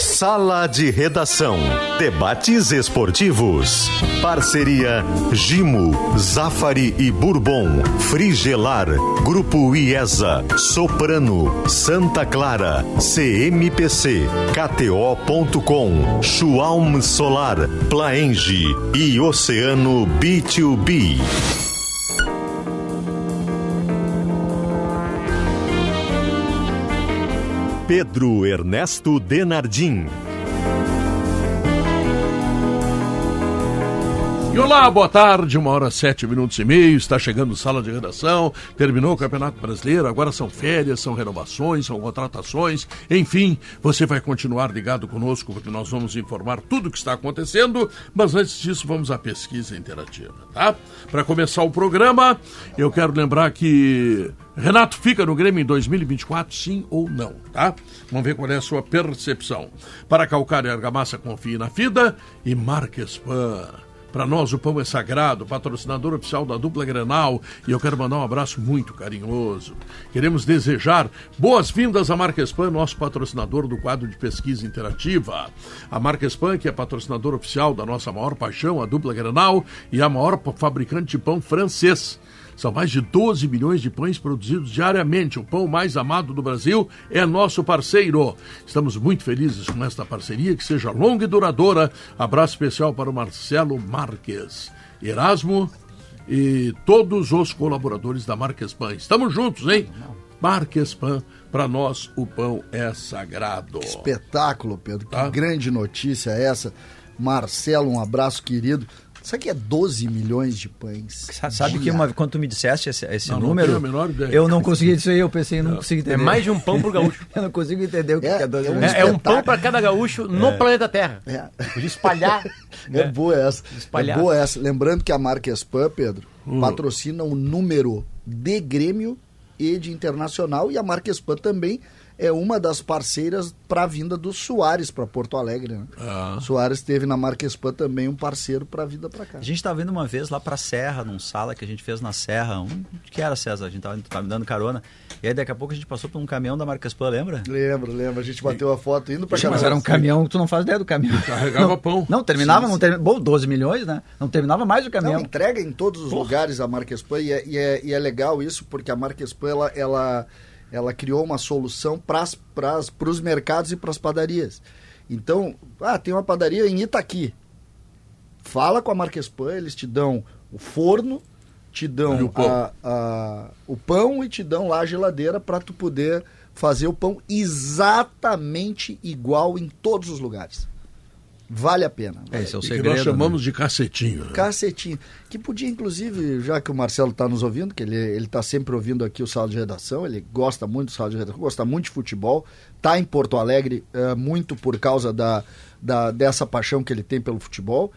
Sala de Redação. Debates esportivos. Parceria Gimo, Zafari e Bourbon. Frigelar. Grupo IESA. Soprano. Santa Clara. CMPC. KTO.com. Schwalm Solar. Plaenge. E Oceano B2B. Pedro Ernesto Denardim. Olá, boa tarde, uma hora sete minutos e meio, está chegando sala de redação, terminou o Campeonato Brasileiro, agora são férias, são renovações, são contratações, enfim, você vai continuar ligado conosco porque nós vamos informar tudo o que está acontecendo, mas antes disso vamos à pesquisa interativa, tá? Para começar o programa, eu quero lembrar que Renato fica no Grêmio em 2024, sim ou não, tá? Vamos ver qual é a sua percepção. Para calcar e argamassa, confie na FIDA e Marquespan. Para nós o pão é sagrado, patrocinador oficial da dupla Grenal, e eu quero mandar um abraço muito carinhoso. Queremos desejar boas-vindas à Marquespan, nosso patrocinador do quadro de pesquisa interativa. A Marquespan, que é patrocinador oficial da nossa maior paixão, a dupla Grenal, e a maior fabricante de pão francês. São mais de 12 milhões de pães produzidos diariamente. O pão mais amado do Brasil é nosso parceiro. Estamos muito felizes com esta parceria, que seja longa e duradoura. Abraço especial para o Marcelo Marques, Erasmo e todos os colaboradores da Marques Pan. Estamos juntos, hein? Marques Pan, para nós o pão é sagrado. Que espetáculo, Pedro. Que tá? grande notícia essa. Marcelo, um abraço querido. Isso aqui é 12 milhões de pães. Sabe dia. que uma, quando tu me disseste esse, esse não, número, não eu não consegui isso aí, eu pensei, eu não é. consigo entender. É mais de um pão por gaúcho. eu não consigo entender o que é, é 12 é milhões. É, é um pão para cada gaúcho no é. planeta Terra. É. Espalhar. É boa essa. Espalhar. É boa essa. Lembrando que a marca Spam, Pedro, hum. patrocina um número de Grêmio e de Internacional e a marca Spam também é uma das parceiras para a vinda do Soares para Porto Alegre. Né? Ah. Soares teve na Marquespan também um parceiro para a vinda para cá. A gente estava indo uma vez lá para Serra, num sala que a gente fez na Serra. Um, que era, César? A gente estava me dando carona. E aí daqui a pouco a gente passou por um caminhão da Marquespan, lembra? Lembro, lembro. A gente bateu a foto indo para cá. Mas era um caminhão, tu não faz ideia do caminhão. Carregava não, pão. Não, terminava, sim, não terminava. Bom, 12 milhões, né? Não terminava mais o caminhão. Não, entrega em todos os Porra. lugares a Marquespan e, é, e, é, e é legal isso, porque a Marquespan, ela, ela ela criou uma solução para os mercados e para as padarias. Então, ah, tem uma padaria em Itaqui. Fala com a Marquespan, eles te dão o forno, te dão o pão. A, a, o pão e te dão lá a geladeira para tu poder fazer o pão exatamente igual em todos os lugares. Vale a pena. É, esse é o segredo. Que nós chamamos né? de cacetinho. Né? Cacetinho. Que podia, inclusive, já que o Marcelo está nos ouvindo, que ele está sempre ouvindo aqui o Sala de Redação, ele gosta muito do Sala de Redação, gosta muito de futebol, está em Porto Alegre é, muito por causa da, da, dessa paixão que ele tem pelo futebol.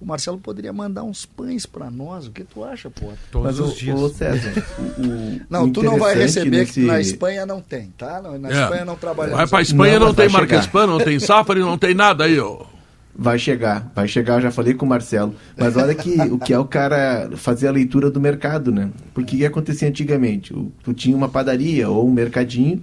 O Marcelo poderia mandar uns pães para nós. O que tu acha, pô? Todos Mas os dias. O César, o, não, tu não vai receber nesse... que na Espanha não tem, tá? Na é. Espanha não trabalha. Vai para Espanha não, não tem marca Espanha, não tem Safari, não tem nada aí, ó. Vai chegar, vai chegar, eu já falei com o Marcelo. Mas olha que o que é o cara fazer a leitura do mercado, né? Porque o que acontecia antigamente? Tu tinha uma padaria ou um mercadinho,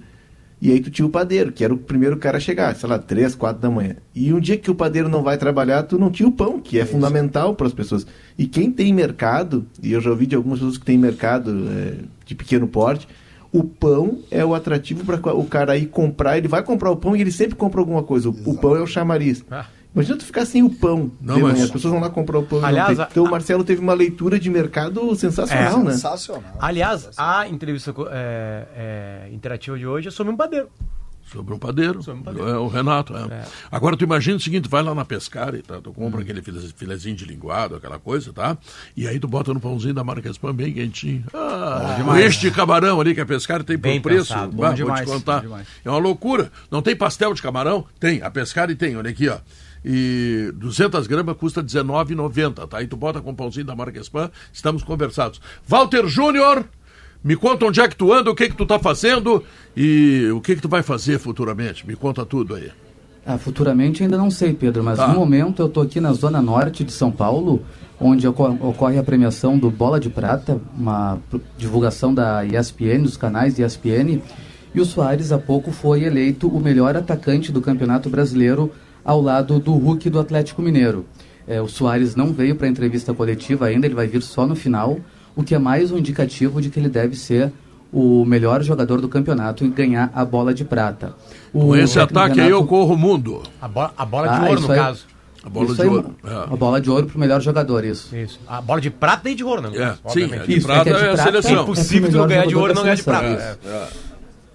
e aí tu tinha o padeiro, que era o primeiro cara a chegar, sei lá, três, quatro da manhã. E um dia que o padeiro não vai trabalhar, tu não tinha o pão, que é, é fundamental para as pessoas. E quem tem mercado, e eu já ouvi de algumas pessoas que têm mercado é, de pequeno porte, o pão é o atrativo para o cara ir comprar. Ele vai comprar o pão e ele sempre compra alguma coisa. O, o pão é o chamariz. Ah. Imagina tu ficar sem o pão. Não, mas... As pessoas vão lá comprar o pão. Aliás, a... Então o Marcelo teve uma leitura de mercado sensacional, é. né? Sensacional. Aliás, a entrevista é, é, interativa de hoje é sobre um padeiro. Sobre um padeiro. Sobre um padeiro. É o Renato. É. é. Agora, tu imagina o seguinte: vai lá na pescaria, tá? tu compra hum. aquele filezinho de linguado, aquela coisa, tá? E aí tu bota no pãozinho da marca Spam bem quentinho. Ah, ah este camarão ali que a pescaria tem por preço. Pensado, bah, demais, vou te contar. É uma loucura. Não tem pastel de camarão? Tem. A pescaria tem, olha aqui, ó e 200 gramas custa R$19,90, tá? Aí tu bota com o pãozinho da marca Spam, estamos conversados. Walter Júnior, me conta onde é que tu anda, o que que tu tá fazendo e o que que tu vai fazer futuramente. Me conta tudo aí. Ah, futuramente ainda não sei, Pedro, mas tá. no momento eu estou aqui na zona norte de São Paulo, onde ocorre a premiação do Bola de Prata, uma divulgação da ESPN, dos canais ESPN, E o Soares há pouco foi eleito o melhor atacante do Campeonato Brasileiro ao lado do Hulk do Atlético Mineiro. É, o Soares não veio para a entrevista coletiva ainda, ele vai vir só no final, o que é mais um indicativo de que ele deve ser o melhor jogador do campeonato e ganhar a bola de prata. O Com esse ataque Renato... aí eu corro o mundo. A bola, a bola de ah, ouro, no aí, caso. A bola de aí, ouro. É. A bola de ouro pro melhor jogador, isso. Isso. A bola de prata e de ouro, não. É. Sim, de isso, prata é, é, a seleção. É impossível tu não ganhar de ouro e não ganhar de prata. É, é.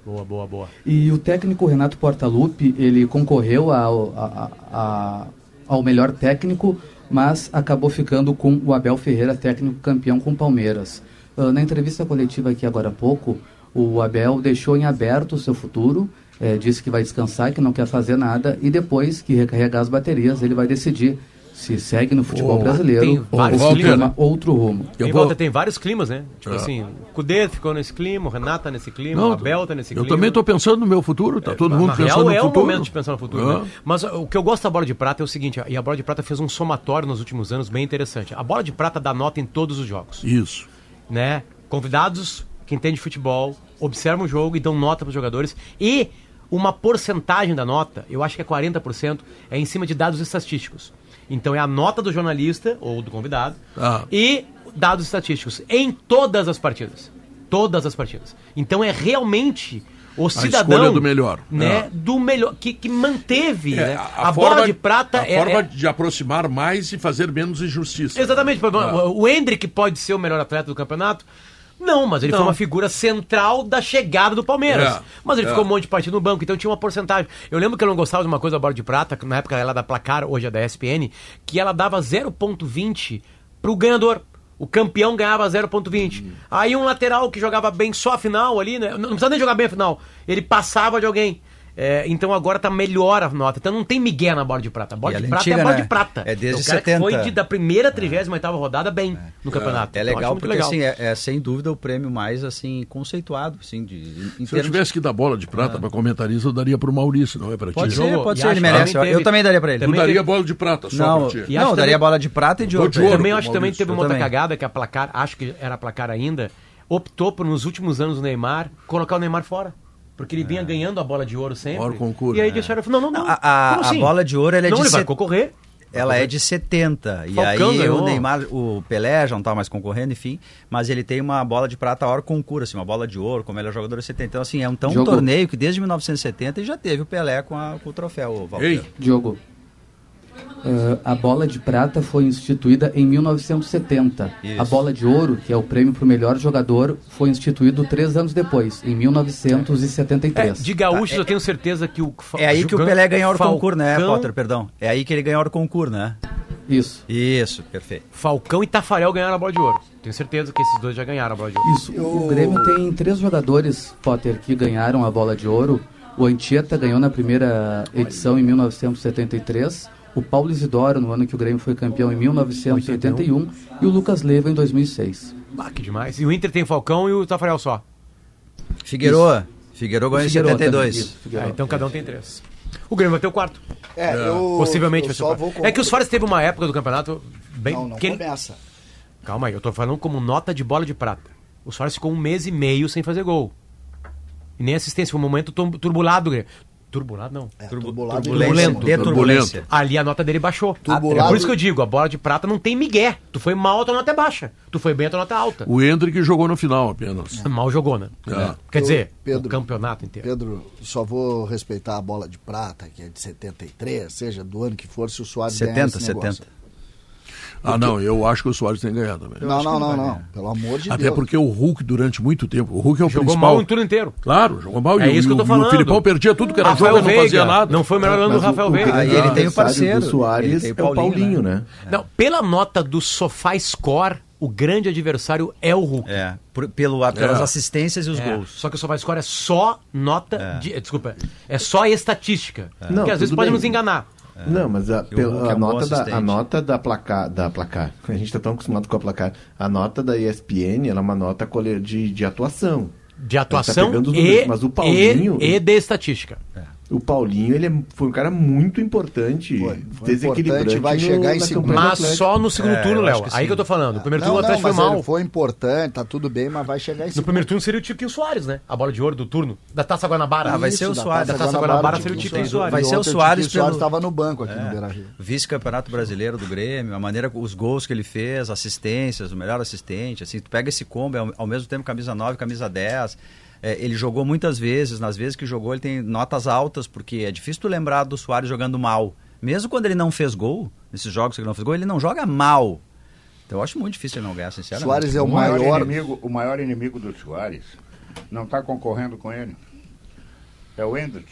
Boa, boa, boa. E o técnico Renato Portaluppi, ele concorreu ao, a, a, ao melhor técnico, mas acabou ficando com o Abel Ferreira, técnico campeão com Palmeiras. Uh, na entrevista coletiva aqui agora há pouco, o Abel deixou em aberto o seu futuro, é, disse que vai descansar, que não quer fazer nada, e depois que recarregar as baterias, ele vai decidir se segue no futebol tem brasileiro vários ou climas, toma outro rumo. Tem, Eu vou- volta, tem vários climas, né? Tipo É. assim, o Cudê ficou nesse clima, o Renato tá nesse clima, Não, o Abel tá nesse eu clima. também estou pensando no meu futuro, tá todo mundo pensando real, no é futuro. o momento de pensar no futuro. É. né? Mas o que eu gosto da bola de prata é o seguinte, e a bola de prata fez um somatório nos últimos anos bem interessante. A bola de prata dá nota em todos os jogos, Isso. né? Convidados que entendem de futebol, observam o jogo e dão nota para os jogadores e uma porcentagem da nota, eu acho que é 40%, é em cima de dados estatísticos. Então é a nota do jornalista ou do convidado Ah. e dados estatísticos em todas as partidas. Todas as partidas. Então é realmente o cidadão escolha do melhor. né, É. do melhor que, que manteve É, né? a, bola de prata a é, forma é- de aproximar mais e fazer menos injustiça. exatamente por exemplo, Ah. o o Hendrick pode ser o melhor atleta do campeonato não, mas ele Não. foi uma figura central da chegada do Palmeiras. É, Mas ele é. ficou um monte de partido no banco, então tinha uma porcentagem. Eu lembro que eu não gostava de uma coisa da bola de prata, que na época ela da Placar, hoje é da ESPN, que ela dava 0,20 pro ganhador. O campeão ganhava 0,20. Hum. Aí um lateral que jogava bem só a final ali, né? Não não precisa nem jogar bem a final. Ele passava de alguém. É, então agora tá melhor a nota. Então não tem migué na bola de prata. A bola E de é prata é a bola né? de prata. É desde o cara 70. que foi de, da primeira 38 rodada bem no campeonato. É Então, legal muito porque assim, é, é, sem dúvida o prêmio mais assim conceituado, assim, de, Se eu tivesse que dar bola de prata para comentarista, eu daria para o Maurício, não é para ti. Pode ser, pode ser, ele merece. também Eu teve- também daria pra ele. Também daria teve- bola de prata só Não, para ti. Não daria também- bola de prata e de Ou ouro. pra ouro. também acho que também teve eu uma outra cagada que a placar, acho que era a placar ainda, optou por nos últimos anos o Neymar colocar o Neymar fora. Porque ele vinha ganhando a bola de ouro sempre. Maior concurso, E aí é. disseram, não, não, não. Não, a- a- como a assim? bola de ouro, ela é não, de ele vai concorrer. Ela é de 70. E Falcão aí ganhou. o Neymar, o Pelé já não tá mais concorrendo, enfim. Mas ele tem uma bola de prata a hora concurso, assim, uma bola de ouro, como ele é jogador de 70. Então, assim, é um tão Jogou. torneio que desde 1970 já teve o Pelé com, a- com o troféu, o. Ei, Diogo, eh, a bola de prata foi instituída em 1970. Isso. A bola de ouro, que é o prêmio para o melhor jogador, foi instituído três anos depois, em É, 1973. de gaúchos eu tenho certeza que o... É aí que o Pelé ganhou o concurso, né, Potter? Perdão. É aí que ele ganhou o concurso, né? Isso. Isso, perfeito. Falcão e Tafarel ganharam a bola de ouro. Tenho certeza que esses dois já ganharam a bola de ouro. Isso. O Grêmio tem três jogadores, Potter, que ganharam a bola de ouro. O Anchieta ganhou na primeira edição em 1973. O Paulo Isidoro, no ano que o Grêmio foi campeão, em 1981. E o Lucas Leiva, em 2006. Ah, que demais. E o Inter tem o Falcão e o Tafarel só. Figueroa. Figueroa ganhou em Figueiredo 72. também, isso, Figueiredo. Ah, então cada um tem três. O Grêmio vai ter o quarto. É, eu, Possivelmente eu vai ser só o vou quarto. É que o concluir- Soares teve uma época do campeonato bem... Não, não que começa. Calma aí, eu tô falando como nota de bola de prata. O Soares ficou um mês e meio sem fazer gol. E nem assistência, foi um momento tur- turbulado. Turbulado não. É, Turbu- turbulado Turbulência. turbulento. De turbulência. Ali a nota dele baixou. Turbulado- É por isso que eu digo, a bola de prata não tem migué. Tu foi mal, a tua nota é baixa. Tu foi bem, a tua nota é alta. o Hendrick jogou no final apenas. Mal jogou, né? É. Quer dizer, Pedro- o campeonato inteiro. Pedro, só vou respeitar a bola de prata, que é de 73, seja do ano que for, se o Soares ganhar 70, esse negócio. 70. Ah, não, eu acho que o Soares tem que ganhar também. Não, não, não, não. Pelo amor de Até Deus. porque o Hulk, durante muito tempo, o Hulk é o Jogou principal. mal em tudo inteiro. Claro, jogou mal. É e, o- isso que eu tô o- falando. O Filipão perdia tudo que era Rafael jogo e não Veiga, fazia nada. Não foi o melhor ano do o- Rafael o Veiga. Aí ele tem o parceiro. do Soares o é o Paulinho, Paulinho, né? Não, pela nota do Sofá Score, o grande adversário é o Hulk. É, por- pelo, pelas É. assistências e os É, gols. Só que o Sofá Score é só nota de. Desculpa, é só estatística. Não, Porque às vezes pode bem. nos enganar. Não, mas a, pela- é a um bom nota da, a nota da placar, da placar, a gente está tão acostumado com a placar, a nota da ESPN ela é uma nota de, de atuação. De atuação pegando os e, números, mas o Paulinho- e, e de estatística. O Paulinho, ele é- foi um cara muito importante, Foi, foi desequilibrante. importante, vai no- chegar em segundo. Mas só no segundo É, turno, Léo. Aí que eu tô falando. O primeiro Não, turno o mas foi mal. foi importante, tá tudo bem, mas vai chegar em No segundo. primeiro turno seria o Tiquinho Soares, né? A bola de ouro do turno. Da Taça Guanabara. Ah, vai Isso, ser o da Soares. Da Taça Guanabara, Guanabara o seria o Tiquinho Soares. Vai E ser o Soares Tiquinho Soares estava no banco aqui É. no Beira-Rio. Vice-campeonato brasileiro do Grêmio, a maneira, os gols que ele fez, assistências, o melhor assistente, assim, tu pega esse combo, é ao, ao mesmo tempo camisa 9, camisa 10. É, ele jogou muitas vezes, nas vezes que jogou ele tem notas altas, porque é difícil tu lembrar do Soares jogando mal. Mesmo quando ele não fez gol, nesses jogos que ele não fez gol, ele não joga mal. Então eu acho muito difícil ele não ganhar, sinceramente. Soares é o O maior, maior. inimigo, o maior inimigo do Soares não está concorrendo com ele. É o Hendrick.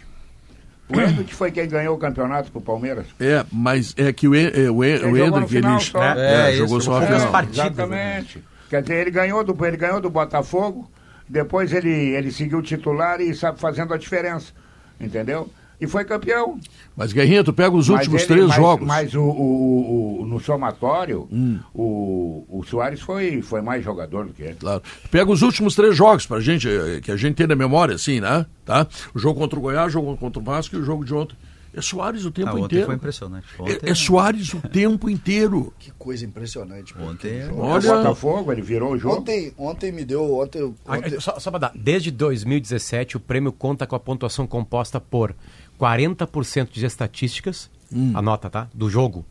O Hendrick foi quem ganhou o campeonato pro Palmeiras. É, mas é que o, é, o, Ele o jogou Hendrick, final ele só. é, É, jogou isso, só a poucas final. partidas. Exatamente. Quer dizer, ele ganhou do, ele ganhou do Botafogo, depois ele, ele seguiu titular e sabe fazendo a diferença. Entendeu? E foi campeão. Mas, Guerrinha, tu pega os últimos ele- três mas- jogos. Mas o, o- o- no somatório, o, o Soares foi, foi mais jogador do que ele. Claro. Pega os últimos três jogos pra gente, eh, que a gente tem na memória, assim, né? Tá? O jogo contra o Goiás, o jogo contra o Vasco e o jogo de ontem. É Soares o tempo Ah, ontem inteiro. foi impressionante. É- Ontem, É, Soares o tempo inteiro. Que coisa impressionante. pô, Ontem aquele é-. O Olha- Botafogo, ele virou o jogo. Ontem, ontem me deu. Ontem, ontem, Só, só pra dar, desde 2017 o prêmio conta com a pontuação composta por 40% de estatísticas, a nota, tá? Do jogo,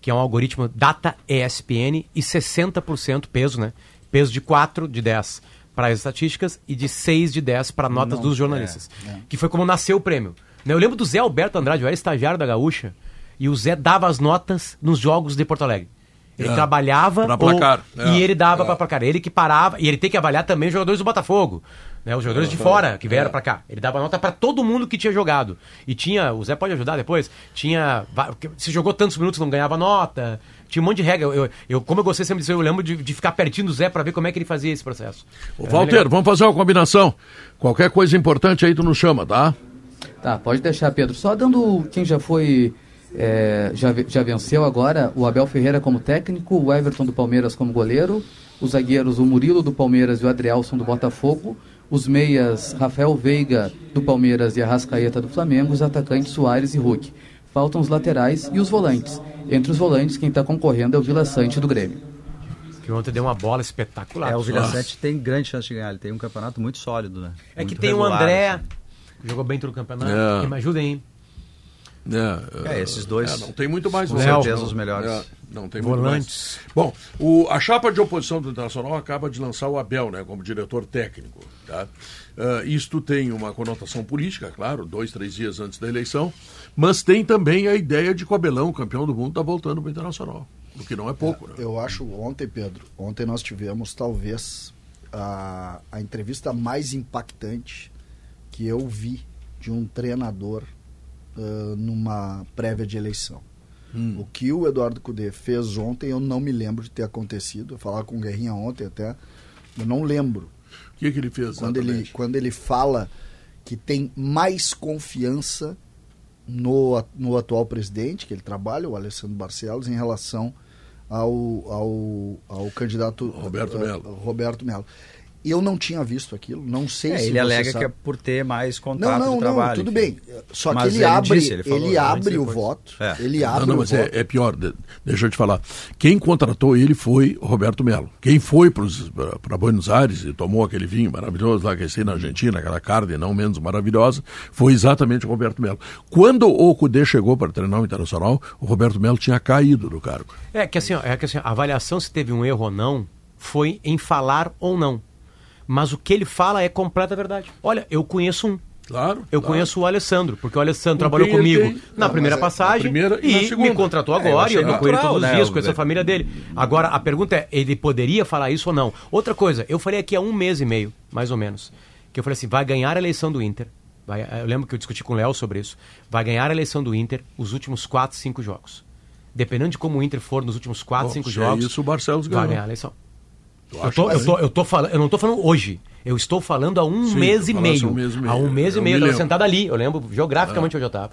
que é um algoritmo Data ESPN, e 60% peso, né? Peso de 4 de 10 para as estatísticas e de 6 de 10 para notas dos jornalistas. Que foi como nasceu o prêmio. Eu lembro do Zé Alberto Andrade, eu era estagiário da Gaúcha, e o Zé dava as notas nos jogos de Porto Alegre. Ele É, trabalhava pra ou- placar, é, e ele dava é. pra placar. Ele que parava, e ele tem que avaliar também os jogadores do Botafogo. Né, os jogadores de fora que vieram pra cá. Ele dava nota pra todo mundo que tinha jogado. E tinha, o Zé pode ajudar depois, tinha. Se jogou tantos minutos não ganhava nota. Tinha um monte de regra. Eu, eu- como eu gostei sempre disso, eu lembro de, de ficar pertinho do Zé pra ver como é que ele fazia esse processo. Ô, Era Walter, vamos fazer uma combinação. Qualquer coisa importante aí tu nos chama, tá? Tá, pode deixar, Pedro. Só dando quem já foi, é, já, já venceu agora, o Abel Ferreira como técnico, o Everton do Palmeiras como goleiro, os zagueiros, o Murilo do Palmeiras e o Adrielson do Botafogo, os meias, Rafael Veiga do Palmeiras e Arrascaeta do Flamengo, os atacantes Soares e Hulk. Faltam os laterais e os volantes. Entre os volantes, quem está concorrendo é o Vila Sante do Grêmio. Que ontem deu uma bola espetacular. É, o Vila. Sante tem grande chance de ganhar. Ele tem um campeonato muito sólido, né? É que Muito tem o regular, André, assim. Jogou bem todo o campeonato. É. Que me ajudem, hein? É, É, esses dois, é, não tem muito mais com não. certeza, Não, os melhores. é, não tem muito Volantes. mais. Bom, o- a chapa de oposição do Internacional acaba de lançar o Abel, né, como diretor técnico. Tá? Ah, isto tem uma conotação política, claro, dois, três dias antes da eleição, mas tem também a ideia de que o Abelão, campeão do mundo, está voltando para o Internacional. O que não é pouco, né? eu acho, ontem, Pedro, ontem nós tivemos talvez a, a entrevista mais impactante que eu vi de um treinador ah, numa prévia de eleição. O que o Eduardo Cudê fez ontem, eu não me lembro de ter acontecido. Eu falava com o Guerrinha ontem até, eu não lembro. O que, que ele fez? quando ele, quando ele fala que tem mais confiança no, no atual presidente que ele trabalha, o Alessandro Barcelos, em relação ao, ao, ao candidato Roberto eh, Mello. Roberto Mello. Eu não tinha visto aquilo, não sei É, se ele você alega sabe. que é por ter mais Não, contrato não, de não, trabalho. tudo enfim. bem. Só Mas que ele, ele abre, disse, ele ele, falou antes e abre o voto. É. Ele Não, abre não, o mas voto. é, é pior. de- deixa eu te falar. Quem contratou ele foi o Roberto Melo. Quem foi para Buenos Aires e tomou aquele vinho maravilhoso lá que têm na Argentina, aquela carne não menos maravilhosa, foi exatamente o Roberto Melo. Quando o Cudê chegou para treinar o Internacional, o Roberto Melo tinha caído do cargo. É que assim, ó, é que assim, a avaliação se teve um erro ou não foi em falar ou não. Mas o que ele fala é completa verdade. Olha, eu conheço um. Claro. Eu claro. conheço o Alessandro, porque o Alessandro Com trabalhou comigo tem- na Não, primeira é- passagem primeira e e me contratou É, agora e achei eu tô com ele natural, todos os né, dias, o- conheço a família dele. Agora, a pergunta é, ele poderia falar isso ou não? Outra coisa, eu falei aqui há um mês e meio, mais ou menos, que eu falei assim, vai ganhar a eleição do Inter, vai- eu lembro que eu discuti com o Léo sobre isso, vai ganhar a eleição do Inter os últimos 4, 5 jogos. Dependendo de como o Inter for nos últimos 4, Bom, 5 se é jogos, isso, o Barcelos vai ganhou. ganhar a eleição. Eu, tô, eu, tô, eu, tô falando, eu não estou falando hoje. Eu estou falando há um, Sim, mês, e meio. um mês e Há um meio. mês Eu e meio. me Eu estava sentado ali. Eu lembro geograficamente onde eu estava.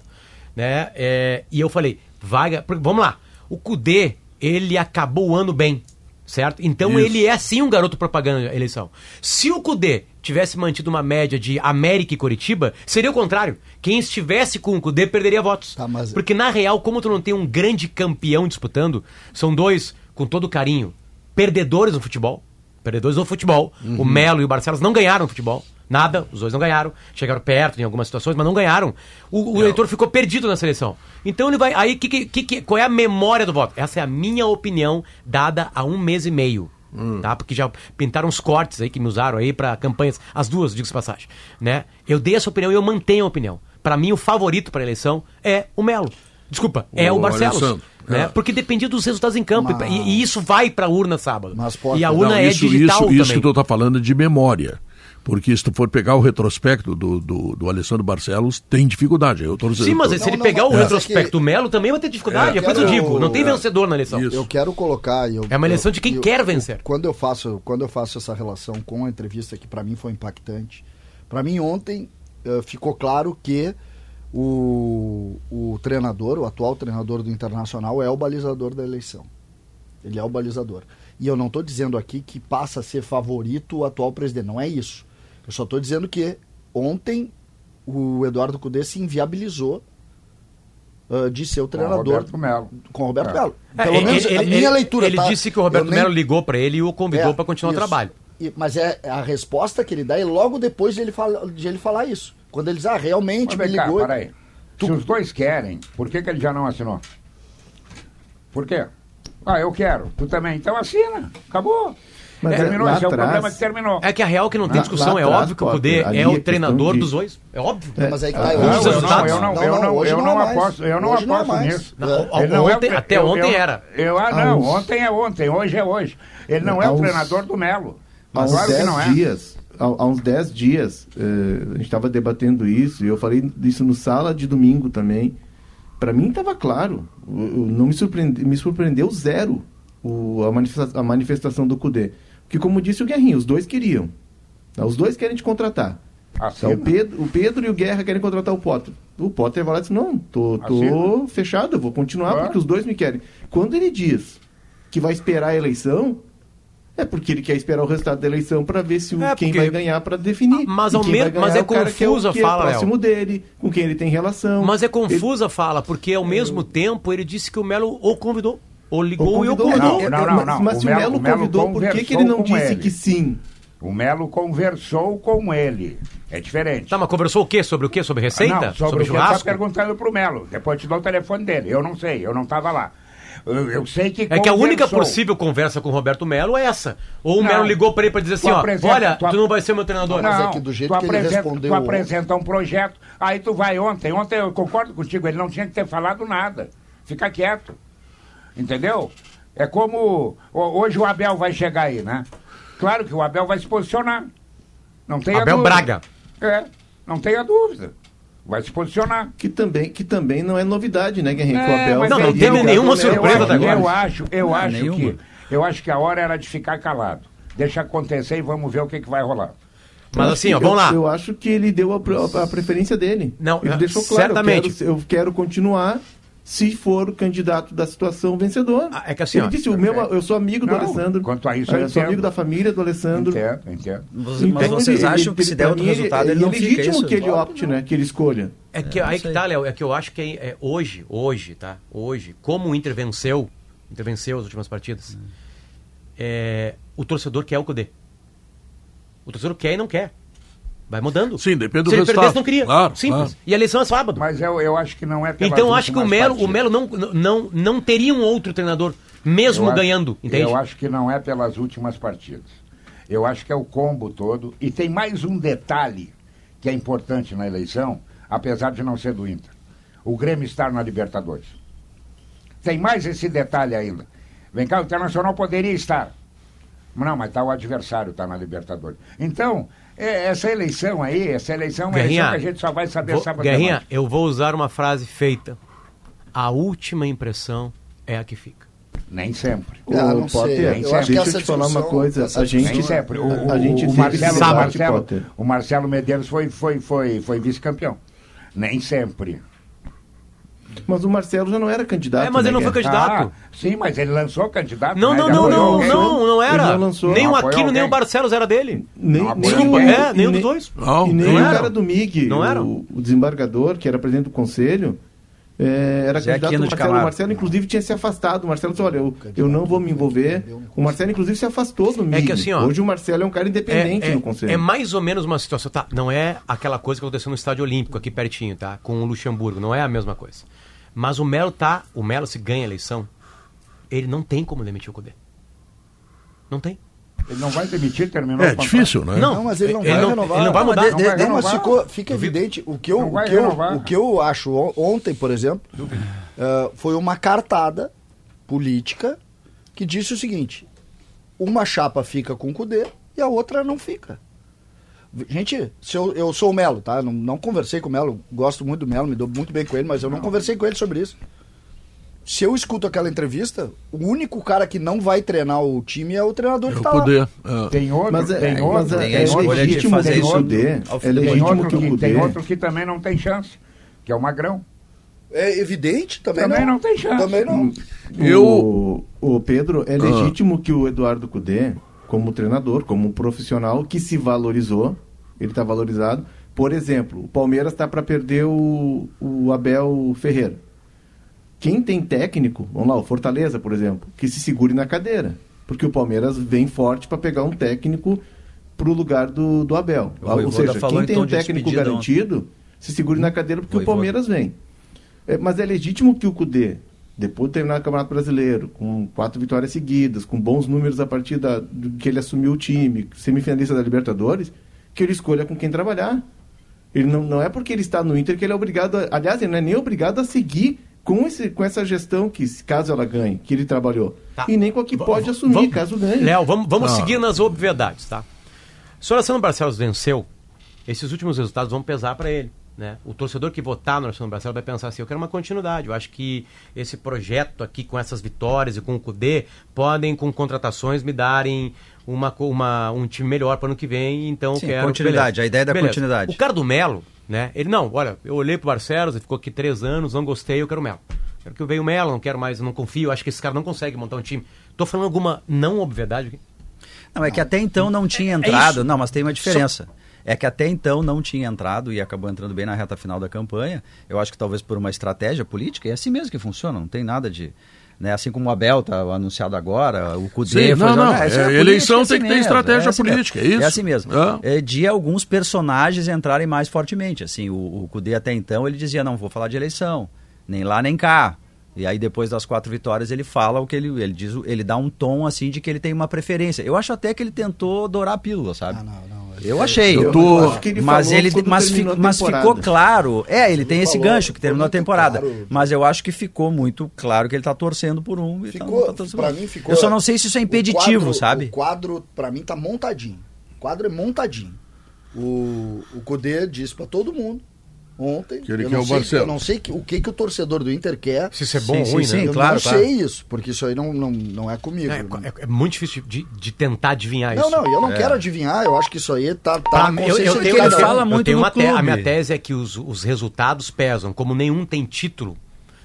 Né? É, e eu falei, vai, ga- porque, vamos lá. O Cudê, ele acabou o ano bem. Certo? Então Isso. ele é sim um garoto propaganda da eleição. Se o Cudê tivesse mantido uma média de América e Coritiba, seria o contrário. Quem estivesse com o Cudê perderia votos. Tá, mas- Porque na real, como tu não tem um grande campeão disputando, são dois, com todo carinho, perdedores no futebol. Perdedores no futebol. O Melo e o Barcelos não ganharam futebol. Nada, os dois não ganharam. Chegaram perto em algumas situações, mas não ganharam. O, o eleitor ficou perdido na seleção. Então ele vai. Aí, que, que, que- qual é a memória do voto? Essa é a minha opinião, dada há um mês e meio. Tá? Porque já pintaram uns cortes aí que me usaram aí pra campanhas, as duas, digo-se passagem. Né? Eu dei essa opinião e eu mantenho a opinião. Pra mim, o favorito pra eleição é o Melo. Desculpa, é O o Barcelos. Alessandro. Né? É. Porque dependia dos resultados em campo. Mas- E, e isso vai pra urna sábado. Mas, Potter, e a não, urna é isso, digital isso, isso que também. tu tá falando é de memória. Porque se tu for pegar o retrospecto do, do, do Alessandro Barcelos, tem dificuldade. Eu tô, Sim, mas eu se tô- ele não, pegar mas o é retrospecto do Melo, também vai ter dificuldade. É, É, coisa eu quero- digo. Não tem é. vencedor na eleição. Isso. Eu quero colocar. Eu, É uma eleição de quem eu- quer eu- vencer. Quando eu faço, quando eu faço essa relação com a entrevista que para mim foi impactante, para mim ontem eh, ficou claro que o, o treinador, o atual treinador do Internacional é o balizador da eleição. Ele é o balizador. E eu não estou dizendo aqui que passa a ser favorito o atual presidente. Não é isso. Eu só estou dizendo que ontem o Eduardo Cudê se inviabilizou ah, de ser o treinador Roberto Melo. com o Roberto É. Melo. É, Pelo ele- menos ele, a minha ele- leitura Ele tá? disse que o Roberto nem- Melo ligou pra ele e o convidou É, pra continuar isso. o trabalho. E- mas é a resposta que ele dá é logo depois de ele, fala, de ele falar isso. Quando ele diz, ah, realmente Mas me vem cá, ligou. peraí. Se os dois querem, por que, que ele já não assinou? Por quê? Ah, eu quero. Tu também. Então assina. Acabou. Mas terminou. lá Esse é o problema que terminou. É que a real que não tem Lá- discussão. lá é atrás, óbvio que o ali é é o treinador de- dos dois. É óbvio. É, mas aí que tá, eu não, resultados. eu não, Não, eu não, não, hoje eu não não é aposto, eu não Hoje não é aposto nisso. É. É até eu- ontem eu- era. Eu, ah, não, Aos- ontem é ontem, hoje é hoje. Ele não é o treinador do Melo. Há uns Claro que 10 não é. dias, há, uns 10 dias, eh, a gente estava debatendo isso, e eu falei disso no sala de domingo também. Para mim estava claro, o- o- não me, surpreende, me surpreendeu zero o- a, manifesta- a manifestação do CUDE. Porque, como disse o Guerrinho, os dois queriam. Tá? Os dois querem te contratar. Tá, o, Pedro, o Pedro e o Guerra querem contratar o Potter. O Potter vai lá e diz, não, tô, tô fechado, eu vou continuar Ah. porque os dois me querem. Quando ele diz que vai esperar a eleição, é porque ele quer esperar o resultado da eleição para ver se o, É, quem vai ganhar para definir. Mas ao mesmo- mas é o cara que confusa a que é fala, Léo. próximo dele, com quem ele tem relação. Mas é Ele- confusa a fala, porque ao mesmo tempo ele disse que o Melo o convidou. Ou ligou Ou e o convidou. Não, não, não, mas, não. mas O se o Melo- o convidou, por que, que ele não disse ele. que sim? O Melo conversou com ele. É diferente. Tá, mas conversou o quê? Sobre o quê? Sobre receita? Não, sobre, o que churrasco? tá perguntando pro Melo. Depois te dou o telefone dele. Eu não sei, eu não estava lá. Eu, eu sei que É que a única conversou. possível conversa com o Roberto Melo é essa. Ou o Não. Melo ligou pra ele pra dizer assim, Tu ó, apresenta- olha, tu tu, não vai ser meu treinador. Mas é Não, que do jeito tu que ele respondeu Tu apresenta um projeto, aí tu vai ontem. Ontem eu concordo contigo, ele não tinha que ter falado nada. Fica quieto. Entendeu? É como. ho- Hoje o Abel vai chegar aí, né? Claro que o Abel vai se posicionar. Não tenha Abel dúvida. Braga. É, não tenha dúvida. Vai se posicionar. Que também, que também não é novidade, né, Guerrinho? Que o É, Não, é não que teve eu- nenhuma surpresa acho- até agora. Eu acho, eu Não, acho nenhuma. que. Eu acho que a hora era de ficar calado. Deixa acontecer e vamos ver o que, que vai rolar. Mas assim, ó, vamos lá. Eu, eu acho que ele deu a, pre- a preferência dele. Não, ele é, deixou claro. certamente. Eu quero, eu quero continuar se for o candidato da situação vencedor. Ah, é que assim, ele ó, disse, o meu, eu sou amigo do Não, Alessandro. quanto a isso eu eu sou entendo. amigo da família do Alessandro. Entendo, entendo. Mas, Então, mas vocês ele- acham ele- que se der outro resultado, ele, é não fica legítimo isso? que ele opte, né? Que ele escolha. É que É, não aí que tá, Léo, é que eu acho que é, é hoje, hoje, tá? Hoje, como o Inter venceu, Inter venceu as últimas partidas, é, o torcedor quer o Cudê. O torcedor quer e não quer. Vai mudando. Sim, depende do Se ele resultado. perdesse, não queria. Claro, Simples. claro. E a eleição é sábado. Mas eu, eu acho que não é pelas Então eu acho que o Melo, o. Melo não, não, não teria um outro treinador, mesmo Eu acho- ganhando, entende? Eu acho que não é pelas últimas partidas. Eu acho que é o combo todo. E tem mais um detalhe que é importante na eleição, apesar de não ser do Inter. O Grêmio estar na Libertadores. Tem mais esse detalhe ainda. Vem cá, o Internacional poderia estar. Não, mas tá o adversário, está na Libertadores. Então, essa eleição aí, essa eleição é uma eleição que a gente só vai saber vou- sábado Guerrinha, eu vou usar uma frase feita. A última impressão é a que fica. Nem sempre. Ah, não Ô, sei. Potter, Eu acho deixa que eu essa te falar uma coisa. A gente, Nem sempre. O, o, a gente o Marcelo, o, Marcelo, Potter. o Marcelo Medeiros foi, foi, foi, foi vice-campeão. Nem sempre. Mas o Marcelo já não era candidato. É, mas ele né, não foi candidato. Ah, sim, mas ele lançou candidato. Não, né? não, não, não, alguém. não, não Ele era. não lançou. Nem o Aquino, nem o. Barcelos era dele. Nem, alguém. É, nenhum dos dois. Não, E nem não o cara do MIG, Não o, eram. o desembargador, que era presidente do conselho, é, era Zé candidato Marcelo. O. Marcelo, inclusive, tinha se afastado. O Marcelo disse, olha, eu, eu não vou me envolver. O Marcelo, inclusive, se afastou do MIG. que assim, ó, Hoje o Marcelo é um cara independente é, no conselho. é mais ou menos uma situação, tá? Não é aquela coisa que aconteceu no Estádio Olímpico aqui pertinho, tá? Com o Luxemburgo, não é a mesma coisa. Mas o Melo tá, o Melo se ganha a eleição, ele não tem como demitir o Cudê. Não tem. Ele não vai demitir, terminou É difícil, né? Não, Não, mas ele não ele vai não- renovar. ele não vai mas mudar. de- Não de- vai não, mas renovar. ficou, fica evidente. O que eu, o vai que eu, o que eu acho on- ontem, por exemplo, eh, foi uma cartada política que disse o seguinte: uma chapa fica com o Cudê e a outra não fica. Gente, se eu, eu sou o Melo, tá? Não, não conversei com o Melo, gosto muito do Melo, me dou muito bem com ele, mas eu não conversei com ele sobre isso. Se eu escuto aquela entrevista, o único cara que não vai treinar o time é o treinador É que tá lá. poder. é. Tem outro, Mas é, tem outro, mas é, tem é de legítimo fazer que o isso Cudê, ao é tem legítimo outro que o que, Cudê, tem outro que também não tem chance, que é o Magrão. É evidente, também, Também não. não tem chance. Também não. Eu- O, o Pedro, Ah. é legítimo que o Eduardo Cudê, como treinador, como profissional que se valorizou, ele está valorizado. Por exemplo, o Palmeiras está para perder o, o Abel Ferreira. Quem tem técnico, vamos lá, o Fortaleza, por exemplo, que se segure na cadeira. Porque o Palmeiras vem forte para pegar um técnico para o lugar do, do Abel. O Ou seja, quem em tem um técnico garantido, se segure na cadeira porque Voivoda. o Palmeiras vem. É, mas é legítimo que o Cudê, depois de terminar o Campeonato Brasileiro, com quatro vitórias seguidas, com bons números a partir da, do que ele assumiu o time, semifinalista da Libertadores, que ele escolha com quem trabalhar. Ele não, não é porque ele está no Inter que ele é obrigado, a, aliás, ele não é nem obrigado a seguir com, esse, com essa gestão que, caso ela ganhe, que ele trabalhou. Tá. E nem com a que pode v- assumir, vamos- caso ganhe. Léo, vamos, vamos Ah. seguir nas obviedades, tá? Se o Alessandro Barcelos venceu, esses últimos resultados vão pesar para ele. Né? O torcedor que votar no Alessandro Barcelos vai pensar assim: eu quero uma continuidade. Eu acho que esse projeto aqui, com essas vitórias e com o Cudê, podem, com contratações, me darem uma, uma, um time melhor para ano que vem. Então, Sim, quero. continuidade, a ideia da continuidade. O cara do Melo, né? Ele não, olha, eu olhei pro Barcelos, ele ficou aqui três anos, não gostei, eu quero o Melo. Quero que veio o Melo, não quero mais, não confio, acho que esse cara não consegue montar um time. Tô falando alguma não obviedade aqui? Não, é que até então não tinha É entrado. isso. não, mas tem uma diferença. É que até então não tinha entrado e acabou entrando bem na reta final da campanha. Eu acho que talvez por uma estratégia política, é assim mesmo que funciona, não tem nada de. Né, assim como o Abel está anunciado agora, o Cudê Sim, não, não, jogar- é, essa política, eleição é assim tem que ter estratégia assim política, mesmo. é isso? É assim mesmo. É. É, de alguns personagens entrarem mais fortemente. Assim, o, o Cudê até então ele dizia, não vou falar de eleição, nem lá nem cá. E aí depois das quatro vitórias ele fala o que ele ele diz, ele dá um tom assim de que ele tem uma preferência. Eu acho até que ele tentou dourar a pílula, sabe? Ah, não, não. Eu achei. Eu tô- acho que ele mas ele, mas, fi- mas ficou claro. É, ele tem esse gancho que terminou a temporada. claro. Mas eu acho que ficou muito claro que ele tá torcendo por um. e tá- Ficou, tá torcendo pra por mim ficou. Eu só não sei se isso é o impeditivo, quadro- sabe? O quadro, pra mim, tá montadinho. O quadro é montadinho. O, o Cudê disse pra todo mundo ontem. Que ele eu quer não o sei, Barcelos. Eu não sei que- o que, que o torcedor do Inter quer. Se isso é bom Sim, ou ruim, sim, né? sim. eu claro, não claro. sei isso, porque isso aí não, não, não é comigo. É, é- é muito difícil de, de tentar adivinhar não, isso. não, eu não É. quero adivinhar, eu acho que isso aí tá, tá Pra eu, eu tenho, um. fala eu muito tenho no uma te- A minha tese é que os, os resultados pesam. Como nenhum tem título,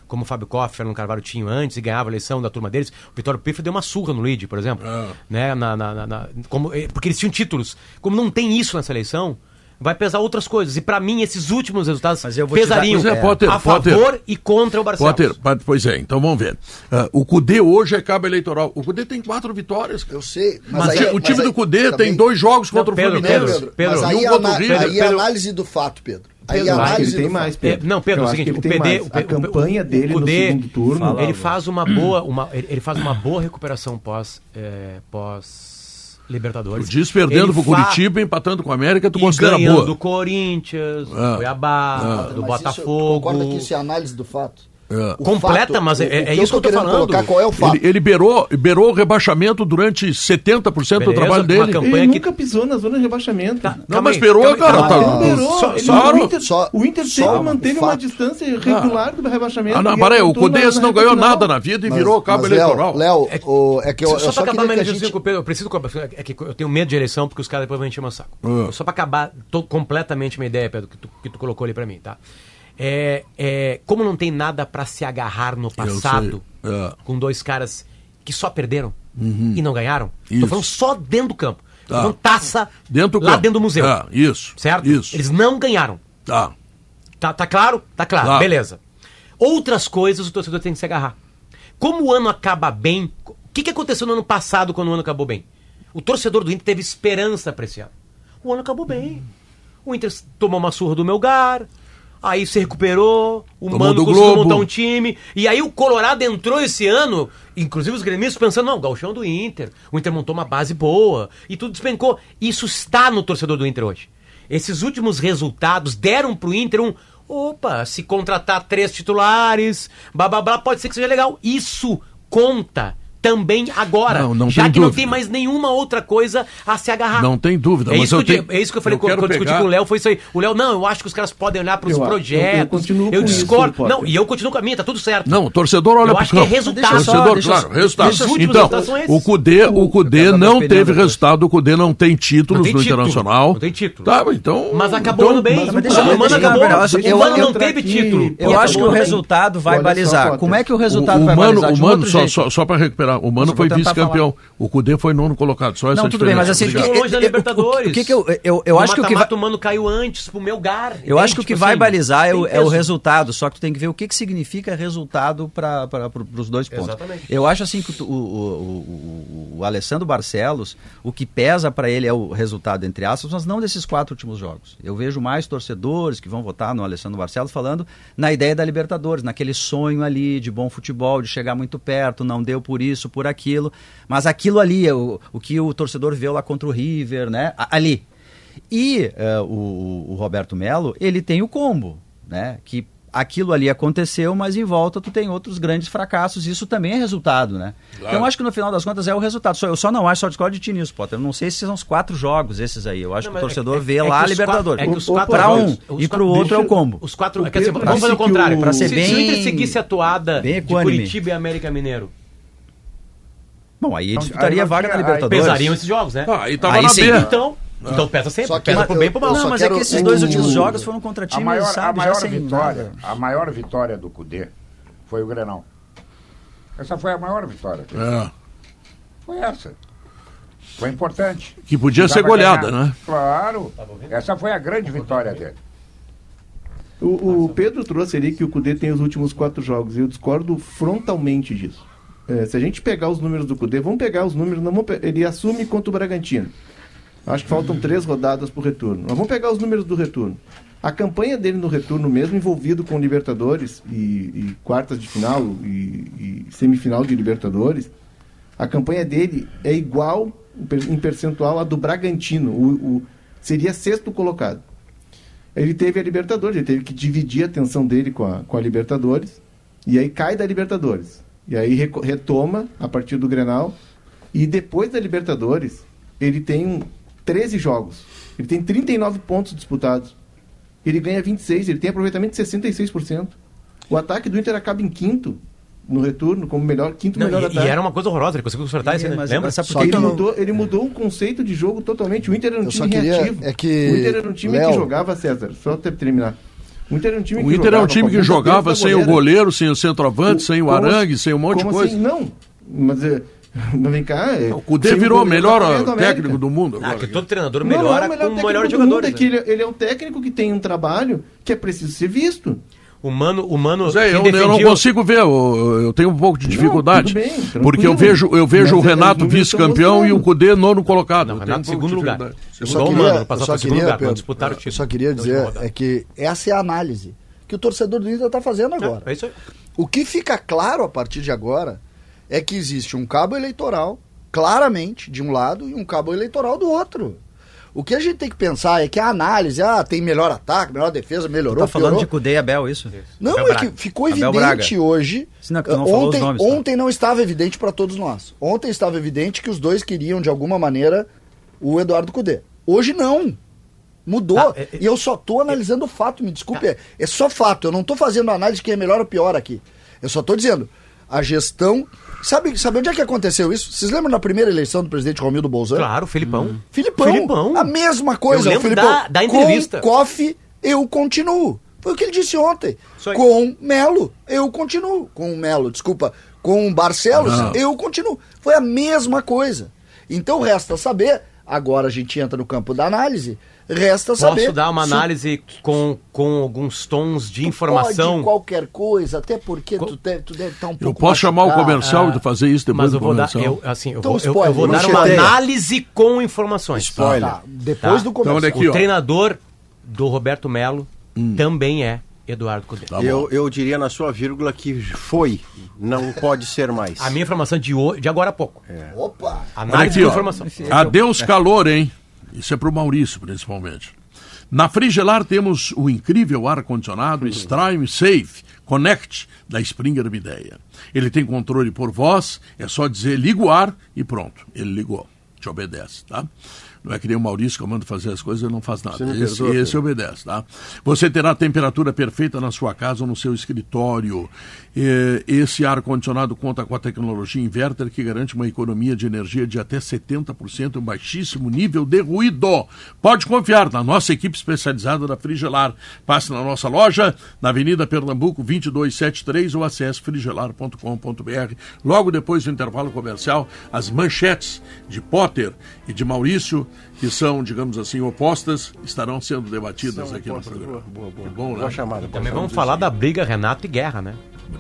como o Fábio Koff, Fernando Carvalho tinham antes e ganhava a eleição da turma deles, o Vitório Pifra deu uma surra no Luigi, por exemplo. Ah. Né? Na, na- na- na- como, eh, porque eles tinham títulos. Como não tem isso nessa eleição, vai pesar outras coisas. E pra mim, esses últimos resultados Mas eu vou te dar- pesariam Pois é, Potter, a Potter. favor e contra o Barcelos. Potter, pois é, então vamos ver. Ah, o Cudê hoje é cabo eleitoral. O Cudê tem quatro vitórias. cara. Eu sei, mas, Mas aí, é, o time mas aí do Cudê também- tem dois jogos Não, contra Pedro, o Pedro, Fluminense. Pedro, Pedro, mas aí, um o ana- River. aí a Pedro- análise do fato, Pedro. Aí Pedro, a Eu acho que análise ele tem mais. É, Pedro. não, Pedro, é o seguinte, o PD, mais. o A campanha dele no segundo turno... Fala. ele faz uma boa, uma, ele, ele faz uma boa recuperação pós, é, pós Libertadores. Tu diz perdendo Ele pro fa- Curitiba, empatando com o América, tu e considera boa. do Corinthians, do Ah. Cuiabá, do Mas isso, Botafogo. Concorda que isso é análise do fato? É. O Completa, mas é- o- é que isso que eu tô querendo falando. colocar, qual é o fato? Ele, ele beirou, beirou o rebaixamento durante 70% do Beleza, trabalho uma dele. campanha- Ele que- nunca pisou na zona de rebaixamento. Tá, Não, mas aí, beirou, calma aí, cara. calma tá- beirou. Só- Ele- só- o. Inter, Só- o Inter só sempre manteve fato. uma distância regular do rebaixamento. Ah, não, e para aí, o na não ganhou final. nada na vida e Mas- virou cabo eleitoral. Léo, É que- o- é que eu, só, eu só pra acabar que gente... com o Pedro, eu preciso. É que eu tenho medo de eleição porque os caras depois vão encher meu saco. Ah. Só pra acabar completamente minha ideia, Pedro, que tu colocou ali pra mim, tá? É, é, como não tem nada pra se agarrar no passado. É. com dois caras que só perderam e não ganharam, Isso. tô falando só dentro do campo. Tá. falando taça Dentro lá campo. dentro do museu. É, isso. Certo? Isso. Eles não ganharam. Tá. Tá, tá claro? Tá claro, Claro. beleza. Outras coisas o torcedor tem que se agarrar. Como o ano acaba bem. O que, que aconteceu no ano passado quando o ano acabou bem? O torcedor do Inter teve esperança pra esse ano. O ano acabou bem. O Inter tomou uma surra do Melgar. Aí se recuperou, o Tomou Mano conseguiu Globo. montar um time. E aí o Colorado entrou esse ano, inclusive os gremistas pensando, não, o gauchão do Inter. O Inter montou uma base boa e tudo despencou. Isso está no torcedor do Inter hoje. Esses últimos resultados deram pro Inter um. Opa, se contratar três titulares, blá blá blá, pode ser que seja legal. Isso conta também agora. Não, não já tem que não dúvida. tem mais nenhuma outra coisa a se agarrar. Não tem dúvida, É mas isso, eu que eu, tenho- é isso que eu falei eu quando, quando eu discuti pegar- com o Léo, foi isso aí. O Léo, não, eu acho que os caras podem olhar para os Eu- eu- eu projetos. continuo eu com isso, discordo. Potter. não, e eu continuo com a minha, tá tudo certo. Não, o torcedor olha Eu pro acho que é resultado. Eu só- torcedor, eu- claro, resultado. eu- Então, o Cudê, o Cudê Eu não teve resultado, o Cudê não tem títulos Não no Internacional. não tem título. Tá, então... Mas acabou então, bem. mas o Mano acabou. O eu- Mano eu- não teve título. Eu acho que o resultado vai balizar. Como é que o O, resultado o vai Mano, balizar? o Mano só para recuperar, o Mano foi vice-campeão. O Cudê foi nono colocado, só essa Não, tudo bem, mas assim, da eu- eu- Libertadores. o que que eu- eu- eu acho que o que vai- o Mano caiu antes pro Melgar. Eu acho que o que vai balizar é o, é o resultado, só que tu tem que ver o que, que significa resultado para os dois pontos. Exatamente. Eu acho assim que o, o, o, o- o Alessandro Barcelos, o que pesa para ele é o resultado, entre aspas, mas não desses quatro últimos jogos. Eu vejo mais torcedores que vão votar no Alessandro Barcelos falando na ideia da Libertadores, naquele sonho ali de bom futebol, de chegar muito perto, não deu por isso, por aquilo. Mas aquilo ali é o, o que o torcedor vê lá contra o River, né? A- Ali. E eh, o, o Roberto Melo, ele tem o combo, né? Que aquilo ali aconteceu, mas em volta tu tem outros grandes fracassos. Isso também é resultado, né? Então eu acho que no final das contas é o resultado. Só, eu só não acho, só discordo de ti nisso, Potter. Eu não sei se são os quatro jogos esses aí. Eu acho Não, que o mas torcedor é- vê é lá a que os Libertadores. quatro- é que os quatro Para um e para o outro é o combo. Os quatro. Vamos fazer o contrário. o- Pra ser se, se o bem- Inter seguisse a toada bem de. Curitiba e América Mineiro, Bom, aí ele Não, disputaria aí a vaga tinha- na Libertadores. pesariam esses jogos, né? Ah, aí tava Aí na sim. B. Então, então pesa sempre. Só que pesa pro bem e pro mal. Não, mas é que esses o- dois últimos jogos foram contra A times, maior, a sabe, já maior vitória, nada. a maior vitória do Cudê foi o Grenal. Essa foi a maior vitória. É, Foi essa. Foi importante. que podia ser goleada, ganhar. né? Claro. Essa foi a grande vitória dele. O, o Pedro trouxe ali que o Cudê tem os últimos quatro jogos. e Eu discordo frontalmente disso. É, se a gente pegar os números do Cudê, vamos pegar os números. Não ele assume contra o Bragantino. Acho que faltam três rodadas para o retorno. Nós vamos pegar os números do retorno. A campanha dele no retorno, mesmo envolvido com Libertadores e, e quartas de final e, e semifinal de Libertadores, a campanha dele é igual em percentual à do Bragantino. O, o- seria sexto colocado. Ele teve a Libertadores, ele teve que dividir a atenção dele com a, com a Libertadores, e aí cai da Libertadores. E aí retoma a partir do Grenal, e depois da Libertadores, ele tem um, 13 jogos. Ele tem 39 pontos disputados. Ele ganha 26, ele tem aproveitamento de 66%. O ataque do Inter acaba em quinto no retorno, como melhor, quinto Não, melhor e, ataque. e era uma coisa horrorosa, ele conseguiu consertar isso, né? Lembra? sabe Só que Ele não- mudou, ele mudou o conceito de jogo totalmente. O Inter era um Eu time queria- reativo. é que- O Inter era um time Léo- que jogava, César, só até terminar. O Inter era um time O que Inter é um jogava time com a que jogava sem o goleiro, sem o centroavante, sem o arangue, assim- sem um monte de coisa. assim? Não, mas, é, mas vem cá. É, O Cudê virou o melhor técnico do mundo Ah, agora. que todo treinador Não, não é melhora o com melhor o técnico melhor mundo, é que né? ele, ele é um técnico que tem um trabalho que é preciso ser visto. O Mano, o Mano Zé, eu, eu não consigo ver, eu, eu tenho um pouco de dificuldade. tudo bem, porque eu vejo, eu vejo o Mas é, Renato vice-campeão e o Cudê nono colocado. Não, Renato, um segundo lugar. Eu só o queria, Mano, eu só queria, lugar, Pedro, disputaram o eu título. só queria dizer é que essa é a análise que o torcedor do Inter está fazendo agora. É isso aí. O que fica claro a partir de agora é que existe um cabo eleitoral, claramente, de um lado, e um cabo eleitoral do outro. O que a gente tem que pensar é que a análise, ah, tem melhor ataque, melhor defesa, melhorou, Tá falando piorou. de Cudê e Abel, isso? Não, Abel é Braga. que ficou Abel evidente Braga. hoje. Sim, não, tu não falou os ontem, nomes, tá? ontem não estava evidente para todos nós. Ontem estava evidente que os dois queriam, de alguma maneira, o Eduardo Cudê. Hoje não. Mudou. Tá, é- é- e eu só tô analisando o fato, me desculpe. É, é só fato. Eu não tô fazendo análise de quem é melhor ou pior aqui. Eu só tô dizendo. A gestão. Sabe, sabe onde é que aconteceu isso? Vocês lembram da primeira eleição do presidente Romildo Bolzano? Claro, Filipão. Filipão. Filipão. A mesma coisa. Eu lembro o Filipão. da- da entrevista. Com Coffee, eu continuo. Foi o que ele disse ontem. Com Melo, eu continuo. Com o Melo, desculpa. Com o Barcelos, Não. eu continuo. Foi a mesma coisa. Então resta saber. Agora a gente entra no campo da análise. Resta saber. Posso dar uma se análise com, com alguns tons de tu informação? Pode qualquer coisa, até porque tu deve, tu deve estar um pouco. Eu posso chamar o machucado. comercial e fazer isso depois Mas eu do vou dar, comercial. eu, assim, eu Então, vou, eu- eu, spoiler, vou dar uma análise com informações. Spoiler. Tá, depois Tá. do Então, comercial. olha aqui, o ó. treinador do Roberto Melo também é Eduardo Cudê. Tá. Eu, eu diria na sua vírgula que foi, não pode ser mais. A minha informação de, ho- de agora a pouco. Opa! Olha Análise aqui, ó. informação. Adeus calor, hein? Isso é pro Maurício, principalmente. Na Frigelar temos o incrível ar-condicionado Strime Safe Connect da Springer Mideia. Ele tem controle por voz, é só dizer liga o ar e pronto. Ele ligou. Te obedece, tá? Não é que nem o Maurício que eu mando fazer as coisas, ele não faz nada. Esse, perdoa, esse obedece, tá? Você terá a temperatura perfeita na sua casa ou no seu escritório. Esse ar-condicionado conta com a tecnologia inverter que garante uma economia de energia de até 70% e um baixíssimo nível de ruído. Pode confiar na nossa equipe especializada da Frigelar. Passe na nossa loja, na Avenida Pernambuco 2273 ou acesse frigelar.com.br. Logo depois do intervalo comercial, as manchetes de Potter e de Maurício, que são, digamos assim, opostas, estarão sendo debatidas São aqui no opostas. programa. Boa, boa, boa. Bom, né? Boa chamada. Também vamos falar da briga Renato e Guerra, né?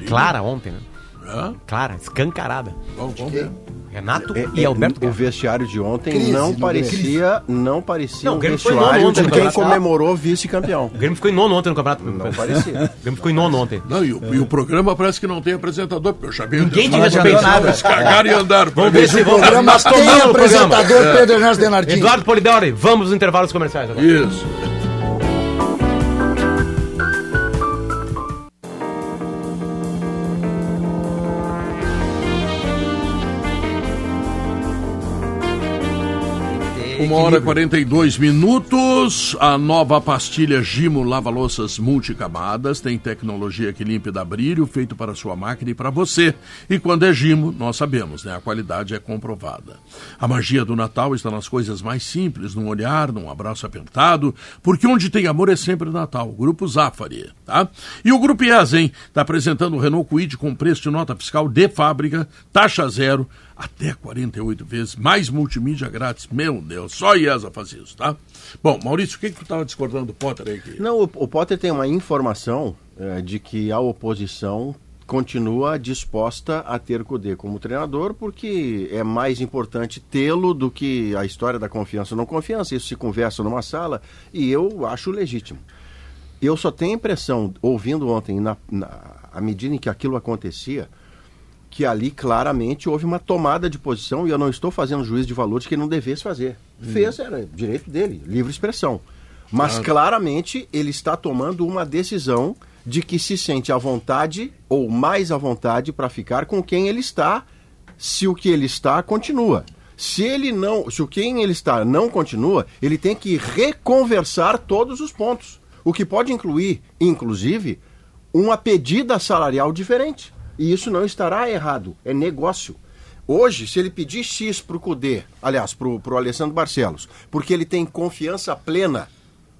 Clara ontem, né? É? Clara, escancarada. Vamos, vamos ver. Renato É, e é, Alberto o vestiário de ontem Crise não parecia, não parecia Não, o um vestiário nono ontem de quem comemorou vice-campeão. O Grêmio ficou em nono ontem no campeonato. Não parecia. O Grêmio ficou em nono ontem. Não, e, o, e o programa parece que não tem apresentador, porque eu chamei o Ninguém te respeitou. Eles cagaram e andaram. Vamos ver se vamos nós tem tomamos o programa. apresentador Pedro Ernesto Denardim. Eduardo Polidori, vamos nos intervalos comerciais agora. Isso. Uma hora e 42 minutos. A nova pastilha Gimo lava-louças multicamadas tem tecnologia que limpa e dá brilho, feito para sua máquina e para você. E quando é Gimo, nós sabemos, né? A qualidade é comprovada. A magia do Natal está nas coisas mais simples, num olhar, num abraço apertado, porque onde tem amor é sempre Natal. Grupo Zafari, tá? E o Grupo IES, hein? Está apresentando o Renault Kwid com preço de nota fiscal de fábrica, taxa zero, até 48 vezes, mais multimídia grátis. Meu Deus, só IESA faz isso, tá? Bom, Maurício, o que, que tu estava discordando do Potter aí? Não, o, o Potter tem uma informação eh, de que a oposição continua disposta a ter Cudê como treinador, porque é mais importante tê-lo do que a história da confiança ou não confiança. Isso se conversa numa sala e eu acho legítimo. Eu só tenho a impressão, ouvindo ontem, na, na, à medida em que aquilo acontecia, que ali claramente houve uma tomada de posição e eu não estou fazendo juízo de valor de que ele não devesse fazer. Fez, era direito dele, livre expressão. Mas claramente ele está tomando uma decisão de que se sente à vontade ou mais à vontade para ficar com quem ele está, se o que ele está continua. Se ele não, se o quem ele está não continua, ele tem que reconversar todos os pontos, o que pode incluir, inclusive, uma pedida salarial diferente. E isso não estará errado, é negócio. Hoje, se ele pedir X para o Cudê, aliás, para o Alessandro Barcelos, porque ele tem confiança plena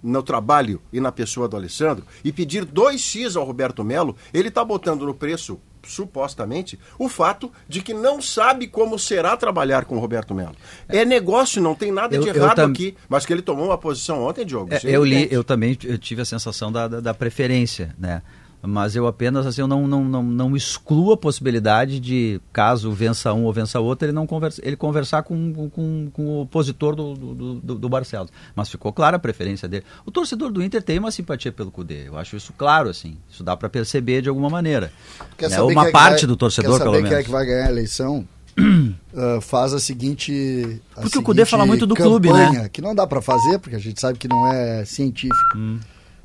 no trabalho e na pessoa do Alessandro, e pedir 2X ao Roberto Melo, ele está botando no preço, supostamente, o fato de que não sabe como será trabalhar com o Roberto Melo. É negócio, não tem nada de Eu- eu errado tam- aqui. Mas que ele tomou uma posição ontem, Diogo. É, é eu li, eu também eu tive a sensação da, da, da preferência, né? Mas eu apenas assim, eu não, não, não, não excluo a possibilidade de, caso vença um ou vença outro, ele não conversa, ele conversar com, com, com o opositor do, do, do, do Barcelos. Mas ficou clara a preferência dele. O torcedor do Inter tem uma simpatia pelo Cudê. Eu acho isso claro, assim. Isso dá para perceber de alguma maneira. Quer Né? saber Uma é parte vai- do torcedor, quer pelo saber quem é menos. que vai ganhar a eleição? Ah, faz a seguinte. a Porque o Cudê seguinte fala muito do clube, né? Que não dá para fazer, porque a gente sabe que não é científico. Hum.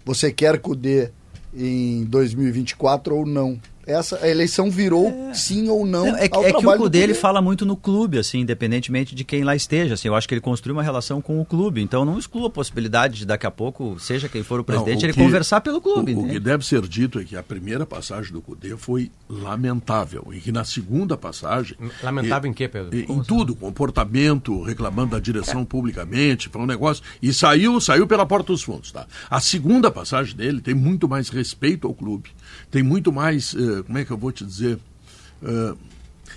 Você quer Cudê em 2024 ou não? Essa a eleição virou sim ou não, Não, é, que- ao é que o Cudê ele fala muito no clube, assim, independentemente de quem lá esteja. Assim, eu acho que ele construiu uma relação com o clube. Então não exclua a possibilidade de daqui a pouco, seja quem for o presidente, Não, o ele que- conversar pelo clube. O, o que deve ser dito é que a primeira passagem do Cudê foi lamentável. E que na segunda passagem. Lamentável e- em quê, Pedro? e- Em tudo, comportamento, reclamando da direção publicamente, foi um negócio. E saiu, saiu pela porta dos fundos, tá? A segunda passagem dele tem muito mais respeito ao clube, tem muito mais, eh, como é que eu vou te dizer? Eh,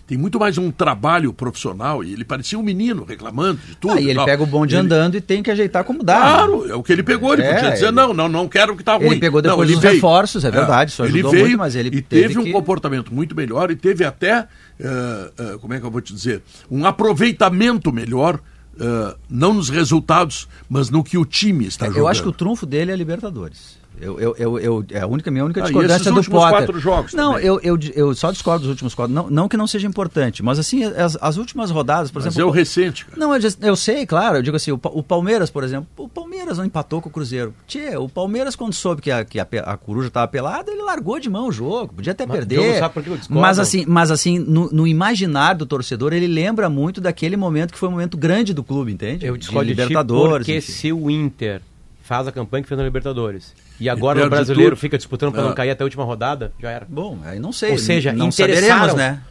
tem muito mais um trabalho profissional e ele parecia um menino reclamando de tudo. Ah, e e ele pega o bonde Ele- andando e tem que ajeitar como dá. né? Claro, é o que ele pegou. Ele É, podia dizer, ele- não, não, não quero que tá ruim. Ele pegou depois não, ele os veio. reforços, é verdade, isso ele ajudou veio muito, mas ele e teve teve, um que- comportamento muito melhor e teve até, eh, eh, como é que eu vou te dizer, um aproveitamento melhor, eh, não nos resultados, mas no que o time está jogando. Eu acho que o trunfo dele é a Libertadores. Eu, eu, eu, eu- é a única, minha única Ah, e discordância esses do últimos Potter. quatro jogos não, eu, eu, eu só discordo dos últimos quatro. Não, não que não seja importante, mas assim, as, as últimas rodadas, por Mas exemplo. é o recente, cara. Não, eu, eu sei, claro. Eu digo assim, o, o Palmeiras, por exemplo, o Palmeiras não empatou com o Cruzeiro. Tchê, o Palmeiras, quando soube que a, que a, a coruja estava pelada, ele largou de mão o jogo. Podia até Mas, perder. Mas assim, mas assim no, no imaginário do torcedor, ele lembra muito daquele momento que foi um momento grande do clube, entende? Eu discordo de Libertadores. porque enfim. se o Inter faz a campanha que fez na Libertadores e agora o brasileiro fica disputando para É. não cair até a última rodada, já era. Bom, aí não sei. Ou seja, não saberemos, né?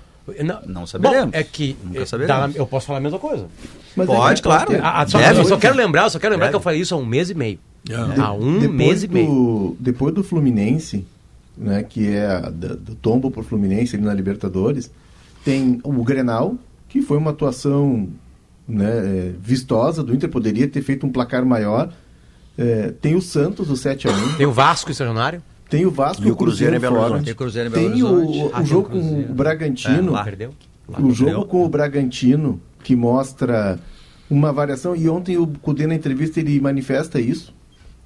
Não, Não saberemos. Bom, é que Nunca eh, saberemos. dá- eu posso falar a mesma coisa. Mas Pode, é, claro. ter- Ah, ah, só, Deve. eu só quero lembrar, só quero lembrar Deve. que eu falei isso há um mês e meio. É. Há um mês e do, meio. Depois do Fluminense, né, que é a- da- do tombo pro Fluminense ali na Libertadores, tem o Grenal, que foi uma atuação né, é, vistosa do Inter, poderia ter feito um placar maior. É, tem o Santos, o 7x1. Tem o Vasco extraordinário. Tem o Vasco E o Cruzeiro em Belo. Horizonte. Tem o Cruzeiro em Belo Tem o, Horizonte. o Ah, tem o jogo com Cruzeiro. o Bragantino. É, lá. Perdeu. Lá o não jogo perdeu. com o Bragantino, que mostra uma variação, e ontem o Cudê na entrevista ele manifesta isso.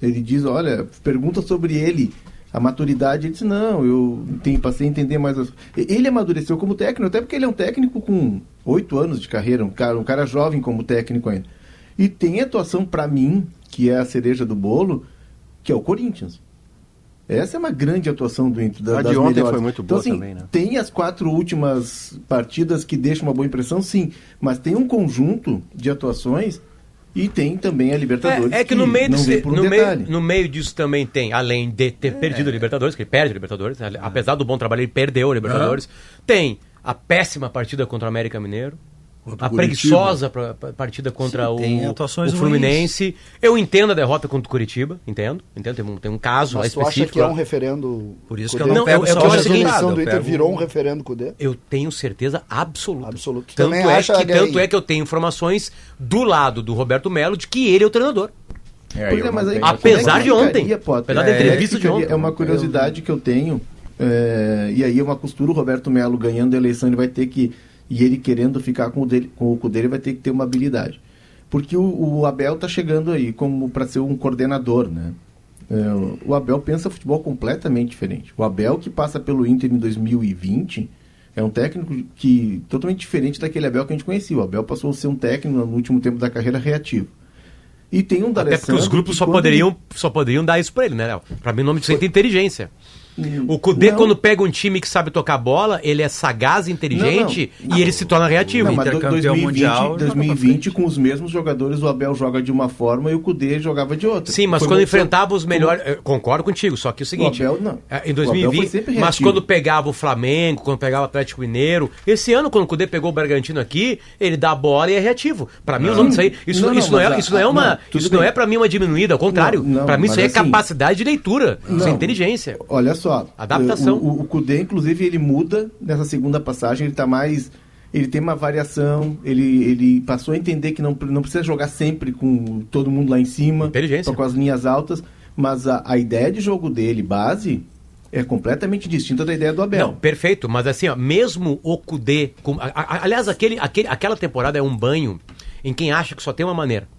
Ele diz, olha, pergunta sobre ele, a maturidade, ele disse, não, eu tenho, passei a entender mais as... Ele amadureceu como técnico, até porque ele é um técnico com oito anos de carreira, um cara, um cara jovem como técnico ainda. E tem atuação para mim, que é a cereja do bolo, que é o Corinthians. Essa é uma grande atuação do Inter. Da, A de ontem melhores. foi muito Então, boa assim, também, né? Tem as quatro últimas partidas que deixam uma boa impressão, sim. Mas tem um conjunto de atuações e tem também a Libertadores. É, é que no meio, não desse- um no, meio, no meio disso também tem, além de ter perdido a Libertadores, que ele perde a Libertadores, né? apesar do bom trabalho, ele perdeu a Libertadores. Tem a péssima partida contra o América Mineiro. Contra a o preguiçosa pra- pra- partida contra Sim, o, o Fluminense. Eu entendo a derrota contra o Curitiba, entendo. entendo tem, um, tem um caso lá Mas tu acha específico. que é um referendo... Por isso que Cudê? eu não, Não, pego eu- eu só acho o o A eleição do eu Inter pego- virou um referendo Cudê? Eu tenho certeza absoluta. Absoluto. Tanto Também é, que, tanto é que eu tenho informações do lado do Roberto Melo de que ele é o treinador. É, eu é, mas aí, Apesar é que de ontem. ficaria? Apesar da É, entrevista de ficaria- ontem. É uma curiosidade que eu tenho. é, e aí é uma costura, o Roberto Melo ganhando a eleição, ele vai ter que. E ele querendo ficar com o dele, com o dele, vai ter que ter uma habilidade. Porque o, o Abel tá chegando aí como para ser um coordenador, né? É, o Abel pensa futebol completamente diferente. O Abel que passa pelo Inter em 2020 é um técnico que totalmente diferente daquele Abel que a gente conhecia. O Abel passou a ser um técnico no último tempo da carreira reativo. E tem um Até porque os grupos só poderiam, só poderiam dar isso pra ele, né, Léo? Pra mim o nome disso tem inteligência. O Kudê, Não. quando pega um time que sabe tocar bola, ele é sagaz, inteligente Não, e ele se torna reativo. Não, mas Inter do- campeão 2020, mundial, joga pra 2020 frente. com os mesmos jogadores, o Abel joga de uma forma e o Cudê jogava de outra. Sim, mas Foi quando enfrentava os melhores. eu Concordo contigo, só que é o seguinte. O Abel não. é, Em O Abel foi 2020. sempre Mas quando pegava o Flamengo, quando pegava o Atlético Mineiro. Esse ano, quando o Cudê pegou o Bragantino aqui, ele dá a bola e é reativo. Pra mim, os nomes aí. Isso Não, não, não, isso não, é, isso não é uma. não, isso não é pra mim uma diminuída, ao contrário. Não, não, pra mim, isso aí é assim- capacidade de leitura. Isso é Não. inteligência. Olha só. Adaptação. O, o, o Cudê, inclusive, ele muda nessa segunda passagem, ele tá mais. Ele tem uma variação, ele, ele passou a entender que não, não precisa jogar sempre com todo mundo lá em cima, Inteligência. só com as linhas altas, mas a, a ideia de jogo dele, base, é completamente distinta da ideia do Abel. Não, perfeito, mas assim, ó, mesmo o Kudê. com- a- a- aliás, aquele, aquele, aquela temporada é um banho em quem acha que só tem uma maneira.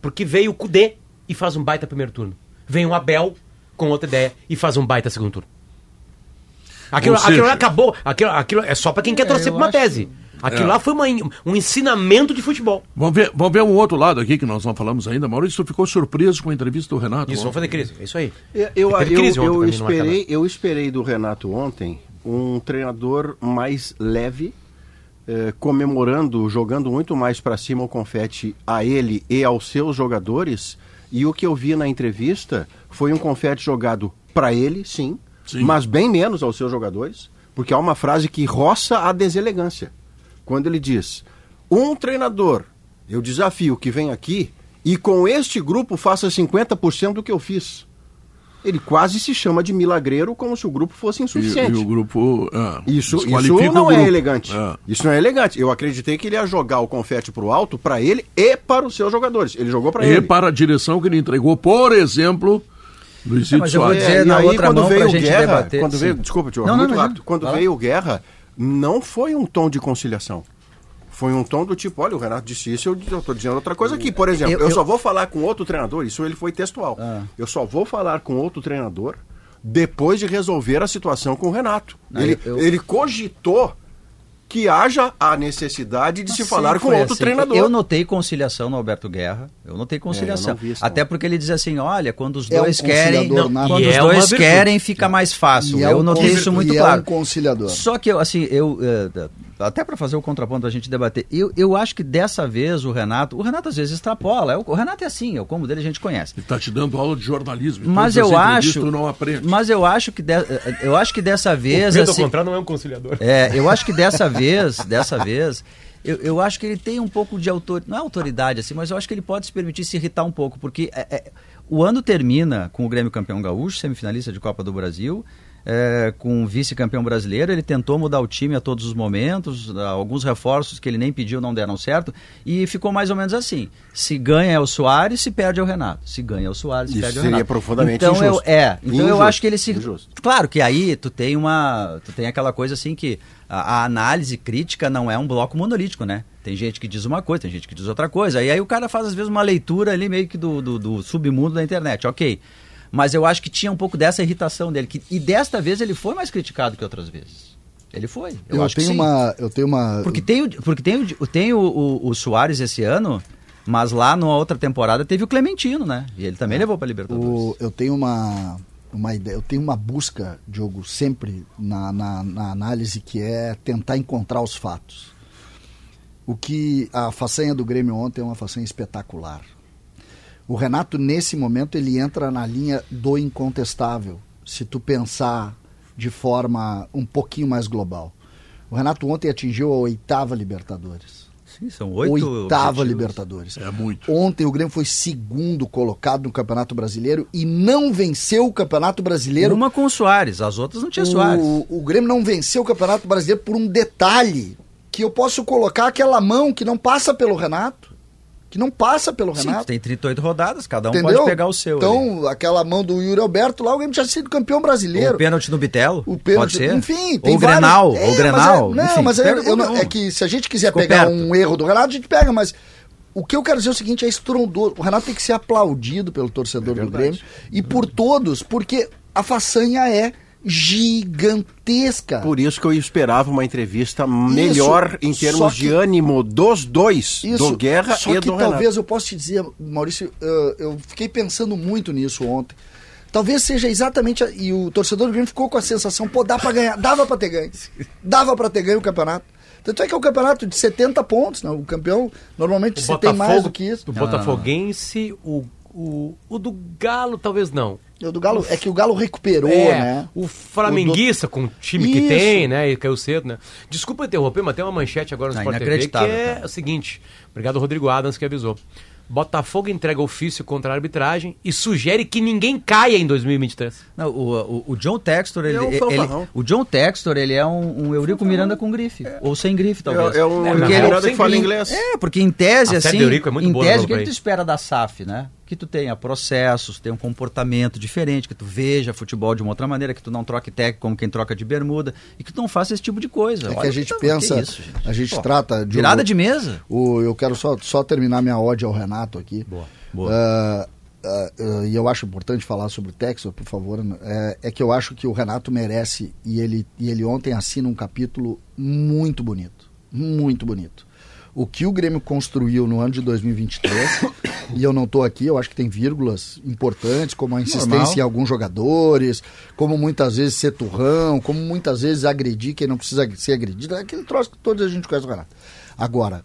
Porque veio o Kudê e faz um baita primeiro turno. Vem o Abel com outra ideia e faz um baita segundo turno. Aquilo, seja- aquilo acabou. Aquilo, aquilo é só pra quem quer É, torcer eu pra uma acho- tese. Aquilo É. lá foi uma um ensinamento de futebol. Vamos ver, vamos ver um outro lado aqui que nós não falamos ainda. Maurício, tu ficou surpreso com a entrevista do Renato? Isso, ontem? vamos fazer crise. É isso aí. Eu, eu, eu- eu mim no esperei, eu esperei do Renato ontem um treinador mais leve, eh, comemorando, jogando muito mais para cima o confete a ele e aos seus jogadores. E o que eu vi na entrevista foi um confete jogado para ele, sim, Sim. mas bem menos aos seus jogadores, porque há uma frase que roça a deselegância. Quando ele diz: um treinador, eu desafio que vem aqui e com este grupo faça 50% do que eu fiz. Ele quase se chama de milagreiro como se o grupo fosse E, insuficiente. e o grupo. ah, Isso, isso o não é elegante. É. Isso não é elegante. Eu acreditei que ele ia jogar o confete pro alto para ele e para os seus jogadores. Ele jogou para E ele. para a direção que ele entregou, por exemplo, Luizito É, mas eu vou Soares. dizer É, na aí, outra quando mão o gente Guerra, debater, quando sim. veio, desculpa, tio, Não, não, muito rápido. Quando lá. veio o Guerra, não foi um tom de conciliação. Foi um tom do tipo, olha, o Renato disse isso, eu, tô dizendo outra coisa aqui. Por exemplo, Eu- eu, eu- só vou falar com outro treinador, isso ele foi textual. Ah. Eu só vou falar com outro treinador depois de resolver a situação com o Renato. Não, ele, eu- ele cogitou que haja a necessidade de se Mas falar com outro assim. treinador. Eu notei conciliação no Alberto Guerra. Eu notei conciliação. É, eu isso, Até não. porque ele diz assim: olha, quando os É um dois querem. conciliador Não, quando E os é dois querem, fica mais fácil. E é eu um notei isso muito e claro. É um conciliador. Só que eu, assim, eu. Até para fazer o contraponto da gente debater, eu, eu acho que dessa vez o Renato. O Renato às vezes extrapola. é o, o Renato é assim, é o como dele a gente conhece. Ele está te dando aula de jornalismo. Mas eu acho. Não aprende. Mas eu acho que. de- eu acho que dessa O vez. Pedro, ao assim, contrário, não é um conciliador. é, eu acho que dessa vez, dessa vez, eu, eu acho que ele tem um pouco de autoridade, não é autoridade assim, mas eu acho que ele pode se permitir se irritar um pouco, porque é, é, o ano termina com o Grêmio campeão gaúcho, semifinalista de Copa do Brasil, é, com o vice-campeão brasileiro, ele tentou mudar o time a todos os momentos, alguns reforços que ele nem pediu não deram certo, e ficou mais ou menos assim, se ganha é o Soares, se perde é o Renato, se ganha é o Soares, se Isso perde é o seria Renato. profundamente então, Eu, injusto. é, então eu Injusto, acho que ele se... injusto. Claro que aí tu tem uma. Tu tem aquela coisa assim que a, a análise crítica não é um bloco monolítico, né? Tem gente que diz uma coisa, tem gente que diz outra coisa. E aí o cara faz, às vezes, uma leitura ali meio que do, do, do submundo da internet. Ok. Mas eu acho que tinha um pouco dessa irritação dele. Que, e desta vez ele foi mais criticado que outras vezes. Ele foi. Eu, Eu, acho tenho que sim. uma, eu tenho uma. Porque tem, o, porque tem, o, tem o, o, o Soares esse ano, mas lá numa outra temporada teve o Clementino, né? E ele também levou para Libertadores. O- eu tenho uma, uma ideia, eu tenho uma busca, Diogo, sempre na, na, na análise que é tentar encontrar os fatos. O que a façanha do Grêmio ontem é uma façanha espetacular. O Renato, nesse momento, ele entra na linha do incontestável, se tu pensar de forma um pouquinho mais global. O Renato ontem atingiu a oitava Libertadores. Sim, são oito oitava objetivos. Libertadores. É muito. Ontem o Grêmio foi segundo colocado no Campeonato Brasileiro e não venceu o Campeonato Brasileiro. Uma com o Soares, as outras não tinha Soares. O, o Grêmio não venceu o Campeonato Brasileiro por um detalhe que eu posso colocar aquela mão que não passa pelo Renato. Que não passa pelo Sim, Renato. tem 38 rodadas, cada um entendeu? pode pegar o seu. ali. Então, aquela mão do Yuri Alberto lá, o Grêmio tinha sido campeão brasileiro. o pênalti no Bitelo, O pênalti, pode ser. enfim, ou o vários- Grenal, É, ou o mas Grenal. é- não, enfim, mas é, eu não- é que se a gente quiser Ficou pegar perto. um erro do Renato, a gente pega, mas o que eu quero dizer é o seguinte, é estrondoso. O Renato tem que ser aplaudido pelo torcedor do Grêmio e por todos, porque a façanha é gigantesca. Por isso que eu esperava uma entrevista melhor em só termos que- de ânimo dos dois, do Guerra só e que do talvez Renato. eu possa te dizer, Maurício, eu, eu fiquei pensando muito nisso ontem. Talvez seja exatamente. a- e o torcedor do Grêmio ficou com a sensação, pô, dá pra ganhar, dava pra ter ganho. Dava pra ter ganho o campeonato. Tanto é que é um campeonato de 70 pontos, né? O campeão, normalmente, O se tem mais do que isso. O Botafoguense, o, o, o do Galo, talvez não. O do Galo, é que o Galo recuperou, é, né? o flamenguista com o time que Isso. tem, né? E caiu cedo, né? Desculpa interromper, mas tem uma manchete agora no Ah, Sport TV que é cara. o seguinte. Obrigado, Rodrigo Adams, que avisou. Botafogo entrega ofício contra a arbitragem e sugere que ninguém caia em 2023. Não, o, o, o John Textor, ele, É um ele- o John Textor, ele é um, um Eurico Miranda com grife, ou sem grife, talvez. É, é um É, é Miranda que fala inglês. É, porque em tese, A assim, do Eurico é muito em boa, tese, o que, que tu espera da SAF, né? Que tu tenha processos, tenha um comportamento diferente, que tu veja futebol de uma outra maneira, que tu não troque técnico como quem troca de bermuda, e que tu não faça esse tipo de coisa. É que a gente tá- pensa, isso, gente? a gente Pô, trata de Virada de mesa. O, eu quero só, só terminar minha ode ao Renato aqui. Boa, boa. Ah, ah, ah, e eu acho importante falar sobre o Texas, por favor. É, é que eu acho que o Renato merece, e ele, e ele ontem assina um capítulo muito bonito. muito bonito. O que o Grêmio construiu no ano de 2023, e eu não estou aqui, eu acho que tem vírgulas importantes, como a insistência Normal. em alguns jogadores, como muitas vezes ser turrão, como muitas vezes agredir quem não precisa ser agredido, é aquele troço que todos a gente conhece Renato. Agora,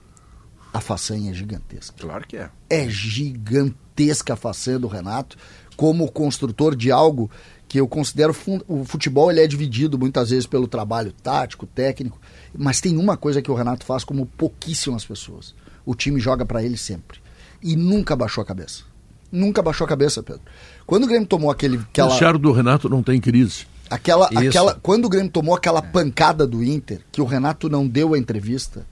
a façanha é gigantesca Claro que é. é gigantesca a façanha do Renato como construtor de algo que eu considero o futebol ele é dividido muitas vezes pelo trabalho tático, técnico, mas tem uma coisa que o Renato faz como pouquíssimas pessoas. O time joga para ele sempre e nunca baixou a cabeça. Nunca baixou a cabeça, Pedro. Quando o Grêmio tomou aquele O aquela vestiário do Renato não tem crise. Aquela, Isso. aquela, quando o Grêmio tomou aquela pancada do Inter, que o Renato não deu a entrevista,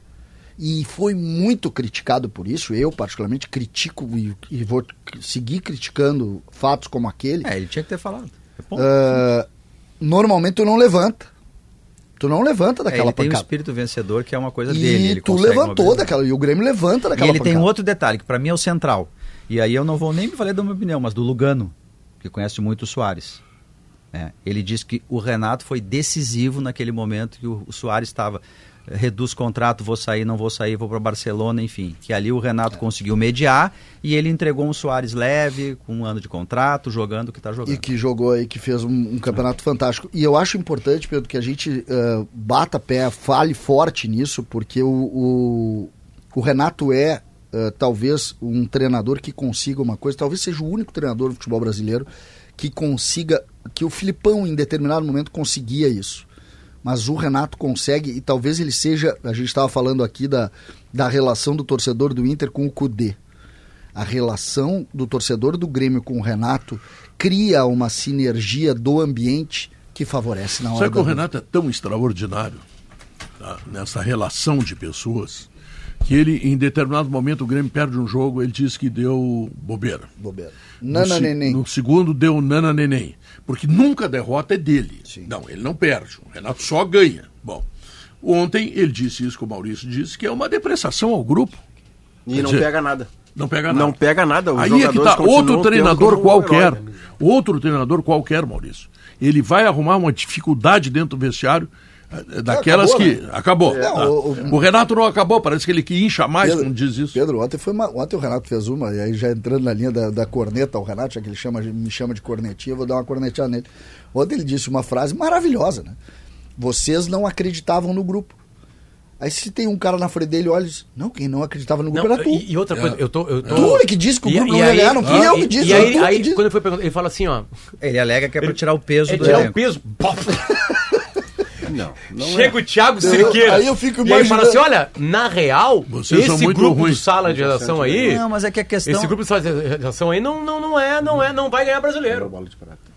e foi muito criticado por isso, eu particularmente critico e, e vou seguir criticando fatos como aquele, É, ele tinha que ter falado. É ah, normalmente tu não levanta. Tu não levanta É, daquela ele tem um pancada. espírito vencedor que é uma coisa e dele. Ele tu levantou mobilizar. daquela, e o Grêmio levanta E daquela ele tem um pancada. outro detalhe, que pra mim é o central. E aí eu não vou nem me falar da minha opinião, mas do Lugano, que conhece muito o Soares. É, ele disse que o Renato foi decisivo naquele momento que o, o Soares estava reduz contrato, vou sair, não vou sair, vou para Barcelona, enfim. Que ali o Renato conseguiu mediar e ele entregou um Soares leve, com um ano de contrato, jogando o que está jogando. E que jogou aí, que fez um, um campeonato fantástico. E eu acho importante, Pedro, que a gente ah, bata pé, fale forte nisso, porque o, o, o Renato é ah, talvez um treinador que consiga uma coisa, talvez seja o único treinador do futebol brasileiro que consiga, que o Filipão em determinado momento conseguia isso. Mas o Renato consegue, e talvez ele seja, a gente estava falando aqui da, da relação do torcedor do Inter com o Cudê a relação do torcedor do Grêmio com o Renato cria uma sinergia do ambiente que favorece na hora Sabe que o Renato é tão extraordinário tá, nessa relação de pessoas que ele, em determinado momento, o Grêmio perde um jogo, ele diz que deu bobeira. bobeira. No Nana Neném. No segundo deu Nana Neném. Porque nunca a derrota é dele. Sim. Não, ele não perde. O Renato só ganha. Bom, ontem ele disse isso que o Maurício disse, que é uma depreciação ao grupo. E Quer não dizer, pega nada. Não pega nada. Não pega nada. Os Aí é que tá. Outro treinador como um qualquer. herói. Outro treinador qualquer, Maurício. Ele vai arrumar uma dificuldade dentro do vestiário daquelas acabou, que. né? Acabou. É, tá. o- o, o- Renato não acabou, parece que ele que incha mais, como diz isso. Pedro, ontem, foi uma, ontem o Renato fez uma, e aí já entrando na linha da, da corneta, o Renato, já que ele chama, me chama de cornetinha, eu vou dar uma cornetinha nele. Ontem ele disse uma frase maravilhosa, né? Vocês não acreditavam no grupo. Aí se tem um cara na frente dele, olha e diz, não, quem não acreditava no grupo Não, era tu. e, e outra coisa, eu tô. Eu tô... Tu é que disse que o grupo não ia ganhar, não fui eu que disse, E é aí, aí, disse. quando ele foi perguntar, ele fala assim, ó. Ele alega que é para tirar o peso É do tirar o elenco. peso. Não, não Chega o Thiago Eu- Cerqueira. aí eu fico E aí fala imaginando- assim: olha, na real, Vocês esse muito grupo ruins. de sala de redação aí. Não, mas é que a questão... Esse grupo de sala de redação aí não, não, não é, não é, não vai ganhar brasileiro.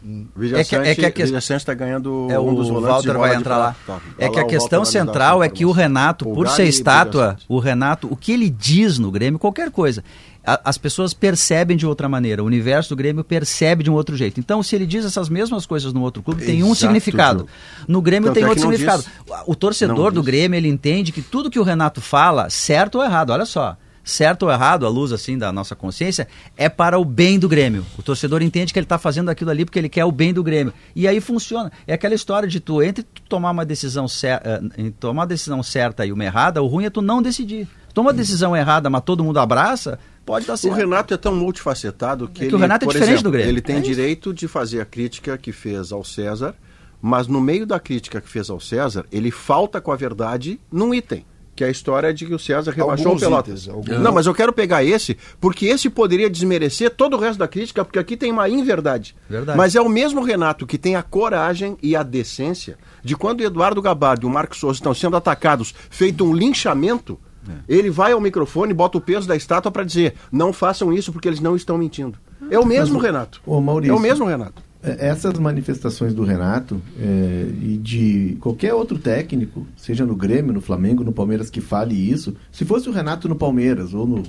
Prata. É que- é que a questão- está ganhando É, um dos o volantes Walter vai entrar lá. Tá. É Vai que lá, a o questão central é que o. Renato, por ser estátua, o Renato, o que ele diz no Grêmio, qualquer coisa, a- as pessoas percebem de outra maneira. O universo do Grêmio percebe de um outro jeito. Então, se ele diz essas mesmas coisas no outro clube, tem um Exato, significado. Diogo. No Grêmio Tanto tem é outro significado. diz. O torcedor do. Grêmio, ele entende que tudo que o Renato fala, certo ou errado, olha só. Certo ou errado, à luz assim da nossa consciência, é para o bem do Grêmio. O torcedor entende que ele está fazendo aquilo ali porque ele quer o bem do Grêmio. E aí funciona. É aquela história de tu, entre tu tomar uma decisão, cer eh, tomar uma decisão certa e uma errada, o ruim é tu não decidir. Toma uma decisão errada, mas todo mundo abraça, pode dar O certo. Renato é tão multifacetado que, É que ele, o Renato é diferente exemplo, do Grêmio. Ele tem É direito de fazer a crítica que fez ao César, mas no meio da crítica que fez ao César, ele falta com a verdade num item. Que é a história de que o César rebaixou Alguns o Pelotas. itens, alguns. Não, mas eu quero pegar esse, porque esse poderia desmerecer todo o resto da crítica, porque aqui tem uma inverdade. Verdade. Mas é o mesmo Renato que tem a coragem e a decência de quando o Eduardo Gabardo e o Marcos Souza estão sendo atacados, feito um linchamento, ele vai ao microfone, bota o peso da estátua para dizer: não façam isso porque eles não estão mentindo. É o mesmo Mas Renato. Ô, Maurício, é o mesmo Renato. É, Essas manifestações do Renato é, e de qualquer outro técnico, seja no Grêmio, no Flamengo, no Palmeiras, que fale isso, se fosse o Renato no Palmeiras ou no,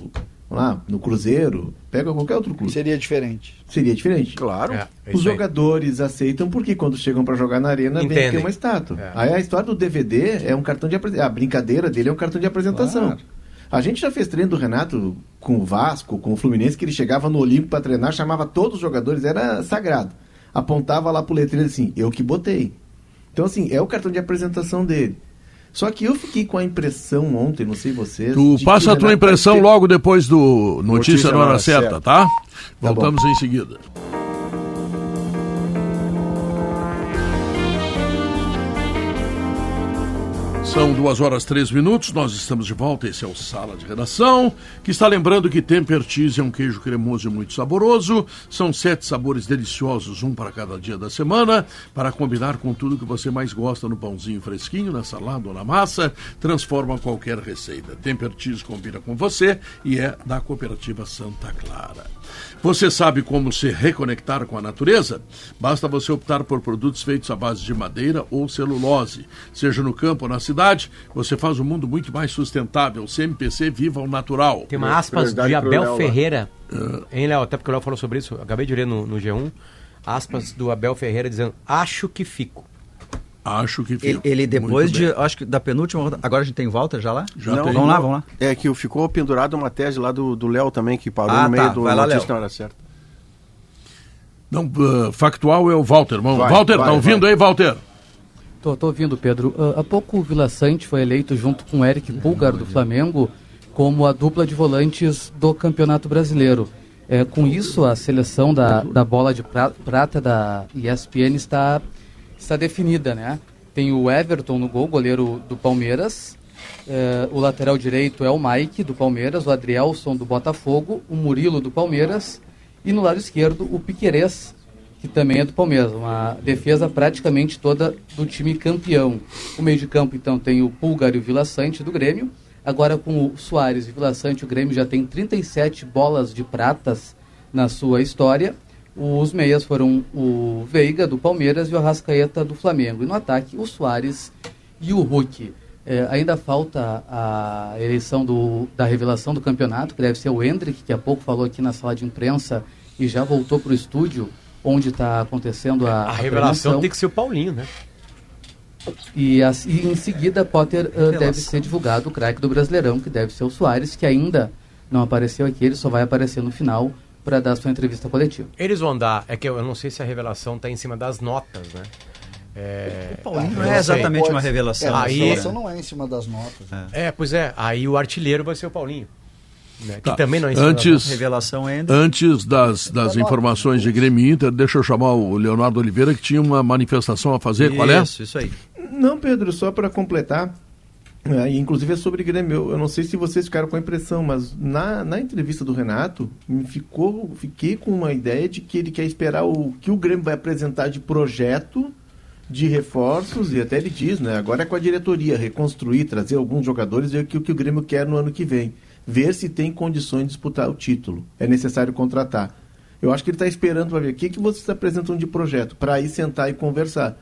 lá, no Cruzeiro, pega qualquer outro clube, Seria diferente. seria diferente. Claro. É, é Os isso aí. jogadores aceitam porque quando chegam para jogar na arena vem Entendem. que é uma estátua. É. Aí a história do DVD é um cartão de apresentação. A brincadeira dele é um cartão de apresentação. Claro. A gente já fez treino do Renato com o Vasco, com o Fluminense, que ele chegava no Olímpico para treinar, chamava todos os jogadores, era sagrado. Apontava lá pro letreiro assim, eu que botei. Então, assim, é o cartão de apresentação dele. Só que eu fiquei com a impressão ontem, não sei vocês. Tu passa a tua impressão ter- logo depois do Notícia, Notícia na hora certa, tá? Tá Voltamos em seguida. São duas horas três minutos, nós estamos de volta, esse é o Sala de Redação, que está lembrando que Temper Cheese é um queijo cremoso e muito saboroso, são sete sabores deliciosos, um para cada dia da semana, para combinar com tudo que você mais gosta no pãozinho fresquinho, na salada ou na massa, transforma qualquer receita. Temper Cheese combina com você e é da Cooperativa Santa Clara. Você sabe como se reconectar com a natureza? Basta você optar por produtos feitos à base de madeira ou celulose. Seja no campo ou na cidade, você faz um mundo muito mais sustentável. CMPC Viva o Natural. Tem uma aspas de Abel. Ferreira. Hein, Léo? Até porque o Léo falou sobre isso. eu Acabei de ler no, no G1. Aspas do Abel Ferreira dizendo: Acho que fico. Acho que Ele, fica. ele depois de, acho que da penúltima rodada. Agora a gente tem Walter já lá? Já Não, tem. Vamos lá, vamos lá. É que ficou pendurado uma tese lá do do Léo também, que parou Ah, no meio tá. do Vai lá, Notícia Léo. na hora certa. Não, uh, factual é o Walter. Vai, Walter, vai, tá ouvindo vai. aí, Walter? Tô, tô ouvindo, Pedro. Ah, há pouco o Vila Sante foi eleito junto com o Eric Pulgar do Flamengo como a dupla de volantes do Campeonato Brasileiro. É, com isso, a seleção da, da bola de pra- prata da ESPN está, está definida, né? Tem o Everton no gol, goleiro do Palmeiras. É, o lateral direito é o Mike, do Palmeiras. O Adrielson, do Botafogo. O Murilo, do Palmeiras. E no lado esquerdo, o Piquerez, que também é do Palmeiras. Uma defesa praticamente toda do time campeão. O meio de campo, então, tem o Pulgar e o Vila Sante do Grêmio. Agora, com o Soares e Vila Sante, o Grêmio já tem 37 bolas de pratas na sua história. Os meias foram o Veiga, do Palmeiras, e o Arrascaeta, do Flamengo. E no ataque, o Soares e o Hulk. É, ainda falta a eleição do, da revelação do campeonato, que deve ser o Hendrick, que há pouco falou aqui na sala de imprensa e já voltou para o estúdio, onde está acontecendo a, A revelação premiação. tem que ser o Paulinho, né? E, as- e em seguida, Potter ah, deve Revelação. ser divulgado o craque do Brasileirão, que deve ser o Soares, que ainda não apareceu aqui, ele só vai aparecer no final para dar sua entrevista coletiva. Eles vão dar. É que eu, eu não sei se a revelação tá em cima das notas, né? É, Paulinho não é exatamente uma revelação. É, a Aí- revelação não é em cima das notas. É, pois é. Aí o artilheiro vai ser o Paulinho. Né? Que Tá. também não é em cima das notas. Antes, Revelação ainda. antes das, das informações de Grêmio Inter, deixa eu chamar o Leonardo Oliveira, que tinha uma manifestação a fazer. Qual é? Isso, isso aí. Não, Pedro, só para completar, é, inclusive é sobre Grêmio. Eu, eu não sei se vocês ficaram com a impressão, mas na, na entrevista do Renato, me ficou, fiquei com uma ideia de que ele quer esperar o que o Grêmio vai apresentar de projeto de reforços, e até ele diz, né? Agora é com a diretoria, reconstruir, trazer alguns jogadores e o que, o que o Grêmio quer no ano que vem. Ver se tem condições de disputar o título. É necessário contratar. Eu acho que ele está esperando para ver o que, que vocês apresentam de projeto, para aí sentar e conversar.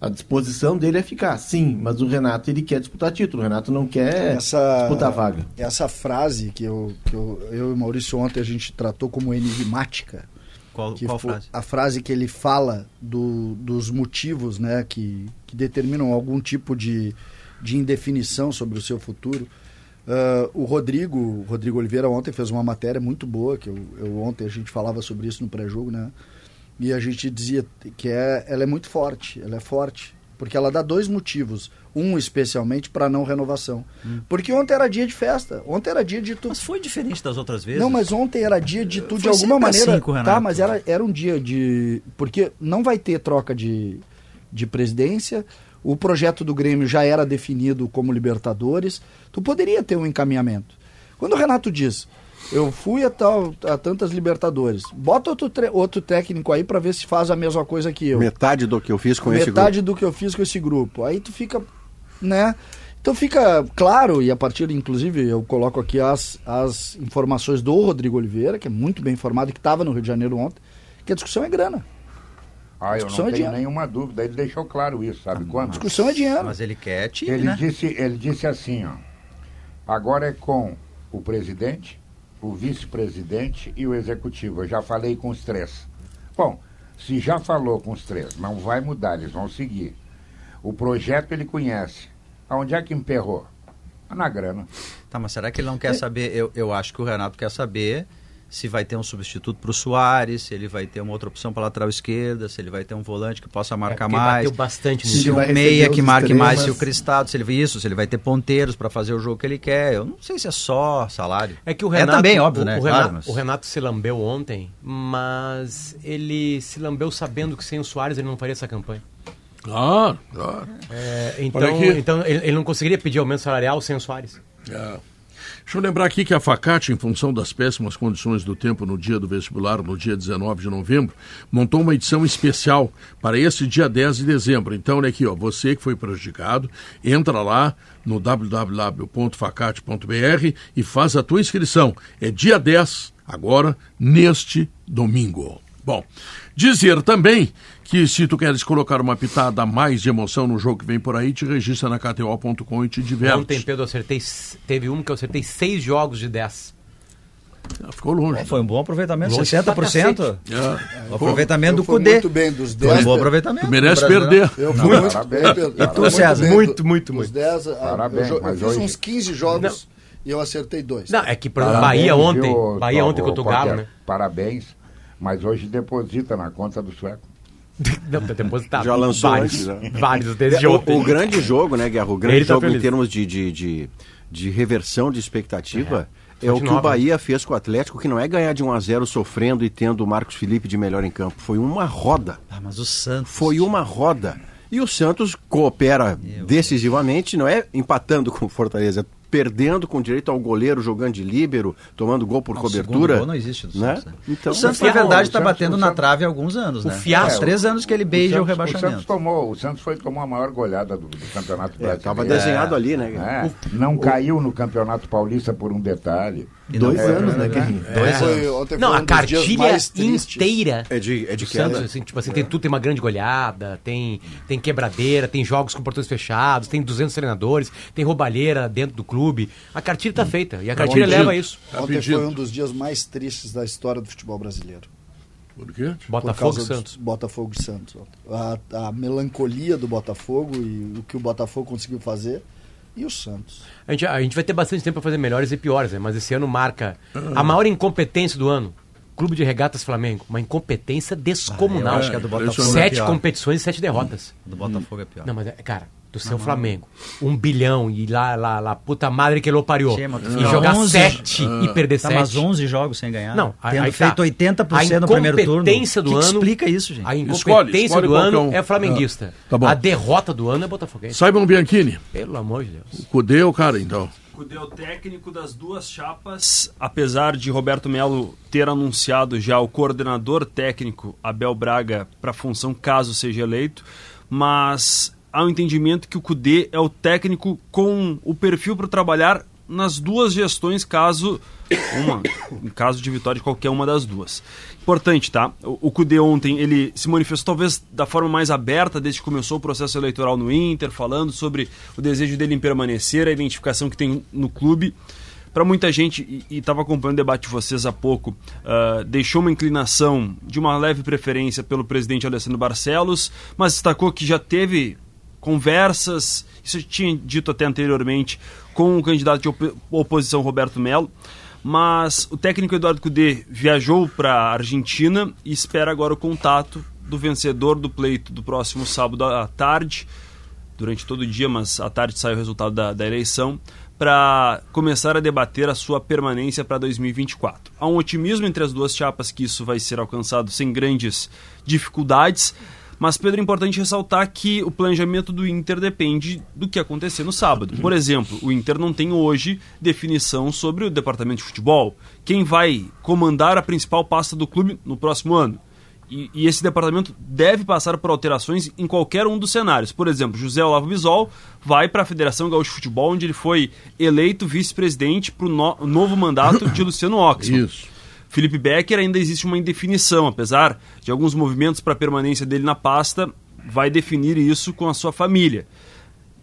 A disposição dele é ficar, sim, mas o Renato ele quer disputar título. O Renato não quer Essa, disputar vaga. essa frase que, eu, que eu, eu e o Maurício ontem a gente tratou como enigmática, Qual, que qual frase? a frase que ele fala do, dos motivos né, que, que determinam algum tipo de, de indefinição sobre o seu futuro. Ah, o Rodrigo, o Rodrigo Oliveira ontem fez uma matéria muito boa, que eu, eu ontem a gente falava sobre isso no pré-jogo, né? E a gente dizia que é, ela é muito forte, ela é forte, porque ela dá dois motivos. Um especialmente para não renovação. Porque ontem era dia de festa, ontem era dia de tu Mas foi diferente das outras vezes? não, mas ontem era dia de tu, de Foi alguma sempre maneira. assim tá, mas era, era um dia de. Porque não vai ter troca de, de presidência. O projeto do Grêmio já era definido como Libertadores. Tu poderia ter um encaminhamento. Quando o Renato diz, eu fui a, tal, a tantas Libertadores, bota outro, tre- outro técnico aí para ver se faz a mesma coisa que eu. Metade do que eu fiz com esse grupo. Metade do que eu fiz com esse grupo. Aí tu fica, né? Então fica claro, e a partir, inclusive, eu coloco aqui as, as informações do Rodrigo Oliveira, que é muito bem informado e que estava no Rio de Janeiro ontem, que a discussão é grana. Ah, eu Discussão não é tenho dinheiro. nenhuma dúvida. Ele deixou claro isso, sabe A quando? discussão é dinheiro. Mas ele quer time, Ele né? disse, ele disse assim, ó. Agora é com o presidente, o vice-presidente e o executivo. Eu já falei com os três. Bom, se já falou com os três, não vai mudar, eles vão seguir. O projeto ele conhece. Aonde é que emperrou? Na grana. Tá, mas será que ele não quer saber? Eu, eu acho que o Renato quer saber se vai ter um substituto para o Soares, se ele vai ter uma outra opção para lateral esquerda, se ele vai ter um volante que possa marcar porque mais. bateu bastante se um vai receber meia que marque mais se o Cristado, se ele isso, se ele vai ter ponteiros para fazer o jogo que ele quer. Eu não sei se é só salário. É que o Renato, é também óbvio, o, né? O Claro, Renato, mas- o Renato se lambeu ontem, mas ele se lambeu sabendo que sem o Soares ele não faria essa campanha. Claro, claro. É, então, então ele, ele não conseguiria pedir aumento salarial sem o Soares. É. Deixa eu lembrar aqui que a Facate, em função das péssimas condições do tempo no dia do vestibular, no dia 19 de novembro, montou uma edição especial para esse dia 10 de dezembro. Então, olha aqui, ó, você que foi prejudicado, entra lá no www.facate.br e faz a tua inscrição. É dia 10, agora, neste domingo. Bom, dizer também que se tu queres colocar uma pitada a mais de emoção no jogo que vem por aí, te registra na KTO.com e te diverte. Ontem, Pedro, acertei. Teve um que eu acertei seis jogos de 10. Ah, Ficou longe. Foi um bom aproveitamento, Longe pra 60%. É. O aproveitamento do Eu fui Cudê. muito bem dos Foi um 10. bom aproveitamento. Tu merece perder. Eu fui Não, muito parabéns. Pedro. E tu, César? bem Muito, muito, dos muito. 10, Parabéns, eu, eu fiz hoje- uns 15 jogos e eu acertei dois. Não, é que, Parabéns, Bahia ontem. viu, Bahia ontem contra o? Galo, né? Parabéns, mas hoje deposita na conta do sueco. Não, tá depositado. Já lançou vários, antes, né? vários desde o, ontem. o grande jogo, né, Guerra? O grande Ele tá jogo em feliz. termos de, de, de, de reversão de expectativa é, Fonte o que o Bahia fez com o Atlético, que não é ganhar de 1 a 0 sofrendo e tendo o Marcos Felipe de melhor em campo. Foi uma roda. Ah, mas o Santos. Foi uma roda. E o Santos coopera decisivamente, não é empatando com o Fortaleza, é perdendo com direito ao goleiro, jogando de líbero, tomando gol por Não, o cobertura. gol não existe do né? Santos, né? Então, o Santos, o na verdade, o está Santos- batendo o na Santos- trave há alguns anos, o né? fiasco- Faz três anos que ele beija o, Santos- O rebaixamento. Santos tomou, o Santos foi tomou a maior goleada do, do campeonato é, brasileiro. tava desenhado ali, né? É, não caiu no campeonato paulista por um detalhe. Não- Dois É, anos, né, é, Guerrinho? Ontem foi- ontem Não, foi a um cartilha inteira É de, é de do Santos, queda. assim, tipo assim, tem tudo, tem uma grande goleada, tem, tem quebradeira, tem jogos com portões fechados, tem 200 treinadores, tem roubalheira dentro do clube. A cartilha tá feita e a cartilha pedido. leva a isso. Tá Ontem pedido. foi um dos dias mais tristes da história do futebol brasileiro. Por quê? Botafogo e Santos. Botafogo e Santos. A, a melancolia do Botafogo e o que o Botafogo conseguiu fazer. E o Santos. A gente, a gente vai ter bastante tempo para fazer melhores e piores, né? Mas esse ano marca a maior incompetência do ano. Clube de Regatas Flamengo. Uma incompetência descomunal. Ah, eu acho que a do Botafogo. Sete é competições e sete derrotas. Do Botafogo é pior. Não, mas, é- cara, do seu Flamengo, um bilhão e lá, lá, lá, puta madre que ele pariu. E jogar 11. sete e perder Tá, sete. mas 11 jogos sem ganhar. Não, aí- tendo aí feito tá. 80% A no primeiro turno. incompetência do que que ano- explica isso, gente? A Escolhe, incompetência escolhe do qualquer ano um. é flamenguista. Ah, tá bom. A derrota do ano é botafoguense. Saibam Bianchini, Pelo amor de Deus. o Cudê é o cara, então. Cudê é o técnico das duas chapas, apesar de Roberto Melo ter anunciado já o coordenador técnico Abel Braga para a função caso seja eleito, mas há um entendimento que o Cudê é o técnico com o perfil para trabalhar nas duas gestões, caso uma, em caso de vitória de qualquer uma das duas. Importante, tá? O, Cudê ontem ele se manifestou talvez da forma mais aberta desde que começou o processo eleitoral no Inter, falando sobre o desejo dele em permanecer, a identificação que tem no clube. Para muita gente, e estava acompanhando o debate de vocês há pouco, ah, deixou uma inclinação de uma leve preferência pelo presidente Alessandro Barcelos, mas destacou que já teve conversas, isso eu tinha dito até anteriormente, com o candidato de op- oposição Roberto Melo. Mas o técnico Eduardo Cudê viajou para a Argentina e espera agora o contato do vencedor do pleito do próximo sábado à tarde, durante todo o dia, mas à tarde sai o resultado da, da eleição, para começar a debater a sua permanência para 2024. Há um otimismo entre as duas chapas que isso vai ser alcançado sem grandes dificuldades, mas, Pedro, é importante ressaltar que o planejamento do Inter depende do que acontecer no sábado. Por exemplo, o Inter não tem hoje definição sobre o departamento de futebol. Quem vai comandar a principal pasta do clube no próximo ano? E, e esse departamento deve passar por alterações em qualquer um dos cenários. Por exemplo, José Olavo Bisol vai para a Federação Gaúcha de Futebol, onde ele foi eleito vice-presidente para o no, novo mandato de Luciano Oxman. Isso. Felipe Becker ainda existe uma indefinição, apesar de alguns movimentos para a permanência dele na pasta, vai definir isso com a sua família.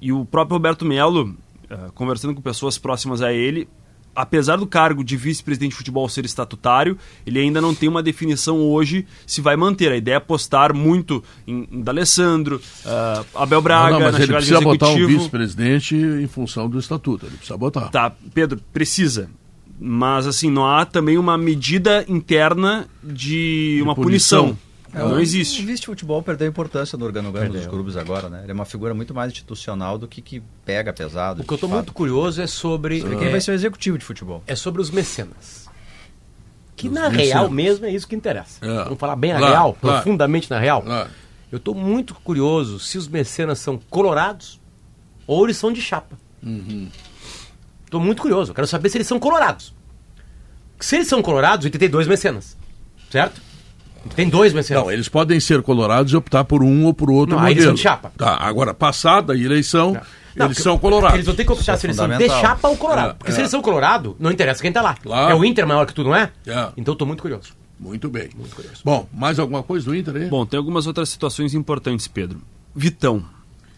E o próprio Roberto Melo, eh, conversando com pessoas próximas a ele, apesar do cargo de vice-presidente de futebol ser estatutário, ele ainda não tem uma definição hoje se vai manter. A ideia é apostar muito em, em D'Alessandro, eh, Abel Braga, não, não, mas na ele chegada precisa botar um vice-presidente em função do estatuto. Ele precisa botar. Tá, Pedro, precisa. Mas, assim, não há também uma medida interna de, uma punição. punição. não existe. O vice-futebol perdeu importância no organograma dos clubes agora, né? Ele é uma figura muito mais institucional do que que pega pesado. O que eu estou de muito curioso é sobre. Sobre quem é, vai ser o executivo de futebol. é sobre os mecenas. Que Os na mecenas. real mesmo é isso que interessa. É. Vamos falar bem na real, claro. profundamente na real. Claro. Eu estou muito curioso se os mecenas são colorados ou eles são de chapa. Estou muito curioso. Eu quero saber se eles são colorados. Se eles são colorados, o tem dois mecenas. Certo? Tem dois mecenas. Não, eles podem ser colorados e optar por um ou por outro Não, aí modelo. eles são de chapa. Tá, agora, passada a eleição, Não, eles porque- são colorados. Eles vão ter que optar Isso se é eles são de chapa ou colorado. É, porque é. se eles são colorado, não interessa quem tá lá. Claro. É o Inter maior que tudo, não é? É. Então eu tô muito curioso. Muito bem. Bom, mais alguma coisa do Inter aí? Bom, tem algumas outras situações importantes, Pedro. Vitão.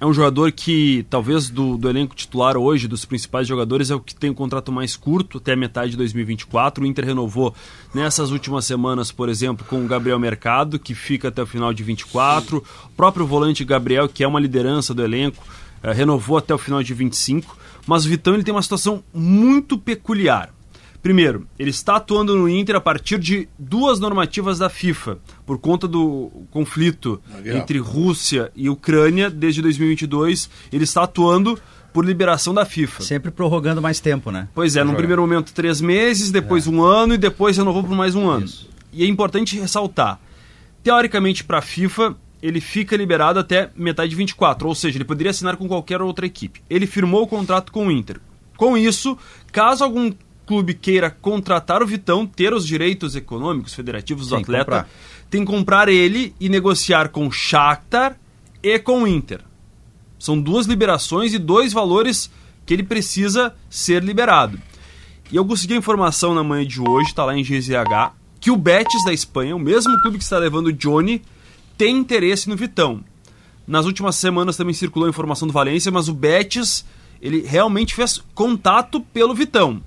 É um jogador que, talvez do, do elenco titular hoje, dos principais jogadores, é o que tem o contrato mais curto, até metade de 2024. O Inter renovou nessas últimas semanas, por exemplo, com o Gabriel Mercado, que fica até o final de 24. O próprio volante Gabriel, que é uma liderança do elenco, eh, renovou até o final de 25. Mas o Vitão ele tem uma situação muito peculiar. Primeiro, ele está atuando no Inter a partir de duas normativas da FIFA, por conta do conflito entre Rússia e Ucrânia desde 2022. Ele está atuando por liberação da FIFA. Sempre prorrogando mais tempo, né? Pois é, num primeiro momento três meses, depois um ano e depois renovou por mais um ano. E é importante ressaltar: teoricamente, para a FIFA, ele fica liberado até metade de 24, ou seja, ele poderia assinar com qualquer outra equipe. Ele firmou o contrato com o Inter. Com isso, caso algum clube queira contratar o Vitão, ter os direitos econômicos federativos do Tem atleta, comprar. tem que comprar ele e negociar com o Shakhtar e com o Inter. São duas liberações e dois valores que ele precisa ser liberado. E eu consegui a informação na manhã de hoje, está lá em GZH, que o Betis da Espanha, o mesmo clube que está levando o Johnny, tem interesse no Vitão. Nas últimas semanas também circulou a informação do Valência, mas o Betis, ele realmente fez contato pelo Vitão.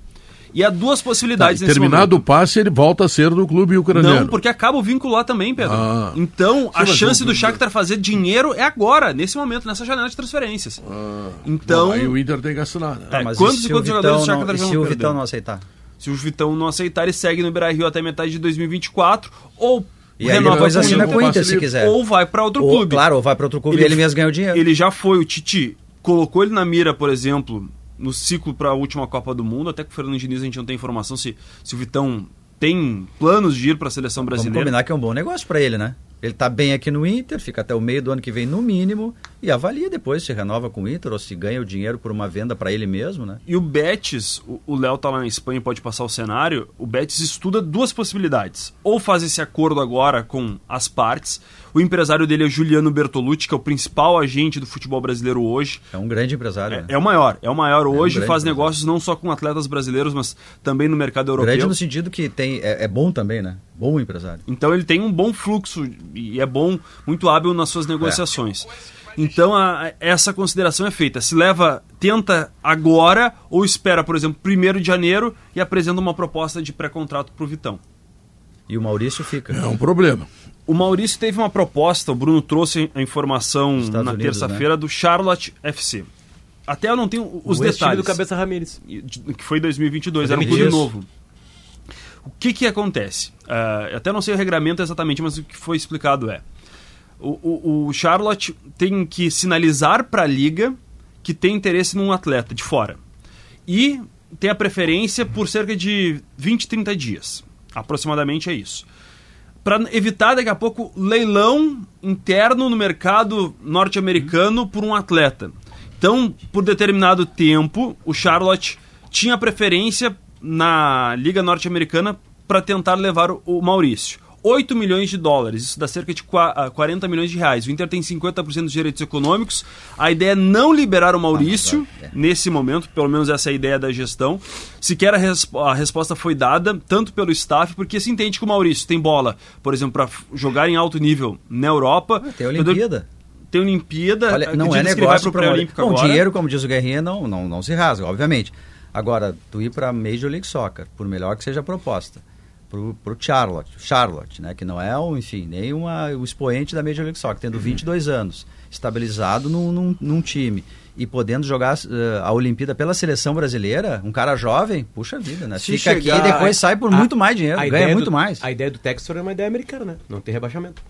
E há duas Tá, possibilidades e nesse terminado momento. o passe, ele volta a ser do clube ucraniano. Não, porque acaba o vínculo lá também, Pedro. Ah. Então, a chance do Shakhtar fazer dinheiro é agora, nesse momento, nessa janela de transferências. Então, Bom, aí o Inter tem que assinar. né? É, Mas quantos e e quantos o jogadores Vitão o Shakhtar não, e já se o? Vitão não aceitar? se o Vitão não aceitar, ele segue no Beira-Rio até metade de 2024, ou E aí renova o assina Inter, com o Inter, se quiser. ou vai para outro Ou, clube. Claro, ou vai para outro clube e ele mesmo ganha o dinheiro. Ele já foi, o Titi colocou ele na mira, por exemplo, no ciclo para a última Copa do Mundo, até com o Fernando Diniz a gente não tem informação se, se o Vitão tem planos de ir para a seleção Vamos brasileira. combinar que é um bom negócio para ele, né? Ele tá bem aqui no Inter, fica até o meio do ano que vem no mínimo e avalia depois se renova com o Inter ou se ganha o dinheiro por uma venda para ele mesmo, né? E o Betis, o- o Léo tá lá na Espanha e pode passar o cenário, o Betis estuda duas possibilidades. Ou faz esse acordo agora com as partes. O empresário dele é Juliano Bertolucci, que é o principal agente do futebol brasileiro hoje. É um grande empresário. É, né? é o maior, é o maior um hoje, grande faz empresário. negócios não só com atletas brasileiros, mas também no mercado europeu. Grande no sentido que tem, é, é bom também, né? Bom empresário. Então ele tem um bom fluxo e é bom, muito hábil nas suas negociações. Então a- a- essa consideração é feita. Se leva, tenta agora ou espera, por exemplo, 1 de janeiro e apresenta uma proposta de pré-contrato para o Vitão. E o Maurício fica. É um problema. O Maurício teve uma proposta, o Bruno trouxe a informação Estados na terça-feira do Charlotte FC. Até eu não tenho os o detalhes. do Cabeça Ramírez. Que foi em 2022, Foi era um clube novo. O que que acontece? Eu até não sei o regramento exatamente, mas o que foi explicado é o, o- o Charlotte tem que sinalizar para a liga que tem interesse num atleta de fora e tem a preferência por cerca de 20, 30 dias, aproximadamente é isso. Para evitar daqui a pouco leilão interno no mercado norte-americano por um atleta. Então, por determinado tempo, o Charlotte tinha preferência na Liga Norte-Americana para tentar levar o- o Maurício. 8 milhões de dólares, isso dá cerca de qua- ah, 40 milhões de reais. O Inter tem 50% dos direitos econômicos. A ideia é não liberar o Maurício é. nesse momento, pelo menos essa é a ideia da gestão. Sequer a, resp- a resposta foi dada, tanto pelo staff, porque se entende que o Maurício tem bola, por exemplo, para jogar em alto nível na Europa. Ah, Tem a Olimpíada. Tem Olimpíada. Olha, não é negócio para pré-olímpico Bom, agora. dinheiro, como diz o Guerrinha, não, não, não se rasga, obviamente. Agora, tu ir para Major League Soccer, por melhor que seja a proposta, pro, pro Charlotte, Charlotte, né, que não é, um, enfim, nem uma, o expoente da Major League Soccer, tendo 22 anos, estabilizado num, num, num time, e podendo jogar eh, a Olimpíada pela seleção brasileira, um cara jovem, puxa vida, né? Se Fica aqui e depois sai por A- muito mais dinheiro, a ganha ideia muito do- mais. A ideia do Textor é uma ideia americana, né? Não tem rebaixamento.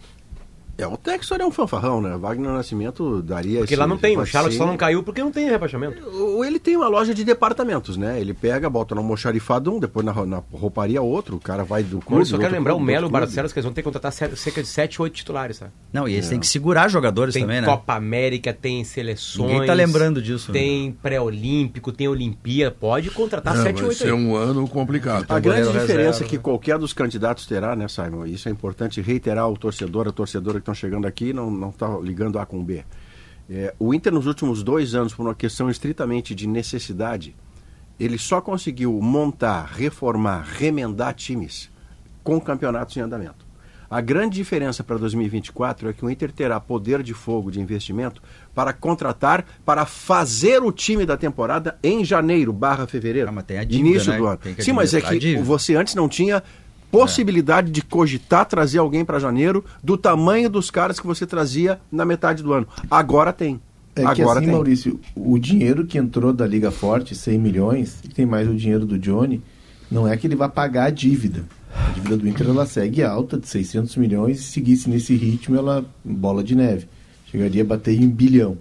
É, o Textor é um fanfarrão, né? Wagner Nascimento daria Porque esse lá não tem. O vacilo. Charlotte só não caiu porque não tem rebaixamento. O- Ele tem uma loja de departamentos, né? Ele pega, bota no almoxarifado um, depois na, na rouparia outro, o cara vai do clube. Maurício, só quero outro lembrar o clube, Melo e o. Barcelos que eles vão ter que contratar cer- cerca de 7, 8 titulares, sabe? Não, e eles têm que segurar jogadores Tem também, né? Copa América, tem seleções. Ninguém tá lembrando disso, né? Tem pré-olímpico, tem Olimpíada. Pode contratar É, 7, vai 8 ser aí. um ano complicado. A grande diferença reserva. que qualquer dos candidatos terá, né, Simon? Isso é importante reiterar ao torcedor, a torcedora que estão chegando aqui, não não está ligando A com B. É, o Inter, nos últimos dois anos, por uma questão estritamente de necessidade, ele só conseguiu montar, reformar, remendar times com campeonatos em andamento. A grande diferença para 2024 é que o Inter terá poder de fogo de investimento para contratar, para fazer o time da temporada em janeiro barra fevereiro. Ah, mas tem a dívida, início né? do ano. Sim, mas é que você antes não tinha possibilidade de cogitar trazer alguém para janeiro do tamanho dos caras que você trazia na metade do ano. Agora tem. É que Agora assim, tem. Maurício, o dinheiro que entrou da Liga Forte, 100 milhões, e tem mais o dinheiro do Johnny, não é que ele vai pagar a dívida. A dívida do Inter ela segue alta de 600 milhões, se seguisse nesse ritmo, ela bola de neve. Chegaria a bater em um bilhão.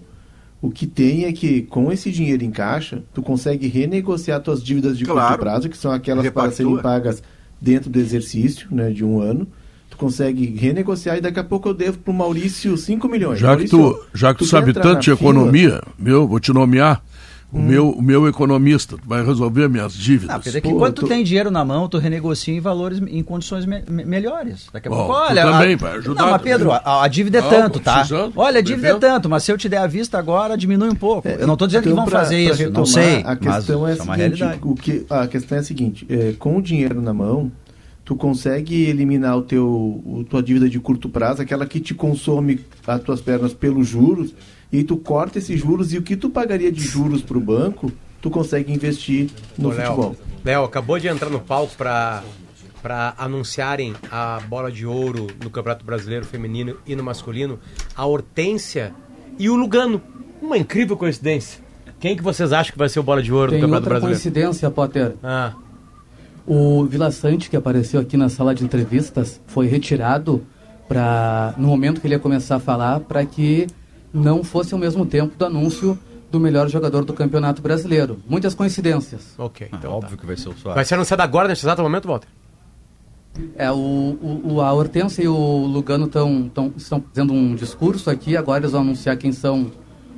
O que tem é que com esse dinheiro em caixa, tu consegue renegociar tuas dívidas de Claro. curto prazo, que são aquelas para Repactua. serem pagas dentro do exercício, né, de um ano. Tu consegue renegociar e daqui a pouco eu devo pro Maurício 5 milhões. Já que Maurício, tu, já que tu quer sabe tanto de fila? economia, meu, vou te nomear o, Hum. meu, o meu economista. Vai resolver minhas dívidas. Não, porque é que Pô, quando tu tu- tem dinheiro na mão, tu renegocia em valores, em condições me- me- melhores. Daqui a Bom, pouco, olha... também a... vai ajudar Não, mas. Pedro, a, a dívida é Não, tanto, tá? Olha, a dívida é tanto, mas se eu te der à vista agora, diminui um pouco. É, eu não tô dizendo que então, vão pra- fazer pra isso, não retomar, sei. A mas questão é a é uma seguinte, realidade. o que, a questão é a seguinte, é, com o dinheiro na mão, tu consegue eliminar o teu, o, tua dívida de curto prazo, aquela que te consome as tuas pernas pelos juros, e aí tu corta esses juros e o que tu pagaria de juros para o banco, tu consegue investir no Ô, futebol. Léo, acabou de entrar no palco para para anunciarem a bola de ouro no Campeonato Brasileiro Feminino e no masculino, a Hortência e o Lugano. Uma incrível coincidência. Quem que vocês acham que vai ser o bola de ouro Tem do Campeonato outra Brasileiro? coincidência, Potter. Ah, O Vila Sante, que apareceu aqui na sala de entrevistas, foi retirado para no momento que ele ia começar a falar, para que não fosse ao mesmo tempo do anúncio do melhor jogador do Campeonato Brasileiro. Muitas coincidências. ok. Ah, Então óbvio tá. que vai ser o Soares. Vai ser anunciado agora, nesse exato momento, Walter? É, o, o, o- a Hortência e o Lugano tão, tão, estão fazendo um discurso aqui, agora eles vão anunciar quem são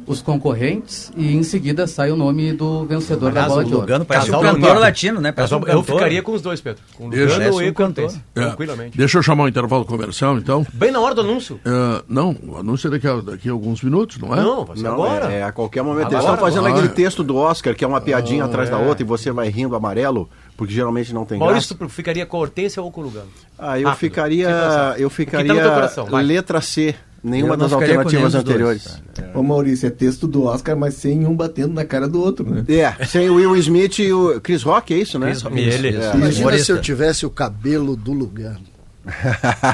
os concorrentes e em seguida sai o nome do vencedor da Aliás, bola o de ouro. Lugano parece um Casal cantor latino, né? Parece Eu, um eu cantor. ficaria com os dois, Pedro. Com o Deixa. Lugano Parece e um a cantor. É. Tranquilamente. Deixa eu chamar o intervalo comercial, então. Bem na hora do anúncio. É, não, o anúncio é daqui a, daqui a alguns minutos, não é? Não, vai ser Não, agora. É, é a qualquer momento. Agora, Eles estão fazendo agora. aquele texto do Oscar, que é uma piadinha atrás da é. outra, e você vai rindo amarelo, porque geralmente não tem Maurício, graça. ficaria com a Hortência ou com o Lugano? Ah, eu Rápido, ficaria. Eu O tá ficaria. no teu coração? Vai. letra C. Nenhuma não das com alternativas anteriores. dois, Ô Maurício, é texto do Oscar, mas sem um batendo na cara do outro, né? É, sem o Will Smith e o Chris Rock, é isso, né? Chris Rock, E ele? É. isso. Imagina Humorista. se eu tivesse o cabelo do Lugano.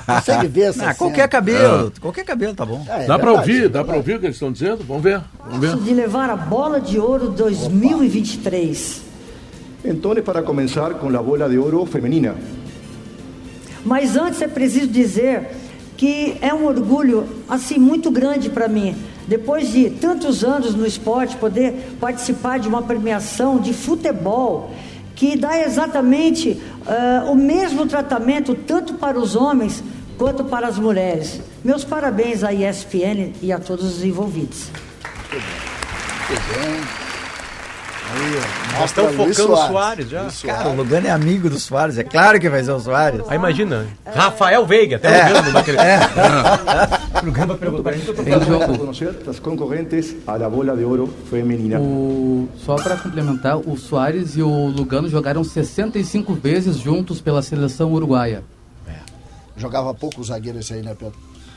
Consegue ver essa Ah, cena? qualquer cabelo, qualquer cabelo tá bom. É, Dá é pra verdade, ouvir, é dá pra verdade. ouvir o que eles estão dizendo? Vamos ver, vamos ver. de levar a bola de ouro 2023. Entonces, para comenzar con la bola de oro femenina, Mas antes é preciso dizer que é um orgulho assim muito grande para mim. Depois de tantos anos no esporte, poder participar de uma premiação de futebol que dá exatamente ah, o mesmo tratamento tanto para os homens quanto para as mulheres. Meus parabéns à ESPN e a todos os envolvidos. Nós Mostra estamos focando no Soares. Já. Luiz Cara, o Lugano é amigo do Soares, é claro que vai ser o Soares. Aí imagina, Rafael Veiga, até É. o Lugano naquele... É. O Lugano vai perguntar. Tem vamos a jogo. conocer las concurrentes a la bola de oro femenina. O, só para complementar, o Soares e o Lugano jogaram 65 vezes juntos pela seleção uruguaia. Jogava pouco o zagueiro esse aí, né, Pedro?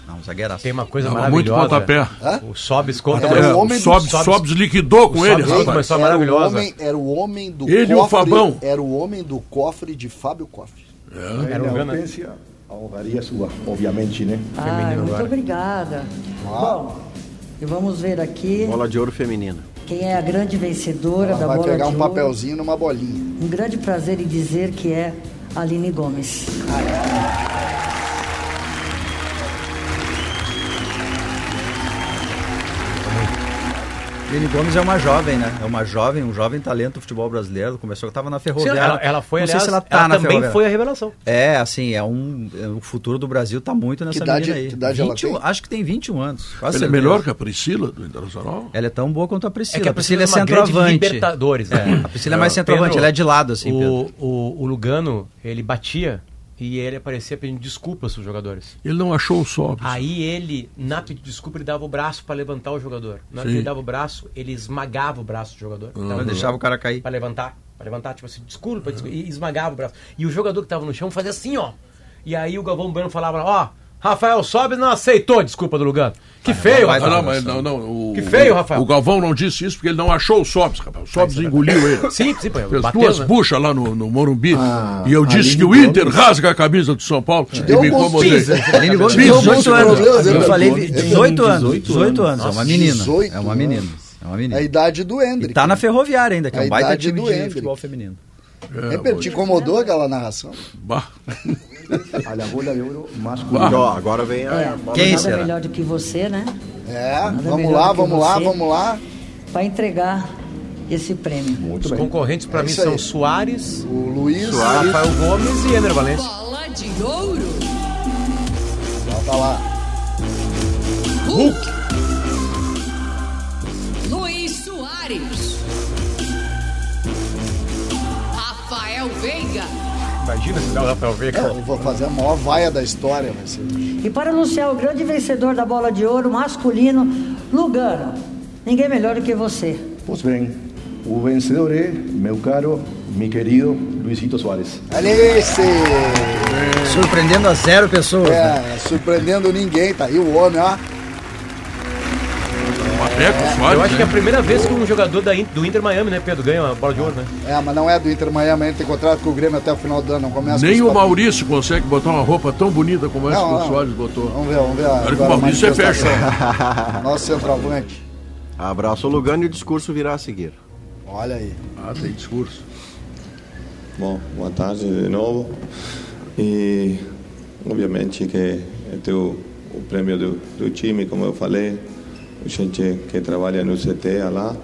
Não, zagueiraço. Tem uma coisa muito maravilhosa. pontapé. Hã? O Sobis conta, Era mas o homem do- Sobs, Sobs- Sobs liquidou com o ele, Sobs rapaz. começou Era o, maravilhosa. homem, era o homem do Ele e o cofre. Fabão. Era o homem do cofre de Fábio Cofre. Era o la Lugano. ausencia ahogaría su, obviamente, né? Ah, muito agora. obrigada. Bom, e vamos ver aqui. Bola de ouro feminina. quem é a grande vencedora Ela da vai bola pegar de um ouro. papelzinho numa bolinha. Um grande prazer em dizer que é Aline Gomes. Lene Gomes é uma jovem, né? É uma jovem, um jovem talento do futebol brasileiro. Começou, estava na Ferroviária. Sim, ela- ela foi, Não sei aliás, se ela tá ela na também Ferroviária. foi a revelação. É, assim, é um. é, o futuro do Brasil tá muito nessa idade- menina aí. que idade ela 21 tem? Acho que tem 21 anos. quase Ele é melhor que a Priscila do Internacional? Ela é tão boa quanto a Priscila. É que a a Priscila é Priscila é uma grande centroavante. Libertadores, né? É, a Priscila é mais É. centroavante, Pedro, ela é de lado, assim, Pedro. O, o, o Lugano, ele batia e ele aparecia pedindo desculpas pros jogadores. Ele não achou o sóbrio. Aí ele, na pedido de desculpa, ele dava o braço para levantar o jogador. Na hora que ele dava o braço, ele esmagava o braço do jogador. Uhum. Deixava o cara cair. Para levantar. Para levantar, tipo assim, desculpa, desculpa, e esmagava o braço. E o jogador que tava no chão fazia assim, ó. E aí o Galvão Bueno falava, ó, Rafael Sobe não aceitou a desculpa do Lugano. Que feio, Ah, Rafael. não, mas não, não. O, Que feio, Rafael. O Galvão não disse isso porque ele não achou o Sobs, rapaz. O Sobs engoliu ele. Sim, sim, pô, Fez bateu, duas né? buchas lá no, no Morumbi. Ah, e eu disse que o Gomes. Inter rasga a camisa do São Paulo. e deu me incomodei. Aline Gomes deu muitos muito anos. Eu falei Gomes? 18 anos. 18 18 anos. É uma menina. 18 É uma menina. É uma É menina. a idade do Hendrick. E tá na Ferroviária ainda, que é um baita time do de futebol feminino. É, te incomodou aquela narração? bah. A la bola de oro masculina. Ó, agora vem a. É, Quem nada será? melhor do que você, né? É, Nada vamos lá, vamos lá, vamos lá. Para entregar esse prêmio. Muito Os bem. concorrentes para É mim são aí. Soares, O Luiz, Rafael Gomes e Ener Valencia. Bola de ouro. tá lá. Hulk. Luiz Soares. Rafael Veiga. Imagina se dá o Rafael Veiga. Eu vou fazer a maior vaia da história, vai ser. E para anunciar o grande vencedor da bola de ouro masculino, Lugano. Ninguém melhor do que você. Pois bem, o vencedor é, meu caro, meu querido Luisito Soares. Alice! Surpreendendo a zero pessoas, né? É, surpreendendo ninguém, tá aí o homem, ó. Soares, Eu acho que é a né? primeira vez que um jogador da do Inter Miami, né, Pedro, ganha a bola de ouro, né? É, mas não é do Inter Miami, ainda tem contrato com o Grêmio até o final do ano, não começa Nem com o Maurício consegue botar uma roupa tão bonita como essa Não, que o. Soares botou. Vamos ver, vamos ver. Olha que o agora Maurício é manifestação. Nosso centroavante. Abraço ao Lugano e o discurso virá a seguir. Olha aí. Ah, tem discurso. Bom, boa tarde de novo. E, obviamente, que é o, o prêmio do, do time, como eu falei, gente que trabalha no CT lá.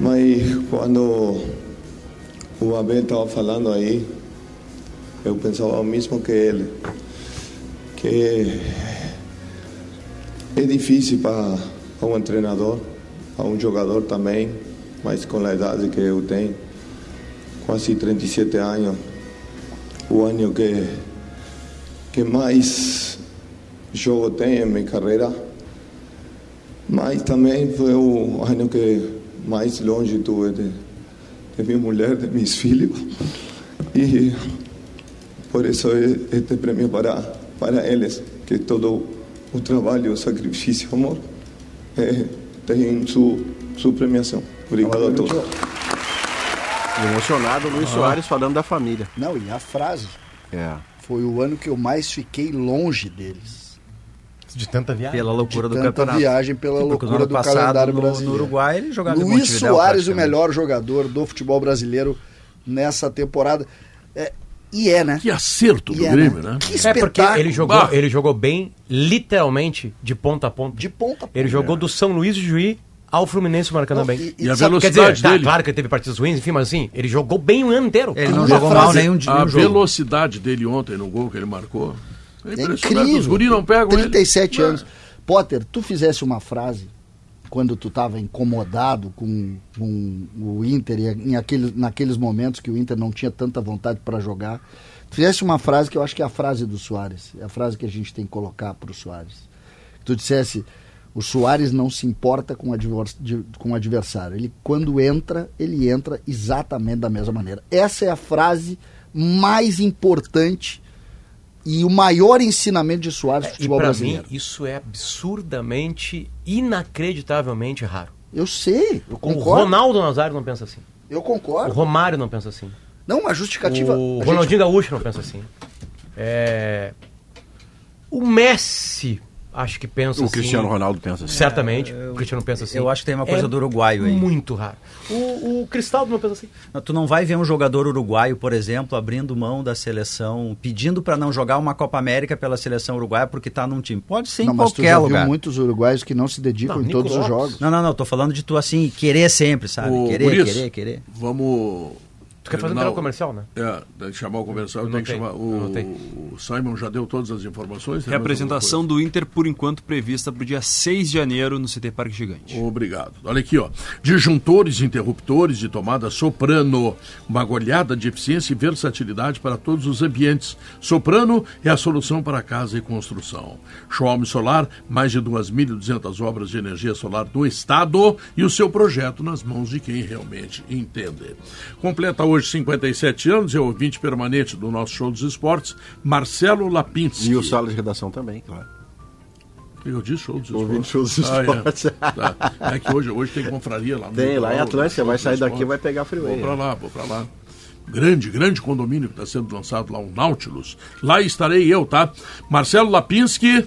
Mas quando o Abel estava falando aí, eu pensava o mesmo que ele, que é difícil para um treinador, para um jogador também, mas com a idade que eu tenho, quase 37 anos, o ano que, que mais jogo tenho em minha carreira, mas também foi o ano que mais longe tuve de, de minha mulher, de meus filhos, e por isso é este prêmio para, para eles, que todo o trabalho, o sacrifício, o amor, eh, tem sua, sua premiação. Obrigado a todos. Emocionado, Luiz Soares falando da família. Não, e a frase. É. Foi o ano que eu mais fiquei longe deles. De tanta viagem. Pela loucura de do tanta campeonato. viagem, pela Sim, porque no loucura ano do passado, calendário no- brasileiro. no Uruguai, ele jogava Luiz Soares, o melhor jogador do futebol brasileiro nessa temporada. É, e é, né? Que acerto do E é, Grêmio, né? né? Que É porque espetáculo. ele jogou, Bah. ele jogou bem, literalmente, de ponta a ponta. De ponta a ponta. Ele jogou do São Luís do Juí ao Fluminense o Maracanã Não, bem. e- E a sabe- Quer velocidade dizer, tá, dele. claro que ele teve partidas ruins, enfim, mas assim, ele jogou bem o ano inteiro. Ele não Uma jogou frase- mal nenhum, A nenhum jogo. velocidade dele ontem no gol que ele marcou. É É incrível. Os guris não pegam ele. 37 É. anos. Potter, tu fizesse uma frase quando tu estava incomodado com, com o Inter e em aquele, naqueles momentos que o Inter não tinha tanta vontade para jogar. Tu fizesse uma frase que eu acho que é a frase do Soares. É a frase que a gente tem que colocar para o Soares. Tu dissesse, o Soares não se importa com com o adversário. Ele, quando entra, ele entra exatamente da mesma maneira. Essa é a frase mais importante e o maior ensinamento de Soares no E futebol pra brasileiro. mim, isso é absurdamente, inacreditavelmente raro. Eu sei, eu O concordo. Ronaldo Nazário não pensa assim. Eu O concordo. Romário não pensa assim. Não, a justificativa. O a Ronaldinho Gaúcho não pensa assim. É... O Messi, acho que pensa O assim. Cristiano Ronaldo pensa assim. Certamente, o Cristiano pensa assim. eu acho que tem uma coisa É do uruguaio aí. Muito raro. O, o Cristaldo não pensa assim. Não, Tu não vai ver um jogador uruguaio, por exemplo, abrindo mão da seleção, pedindo para não jogar uma Copa América pela seleção uruguaia porque está num time. Pode ser Não, em mas tu qualquer já lugar. viu muitos uruguaios que não se dedicam Não, em Nico todos os Lopes. jogos. Não, não, não, tô falando de tu assim, querer sempre, sabe? Ô, querer, querer, querer. Vamos. Tu quer fazer um terminar canal comercial, né? É, tem que chamar o comercial, Eu tem que chamar. O, o Simon já deu todas as informações. Reapresentação do Inter, por enquanto, prevista para o dia 6 de janeiro no CT Parque Gigante. Obrigado. Olha aqui, ó. Disjuntores, interruptores de tomada soprano. Uma goleada de eficiência e versatilidade para todos os ambientes. Soprano é a solução para casa e construção. Xiaomi Solar, mais de 2.200 obras de energia solar do Estado e o seu projeto nas mãos de quem realmente entende. Completa hoje 57 anos, é ouvinte permanente do nosso show dos esportes, Marcelo Lapinski. E o sala de redação também, claro. Eu disse show dos esportes. show dos esportes. Ah, é. Tá. É que hoje, hoje tem confraria lá Tem, lá em Atlântica, show vai sair daqui esportes. vai pegar freeway. Vou pra lá, vou pra lá. Grande, grande condomínio que está sendo lançado lá, o Nautilus. Lá estarei eu, tá? Marcelo Lapinski,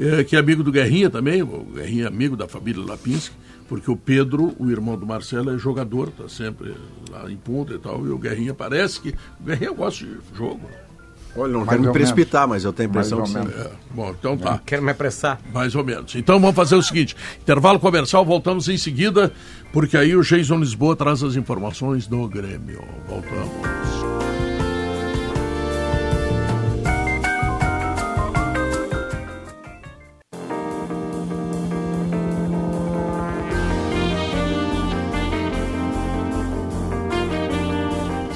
eh, que é amigo do Guerrinha também, o Guerrinha é amigo da família Lapinski, porque o Pedro, o irmão do Marcelo, é jogador, tá sempre lá em ponta e tal, e o Guerrinha parece que... O Guerrinha gosta de jogo. Olha, não Mais quero me precipitar, mas eu tenho a impressão que sim. menos. É, bom, então tá. Quero me apressar. Mais ou menos. Então vamos fazer o seguinte: intervalo comercial, voltamos em seguida, porque aí o Jason Lisboa traz as informações do Grêmio. Voltamos.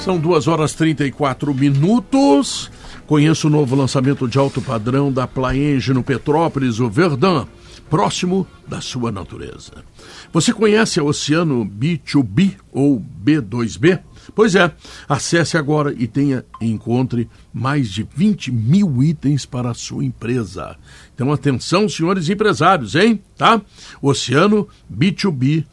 São duas horas 34 minutos. Conheço o novo lançamento de alto padrão da Plaenge no Petrópolis, o Verdun, próximo da sua natureza. Você conhece a Oceano B2B ou B2B? Pois é, acesse agora e tenha encontre mais de 20 mil itens para a sua empresa. Então atenção, senhores empresários, hein? Tá? Oceano B2B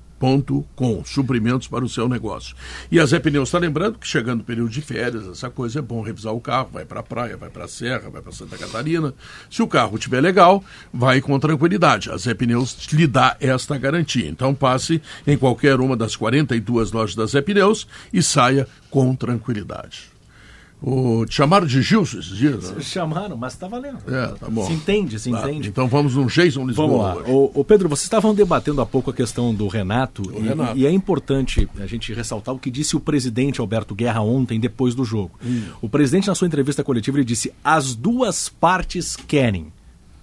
com suprimentos para o seu negócio. E a Zé Pneus está lembrando que chegando o período de férias, essa coisa é bom revisar o carro, vai para a praia, vai para a serra, vai para Santa Catarina. Se o carro estiver legal, vai com tranquilidade. A Zé Pneus lhe dá esta garantia. Então passe em qualquer uma das 42 lojas da Zé Pneus e saia com tranquilidade. O, te chamaram de Gilson esses dias? né? Chamaram, mas tá valendo. É, tá bom. Se entende, se Tá, entende. Então vamos num Jason Lisboa. Vamos. O, o Pedro, vocês estavam debatendo há pouco a questão do Renato, e, Renato. e é importante a gente ressaltar o que disse o presidente Alberto Guerra ontem, depois do jogo. Hum. O presidente, na sua entrevista coletiva, ele disse: as duas partes querem.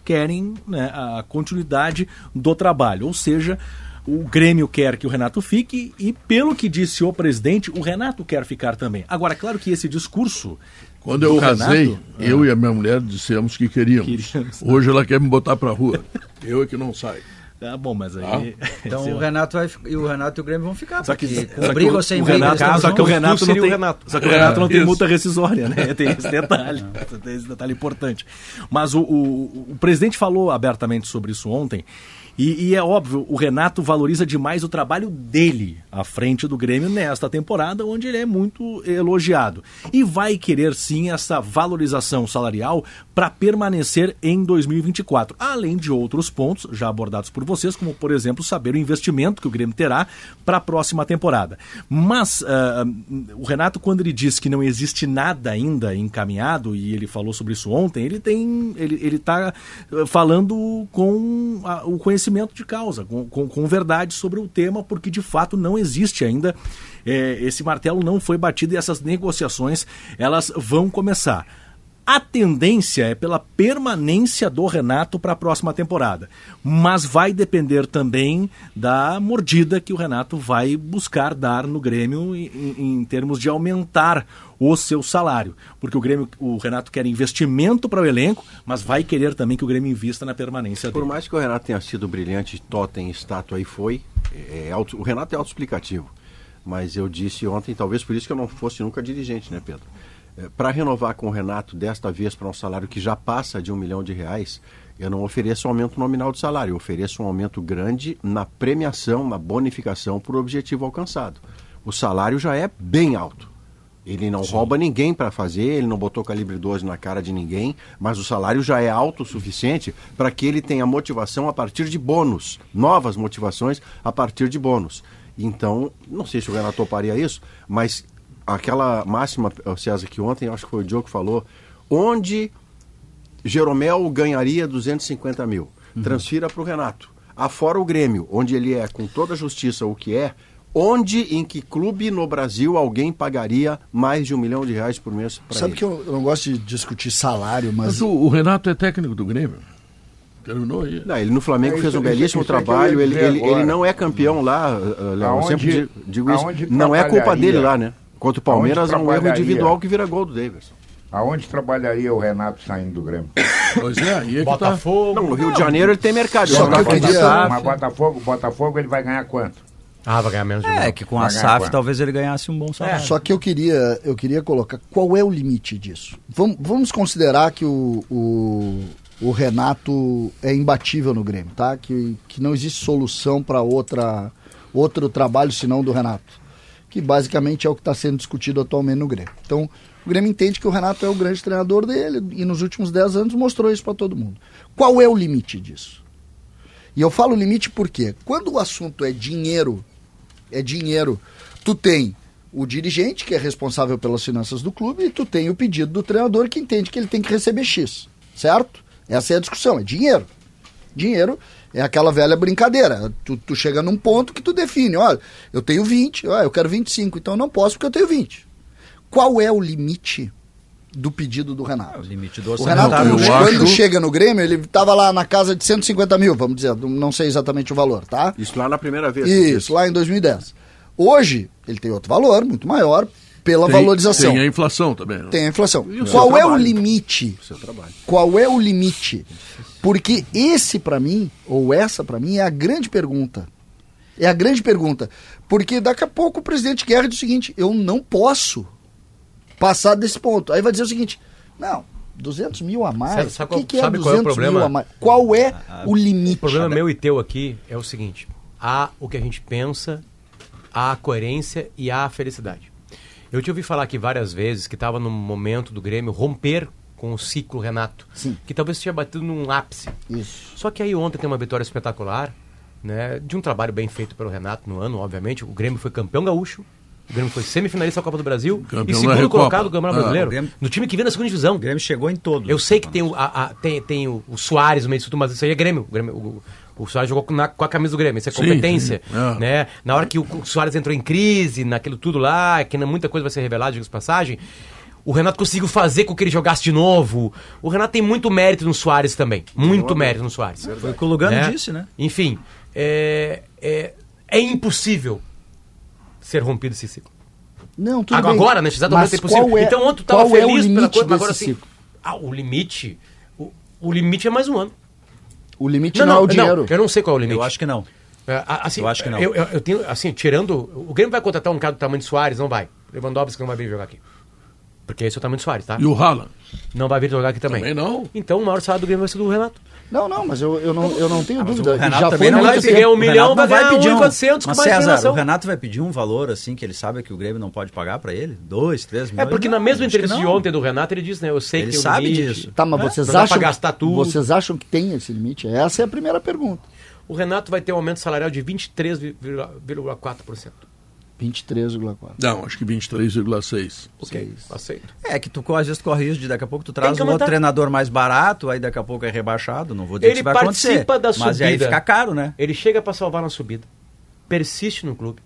Querem né, a continuidade do trabalho. Ou seja, o Grêmio quer que o Renato fique e, pelo que disse o presidente, o Renato quer ficar também. Agora, é claro que esse discurso. Quando eu casei, Renato- eu e a minha mulher dissemos que queríamos. Queríamos. Hoje ela quer me botar pra rua. Eu é que não saio. Tá bom, mas aí. Então Esse é o Renato vai, e o Renato e o Grêmio vão ficar. Só que, porque só com que briga o, ou sem briga, Renato, só que o Renato não tem, Renato. só que o Renato não tem Isso. multa rescisória, né? Tem esse detalhe, tem esse detalhe importante. Mas o, o, o presidente falou abertamente sobre isso ontem. E, e é óbvio, o Renato valoriza demais o trabalho dele à frente do Grêmio nesta temporada, onde ele é muito elogiado. E vai querer sim essa valorização salarial para permanecer em 2024. Além de outros pontos já abordados por vocês, como por exemplo saber o investimento que o Grêmio terá para a próxima temporada. Mas ah, o Renato, quando ele diz que não existe nada ainda encaminhado, e ele falou sobre isso ontem, ele tem. ele está falando com a- o conhecimento de causa, com, com, com verdade sobre o tema, porque de fato não existe ainda. eh, esse martelo não foi batido e essas negociações elas vão começar. A tendência é pela permanência do Renato para a próxima temporada. Mas vai depender também da mordida que o Renato vai buscar dar no Grêmio em, em termos de aumentar o seu salário. Porque o Grêmio, o Renato quer investimento para o elenco, mas vai querer também que o Grêmio invista na permanência Por dele. mais que o Renato tenha sido brilhante, totem, estátua e foi, é auto- o Renato é autoexplicativo. Mas eu disse ontem, talvez por isso que eu não fosse nunca dirigente, né, Pedro? para renovar com o Renato desta vez para um salário que já passa de um milhão de reais, eu não ofereço um aumento nominal de salário, eu ofereço um aumento grande na premiação, na bonificação por objetivo alcançado. O salário já é bem alto. Ele não rouba ninguém para fazer, ele não botou calibre 12 na cara de ninguém, mas o salário já é alto o suficiente para que ele tenha motivação a partir de bônus, novas motivações a partir de bônus. Então, não sei se o Renato toparia isso, mas aquela máxima, eh, César, que ontem acho que foi o Diogo que falou, onde Jeromel ganharia 250 mil, transfira para o Renato. Afora o Grêmio, onde ele é com toda a justiça o que é, onde, em que clube no Brasil alguém pagaria mais de um milhão de reais por mês para Sabe ele? que eu, eu não gosto de discutir salário, mas. Mas o, o Renato é técnico do Grêmio. Terminou aí. Não, ele no Flamengo É fez um belíssimo é trabalho. Ele, ele, ele não é campeão lá, uh, Léo. Eu Aonde- sempre digo, isso. Não é culpa dele lá, né? Contra o Palmeiras é um erro individual que vira gol do Davidson. Aonde trabalharia o Renato saindo do Grêmio? Pois é, aí é que tá. Botafogo. Não, no Rio de Janeiro ele tem mercado. Só Ele que eu não queria-. Mas Botafogo, Botafogo ele vai ganhar quanto? Ah, vai ganhar menos de um É, milhão. que com a Vai ganhar SAF quanto? talvez ele ganhasse um bom salário. Só que eu queria, eu queria colocar qual é o limite disso. Vamos, vamos considerar que o, o, o Renato é imbatível no Grêmio, tá? Que, que não existe solução para outra outro trabalho senão do Renato, que basicamente é o que está sendo discutido atualmente no Grêmio. Então, o Grêmio entende que o Renato é o grande treinador dele e nos últimos 10 anos mostrou isso para todo mundo. Qual é o limite disso? E eu falo limite porque quando o assunto é dinheiro, é dinheiro, tu tem o dirigente, que é responsável pelas finanças do clube, e tu tem o pedido do treinador, que entende que ele tem que receber X. Certo? Essa é a discussão, é dinheiro. Dinheiro é aquela velha brincadeira. Tu, tu chega num ponto que tu define, olha, eu tenho 20, olha, eu quero 25, então não posso porque eu tenho 20. Qual é o limite do pedido do Renato? É, o limite do O orçamento. Renato, eu quando acho- chega no Grêmio, ele estava lá na casa de 150 mil, vamos dizer, não sei exatamente o valor, tá? Isso lá na primeira vez. Isso, lá em 2010. Hoje, ele tem outro valor, muito maior, pela Tem- valorização. Tem a inflação também. né? Tem a inflação. E o seu Qual é o limite? Seu trabalho. Qual é o limite? Porque esse para mim, ou essa para mim, é a grande pergunta. É a grande pergunta. Porque daqui a pouco o presidente Guerra diz o seguinte: eu não posso passar desse ponto. Aí vai dizer o seguinte: não, 200 mil a mais. Sabe- o que, qual- que é sabe 200 qual é o problema? mil a mais? Qual é o limite? O problema meu e teu aqui é o seguinte: há o que a gente pensa, há a coerência e há a felicidade. Eu te ouvi falar aqui várias vezes que estava no momento do Grêmio romper com o ciclo Renato, Sim. que talvez tinha batido num ápice. Isso. Só que aí ontem tem uma vitória espetacular, né, de um trabalho bem feito pelo Renato no ano, obviamente. O Grêmio foi campeão gaúcho, o Grêmio foi semifinalista da Copa do Brasil Campeão e segundo Recopa. colocado do Campeonato Ah, Brasileiro, Grêmio- no time que vem na segunda divisão. O Grêmio chegou em todos. Eu sei que tem o, a- a- tem, tem o, o Soares no meio disso tudo, mas isso aí é Grêmio. O, Grêmio, o, o Soares jogou com, na- com a camisa do Grêmio, isso é Sim, competência. sim. É. Né? Na hora que o, o Soares entrou em crise, naquilo tudo lá, que muita coisa vai ser revelada, diga de passagem, o Renato conseguiu fazer com que ele jogasse de novo. O Renato tem muito mérito no Soares também. Muito mérito no Soares. Foi o que o Lugano disse, né? Enfim, é, é, é impossível ser rompido esse ciclo. Não, tudo agora, bem. agora, nesse exato momento é impossível. qual é- então ontem tu tava qual é o feliz pela limite coisa, mas agora assim. ciclo? Ah, o limite. O, o limite é mais um ano. O limite não, é o dinheiro. eu não sei qual é o limite. Eu acho que não. É, assim, Eu acho que não. Eu, eu- eu tenho, assim, tirando. O Grêmio vai contratar um cara do tamanho de Soares? Não vai. Lewandowski não vai vir jogar aqui. Porque esse é o tamanho de Soares, tá? E o Haaland? Não vai vir jogar aqui também. Também não. Então o maior salário do Grêmio vai ser do Renato. Não, não, mas eu, eu, não, eu não tenho Ah, dúvida. o Renato Já também foi não vai ganhar um o milhão, Renato vai ganhar pedir um. 1.400 com Mas mais César, o Renato vai pedir um valor assim que ele sabe que o Grêmio não pode pagar pra ele? Dois, três É milhões? porque na Não, mesma acho que entrevista de ontem do Renato, ele disse, né? Eu sei Ele que um sabe limite. disso. Tá, mas É, vocês não acham, gastar tudo. vocês acham que tem esse limite? Essa é a primeira pergunta. O Renato vai ter um aumento salarial de 23,4%. 23,4. Não, acho que 23,6. Ok, aceito. É que tu às vezes corre risco de daqui a pouco tu traz que um outro treinador mais barato, aí daqui a pouco é rebaixado, não vou dizer que Ele isso vai acontecer. participa da subida. Mas aí fica caro, né? Ele chega pra salvar na subida, persiste no clube,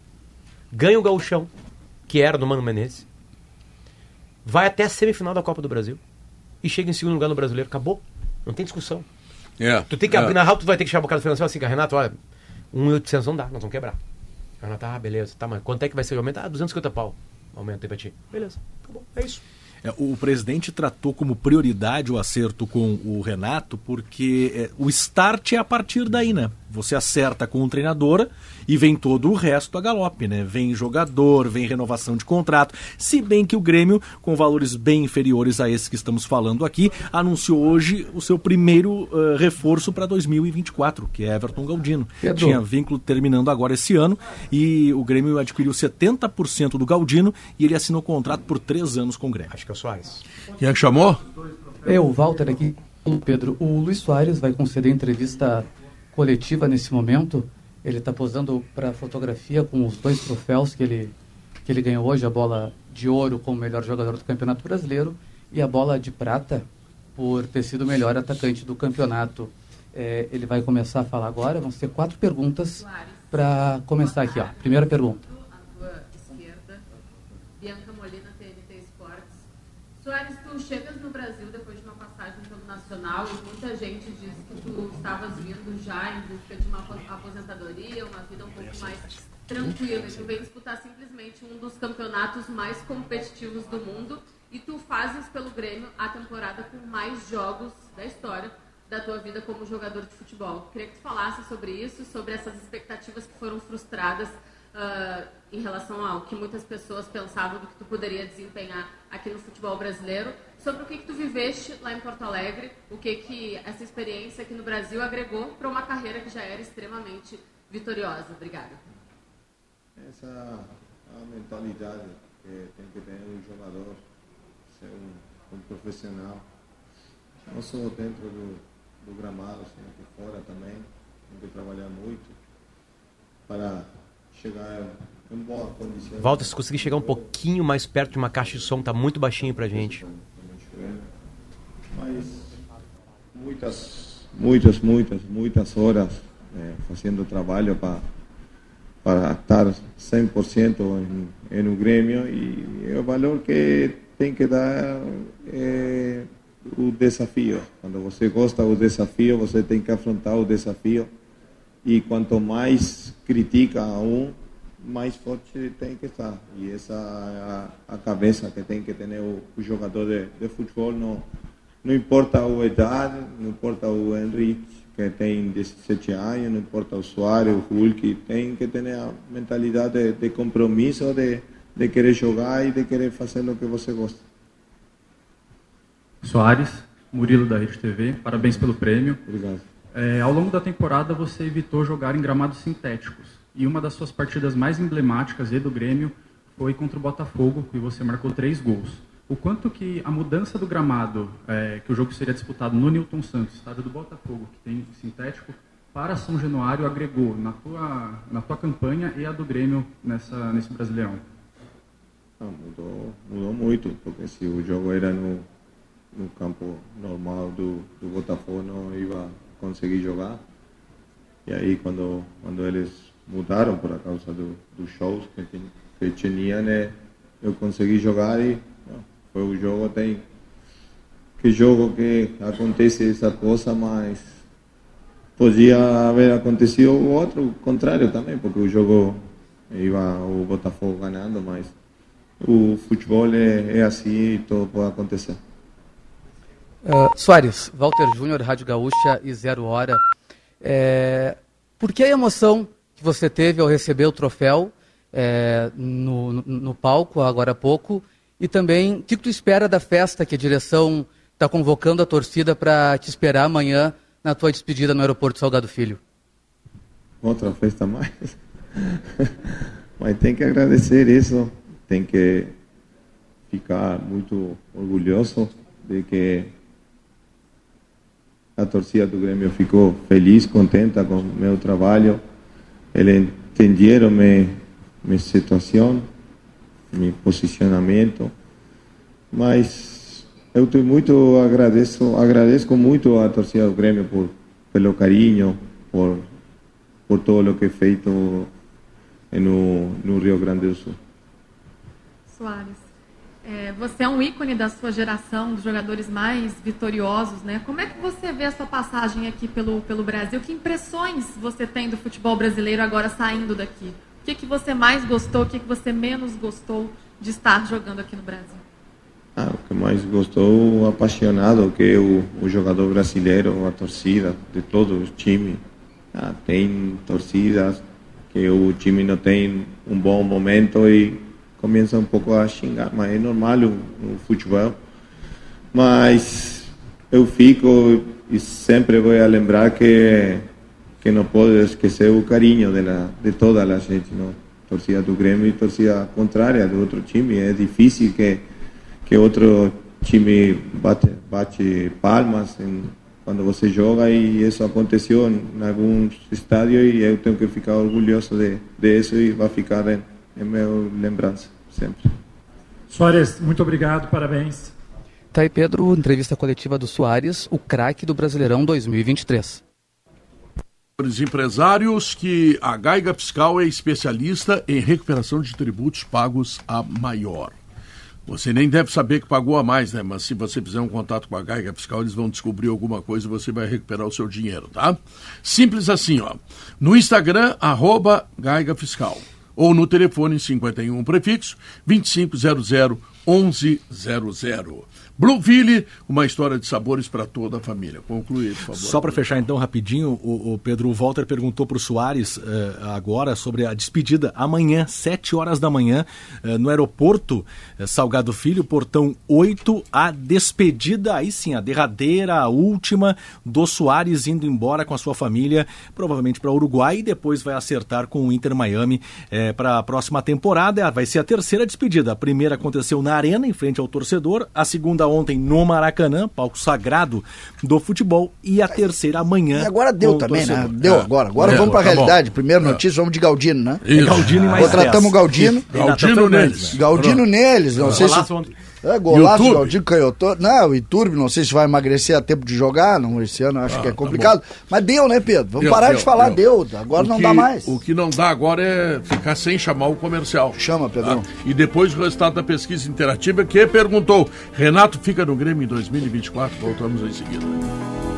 ganha o gauchão, que era do Mano Menezes, vai até a semifinal da Copa do Brasil e chega em segundo lugar no Brasileiro. Acabou. Não tem discussão. É. Tu tem que é. abrir na real, tu vai ter que chamar o cara do financeiro assim, cara, Renato, olha, 1.800 não dá, nós vamos quebrar. Renato, ah, beleza, tá, mas quanto é que vai ser o aumento? Ah, 250 pau. Aumento aí pra ti. Beleza, acabou, é isso. É, o presidente tratou como prioridade o acerto com o Renato, porque é, o start é a partir daí, né? Você acerta com o treinador e vem todo o resto a galope, né? Vem jogador, vem renovação de contrato. Se bem que o Grêmio, com valores bem inferiores a esses que estamos falando aqui, anunciou hoje o seu primeiro uh, reforço para 2024, que é Everton Galdino. Pedro. Tinha vínculo terminando agora esse ano e o Grêmio adquiriu 70% do Galdino e ele assinou contrato por três anos com o Grêmio. Acho que o Soares. Quem é que chamou? Eu, Walter, aqui. Pedro, o Luiz Soares vai conceder entrevista coletiva nesse momento. Ele está posando para fotografia com os dois troféus que ele, que ele ganhou hoje: a bola de ouro como melhor jogador do Campeonato Brasileiro e a bola de prata por ter sido o melhor atacante do campeonato. É, ele vai começar a falar agora. Vão ser quatro perguntas para começar aqui. Ó. Primeira pergunta. tua esquerda, Bianca Molina, TNT Esportes. Soares, tu chegas no Brasil depois de uma passagem pelo Nacional e muita gente diz que tu estavas vindo já em busca de uma apo- aposentadoria, uma vida um pouco mais tranquila. Tu vem disputar simplesmente um dos campeonatos mais competitivos do mundo e tu fazes pelo Grêmio a temporada com mais jogos da história da tua vida como jogador de futebol. Queria que tu falasse sobre isso, sobre essas expectativas que foram frustradas ah, em relação ao que muitas pessoas pensavam do que tu poderia desempenhar aqui no futebol brasileiro, sobre o que, que tu viveste lá em Porto Alegre, o que que essa experiência aqui no Brasil agregou para uma carreira que já era extremamente vitoriosa. Obrigada. Essa é a mentalidade que tem que ter um jogador, ser um, um profissional, não só dentro do, do gramado, sino que fora também. Tem que trabalhar muito para chegar. Walter, se conseguir chegar um pouquinho mais perto de uma caixa de som, tá muito baixinho pra gente. Mas muitas, muitas, muitas, muitas horas eh, fazendo trabalho para para estar 100% em, em um Grêmio e o valor que tem que dar é o desafio. Quando você gosta do desafio, você tem que afrontar o desafio e quanto mais critica a um, mais forte tem que estar. E essa é a, a cabeça que tem que ter o, o jogador de, de futebol. Não, não importa a idade, não importa o Henrique, que tem 17 anos, não importa o Soares, o Hulk, tem que ter a mentalidade de, de compromisso, de, de querer jogar e de querer fazer o que você gosta. Soares, Murilo da Rede TV, parabéns pelo prêmio. Obrigado. É, ao longo da temporada você evitou jogar em gramados sintéticos e uma das suas partidas mais emblemáticas e do Grêmio foi contra o Botafogo e você marcou três gols. O quanto que a mudança do gramado, é, que o jogo seria disputado no Newton Santos, estádio do Botafogo, que tem sintético, para São Januário agregou na tua, na tua campanha e a do Grêmio nessa, nesse Brasileirão? Ah, mudou, mudou muito, porque se o jogo era no, no campo normal do, do Botafogo, não ia conseguir jogar. E aí, quando, quando eles mudaram por causa do, dos shows que, que tinha, né, eu consegui jogar e não, foi o jogo. Tem que jogo que acontece essa coisa, mas podia haver acontecido o outro contrário também, porque o jogo ia o Botafogo ganhando, mas o futebol é, é assim e tudo pode acontecer. Uh, Soares, Walter Júnior, Rádio Gaúcha e Zero Hora. É, por que a emoção que você teve ao receber o troféu é, no, no, no palco agora há pouco? E também, o que tu espera da festa que a direção está convocando a torcida para te esperar amanhã na tua despedida no aeroporto Salgado Filho? Outra festa mais. Mas tem que agradecer isso, tem que ficar muito orgulhoso de que a torcida do Grêmio ficou feliz, contenta com o meu trabalho. Eles entenderam minha, minha situação, meu posicionamento. Mas eu estou muito agradeço, agradeço muito a torcida do Grêmio por pelo carinho, por por todo o que é feito no, no Rio Grande do Sul. Soares, é, você é um ícone da sua geração, dos jogadores mais vitoriosos, né? Como é que você vê a sua passagem aqui pelo, pelo Brasil? Que impressões você tem do futebol brasileiro agora saindo daqui? O que, que você mais gostou, o que, que você menos gostou de estar jogando aqui no Brasil? Ah, o que mais gostou, apaixonado, que o, o jogador brasileiro, a torcida de todo o time. Ah, tem torcidas que o time não tem um bom momento e começa um pouco a xingar, mas é normal no, no futebol. Mas eu fico e sempre vou lembrar que que não pode esquecer o carinho de, la, de toda a gente, não? torcida do Grêmio e torcida contrária do outro time. É difícil que que outro time bate, bate palmas em, quando você joga e isso aconteceu em, em alguns estádios e eu tenho que ficar orgulhoso de, de isso e vai ficar em, em minha lembrança sempre. Soares, muito obrigado, parabéns. Tá aí, Pedro, entrevista coletiva do Soares, o craque do Brasileirão 2023. Os empresários que a Gaiga Fiscal é especialista em recuperação de tributos pagos a maior. Você nem deve saber que pagou a mais, né? Mas se você fizer um contato com a Gaiga Fiscal, eles vão descobrir alguma coisa e você vai recuperar o seu dinheiro, tá? Simples assim, ó. No Instagram, arroba Gaiga Fiscal. Ou no telefone 51 prefixo 2500 1100. Blueville, uma história de sabores para toda a família. Concluir, por favor. Só para fechar então rapidinho, o, o Pedro Walter perguntou para o Soares uh, agora sobre a despedida amanhã, 7 horas da manhã, uh, no aeroporto uh, Salgado Filho, portão 8, a despedida, aí sim, a derradeira, a última do Soares indo embora com a sua família, provavelmente para Uruguai e depois vai acertar com o Inter Miami para a próxima temporada. Vai ser a terceira despedida. A primeira aconteceu na Arena, em frente ao torcedor, a segunda ontem no Maracanã, palco sagrado do futebol, e a terceira amanhã. E agora deu também, né? Deu é. agora. Agora é, vamos para a tá realidade. Bom. Primeira notícia, vamos de Galdino, né? Isso. Galdino e mais Contratamos o Galdino. Galdino neles. Galdino neles. Não sei se... É, golaço, Galdinho canhotou. Não, o Iturbe, não sei se vai emagrecer a tempo de jogar, não, esse ano acho ah, que é tá complicado. Tá mas deu, né, Pedro? Vamos deu, parar deu, de falar, deu. deu. Agora o não que, dá mais. O que não dá agora é ficar sem chamar o comercial. Chama, Pedro. Ah, e depois o resultado da pesquisa interativa que perguntou: Renato fica no Grêmio em 2024? Voltamos em seguida.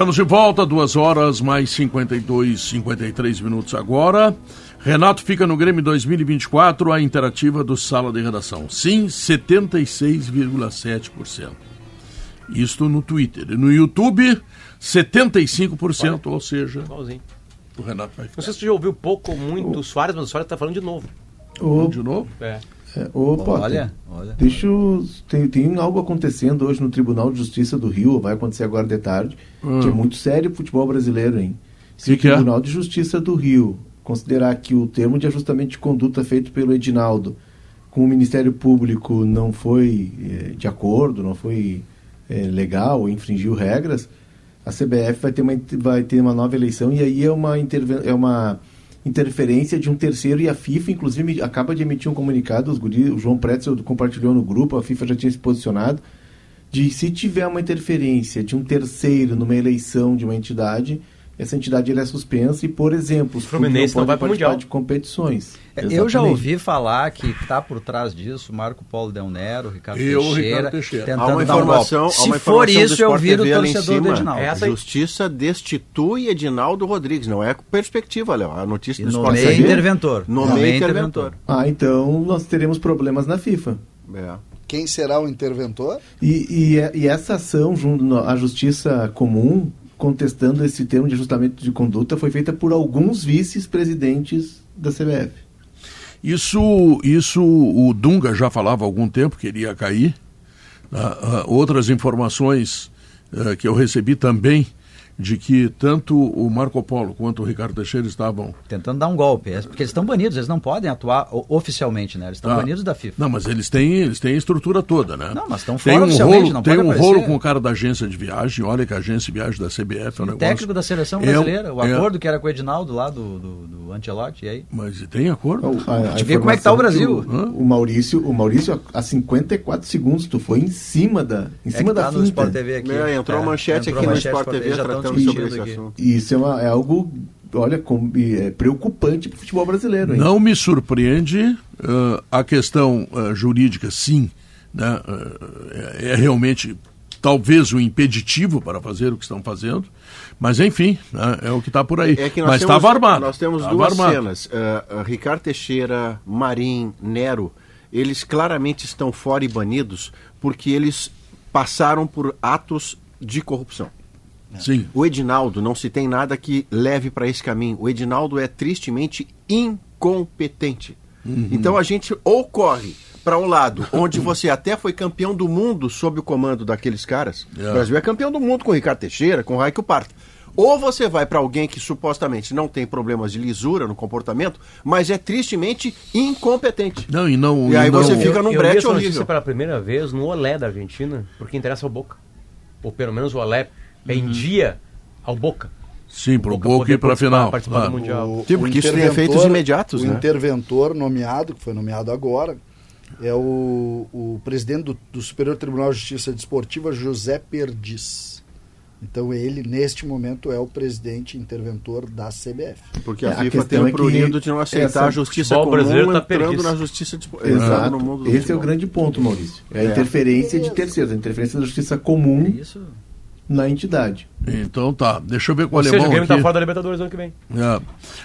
Estamos de volta, duas horas mais 52, 53 minutos agora. Renato fica no Grêmio 2024, a interativa do Sala de Redação. Sim, 76,7%. Isto no Twitter. E no YouTube, 75%, ou seja, Igualzinho. o Renato vai ficar. Não sei se você já ouviu pouco ou muito o Soares, mas o Soares está falando de novo. O... De novo? É. É, Potter, olha, olha. Deixa eu, tem, tem algo acontecendo hoje no Tribunal de Justiça do Rio, vai acontecer agora de tarde, hum. que é muito sério o futebol brasileiro, hein? Se que o Tribunal é? de Justiça do Rio considerar que o termo de ajustamento de conduta feito pelo Edinaldo com o Ministério Público não foi é, de acordo, não foi é, legal, infringiu regras, a CBF vai ter, uma, vai ter uma nova eleição e aí é uma, é uma interferência de um terceiro e a FIFA, inclusive, acaba de emitir um comunicado, os guri, o João Pretzel compartilhou no grupo, a FIFA já tinha se posicionado, de se tiver uma interferência de um terceiro numa eleição de uma entidade, essa entidade é suspensa e, por exemplo, o Fluminense não, não vai para mundial de competições. É, eu já ouvi falar que está por trás disso Marco Paulo Del Nero, Ricardo, eu, Teixeira, Ricardo Teixeira, tentando há uma dar um informação, golpe. Se uma for isso, eu viro o torcedor do Edinaldo. Essa... Justiça destitui Edinaldo Rodrigues, não é perspectiva, Léo. A notícia e do Sport TV... interventor. Nomeia interventor. Ah, então nós teremos problemas na FIFA. É. Quem será o interventor? E, e, e essa ação junto à Justiça Comum contestando esse termo de ajustamento de conduta foi feita por alguns vice-presidentes da CBF. Isso, isso o Dunga já falava há algum tempo que iria cair. Uh, uh, outras informações uh, que eu recebi também de que tanto o Marco Polo quanto o Ricardo Teixeira estavam tentando dar um golpe, é, porque eles estão banidos, eles não podem atuar oficialmente, né? Eles estão ah, banidos da FIFA. Não, mas eles têm, eles têm a estrutura toda, né? Não, mas estão fora tem um oficialmente, rolo, não Tem um aparecer. rolo com o cara da agência de viagem, olha que a agência de viagem da CBF é um negócio... técnico da seleção brasileira, é, o acordo é, que era com o Edinaldo lá do, do, do Ancelotti, e aí? Mas tem acordo? A, a, a gente vê como é que está o Brasil. O, o, Maurício, o Maurício a 54 segundos tu foi em cima da em é cima da tá no Sport TV aqui. É, entrou é, manchete entrou aqui manchete no Sport TV tratando sobre esse assunto. Isso é, uma, é algo, olha, com, é preocupante para o futebol brasileiro. Hein? Não me surpreende uh, a questão uh, jurídica, sim, né, é, é realmente talvez o impeditivo para fazer o que estão fazendo, mas enfim, né, é o que está por aí. É mas temos- estava armado. Nós temos Tava duas armado. cenas. Uh, uh, Ricardo Teixeira, Marim, Nero, eles claramente estão fora e banidos porque eles passaram por atos de corrupção. Sim. O Edinaldo não se tem nada que leve para esse caminho. O Edinaldo é tristemente incompetente. Uhum. Então a gente ou corre para o lado onde você até foi campeão do mundo sob o comando daqueles caras. É. O Brasil é campeão do mundo com o Ricardo Teixeira, com o Raiko Parta. Ou você vai para alguém que supostamente não tem problemas de lisura no comportamento, mas é tristemente incompetente. Não, e não. E aí não- você fica num eu vi brete essa horrível. pela primeira vez no Olé da Argentina, porque interessa ao Boca. Ou pelo menos o Olé pendia ao Boca. Sim, pro Boca Boca e para participar- final. participar do. Mundial. O- Sim, o porque isso tem efeitos imediatos, O né? interventor nomeado, que foi nomeado agora, é o, o presidente do, do Superior Tribunal de Justiça Desportiva, José Perdiz. Então ele, neste momento, é o presidente interventor da CBF. Porque a É, a FIFA tem questão o é de não aceitar a justiça comum brasileiro tá entrando perdido. na justiça de, Exato. no mundo do Esse é o grande ponto, Maurício. É a É. interferência de terceiros, a interferência da justiça comum Isso. Na entidade. Então tá, deixa eu ver com o Ou seja, o alemão Grêmio aqui. está fora da Libertadores ano que vem. É.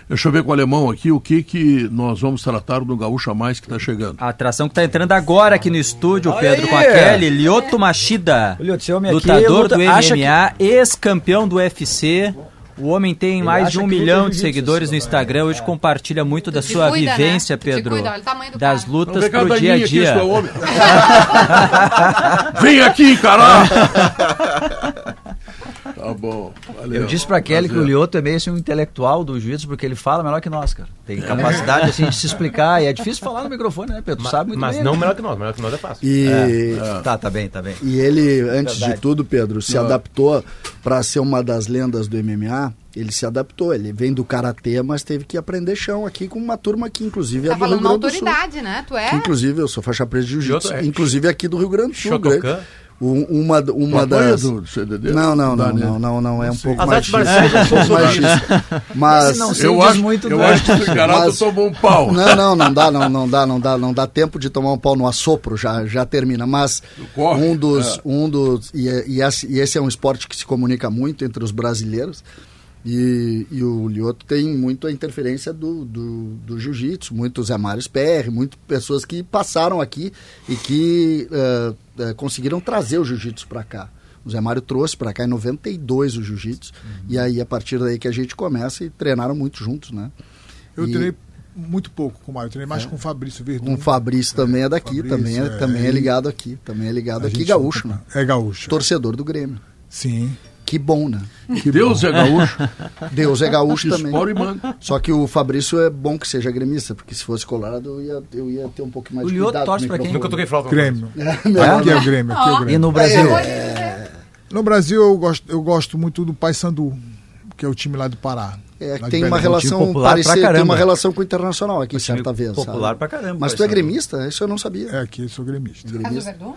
Deixa eu ver com o alemão aqui o que, que nós vamos tratar do Gaúcha Mais que está chegando. A atração que tá entrando agora aqui no estúdio, Olha Pedro, aí! com a Kelly, Lioto Machida. O Lioto, esse homem aqui lutador luta- do MMA, ex-campeão do UFC. O homem tem mais de um milhão de seguidores no Instagram. Hoje compartilha muito da sua cuida, né? vivência, te Pedro. cuida, olha o tamanho do Das cara. lutas pro dia a aqui, dia. isso é homem. Vem aqui encarar! tá bom, valeu. Eu disse pra Kelly que o Prazer. Lioto é meio assim um intelectual do jiu-jitsu, porque ele fala melhor que nós, cara. Tem capacidade assim de se explicar. E é difícil falar no microfone, né, Pedro? Tu sabe muito Mas bem. não né? melhor que nós, melhor que nós é fácil. E, É. Tá, tá bem, tá bem. e ele, antes Verdade. de tudo, Pedro, se Ah. adaptou para ser uma das lendas do MMA. Ele se adaptou. Ele vem do karatê, mas teve que aprender chão aqui com uma turma que, inclusive, é Tá do Rio falando uma Grande do Sul. autoridade, né? Tu é? Que, inclusive, eu sou faixa preta de jiu-jitsu, é. inclusive aqui do Rio Grande do Sul. Shotokan? Um- uma uma das. do CDD? Não, não, não, não, não, não, é um pouco mais um. Mas não. Eu acho, muito eu acho que o Mas- tomou um pau. Não, não, não dá, não, não dá, não dá, não dá tempo de tomar um pau no assopro, já, já termina. Mas um dos, é. um dos e, esse, e esse é um esporte que se comunica muito entre os brasileiros. E, e o Lioto tem muito a interferência do, do, do jiu-jitsu, muitos Zé Mários PR, muitas pessoas que passaram aqui e que eh, eh, conseguiram trazer o jiu-jitsu para cá. O Zé Mário trouxe para cá em 92 o jiu-jitsu, e aí a partir daí que a gente começa e treinaram muito juntos, né? Eu E- treinei muito pouco com o Mário, eu treinei mais com o Fabrício Verdun. o Fabrício também é daqui, Fabrício, também, é, é, também é ligado aqui, também é ligado A aqui, gaúcho, né? É gaúcho. Torcedor do Grêmio. Sim. Que bom, né? Que Deus é gaúcho. Deus é gaúcho também. E. Só que o Fabrício é bom que seja gremista, porque se fosse colorado eu ia, eu ia ter um pouco mais O de Lioto cuidado. torce o pra quem? Nunca toquei flauta. Grêmio. É, melhor Aqui é o Grêmio, aqui é o E Grêmio. no Brasil? É. No Brasil eu gosto, eu gosto muito do Paysandu, que é o time lá do Pará. É, de tem uma relação popular pra parecida, tem uma relação com o internacional aqui, certa vez. popular sabe? pra caramba, Mas tu é gremista? Isso eu não sabia. É, aqui eu sou gremista. Caso Verdun?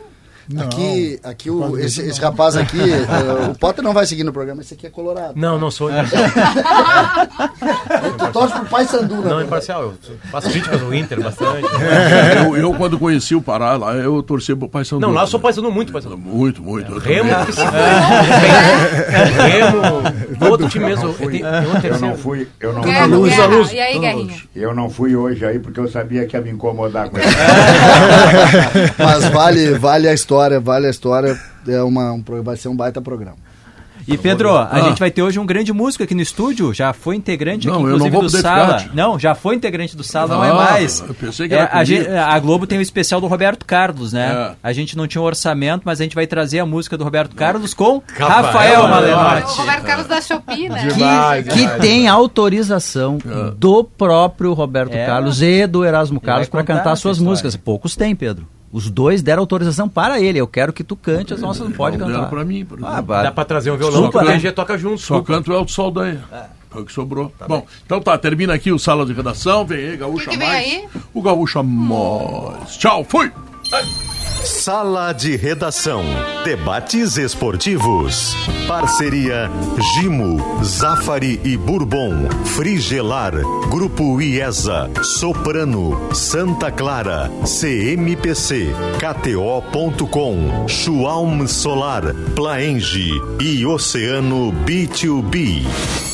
Não, aqui, aqui o, esse, esse rapaz aqui, eh, o Potter não vai seguir no programa, esse aqui é colorado. Não, não sou É. imparcial. Tu torce pro Pai Sandu, né? Não, imparcial. Eu faço críticas ao Inter bastante. Eu, eu, quando conheci o Pará lá, eu torci pro Pai Sandu. Não, lá eu sou paisano muito paisano. Muito, muito. eu Remo, que se Remo, outro time mesmo. Eu, tenho, Eu não fui, eu não Guerra, fui, Guerra. E aí, Guerrinha? eu não fui hoje aí porque eu sabia que ia me incomodar com isso. Mas vale, vale a história, vale a história. É uma, um, vai ser um baita programa. E Pedro, a Ah. gente vai ter hoje um grande músico aqui no estúdio. Já foi integrante Não, aqui, eu não inclusive, vou do Sala. ficar. Não, já foi integrante do Sala, não é Ah, mais. eu pensei que É, era a, comigo. gente- a Globo tem o especial do Roberto Carlos, né? É. A gente não tinha um orçamento, mas a gente vai trazer a música do Roberto Carlos com Rafael Rafael O Malenotti. Roberto Carlos da Shopee, né? Que, que tem autorização do próprio Roberto É. Carlos e do Erasmo Carlos para cantar suas história. músicas. Poucos têm, Pedro. Os dois deram autorização para ele. Eu quero que tu cante as nossas, não pode Não cantar. pra mim, por exemplo. Ah, vai. Dá pra trazer um violão Desculpa, que o né? Toca junto. Só canto é o Saldanha. Foi o que sobrou. Bom, então tá, termina aqui o Sala de Redação. Vem aí, Gaúcha que vem Mais. aí? O Gaúcha Mais. Tchau, fui! Sala de Redação. Debates esportivos. Parceria Gimo, Zafari e Bourbon. Frigelar. Grupo IESA. Soprano. Santa Clara. CMPC. KTO.com. Schwalm Solar. Plaenge. E Oceano B2B.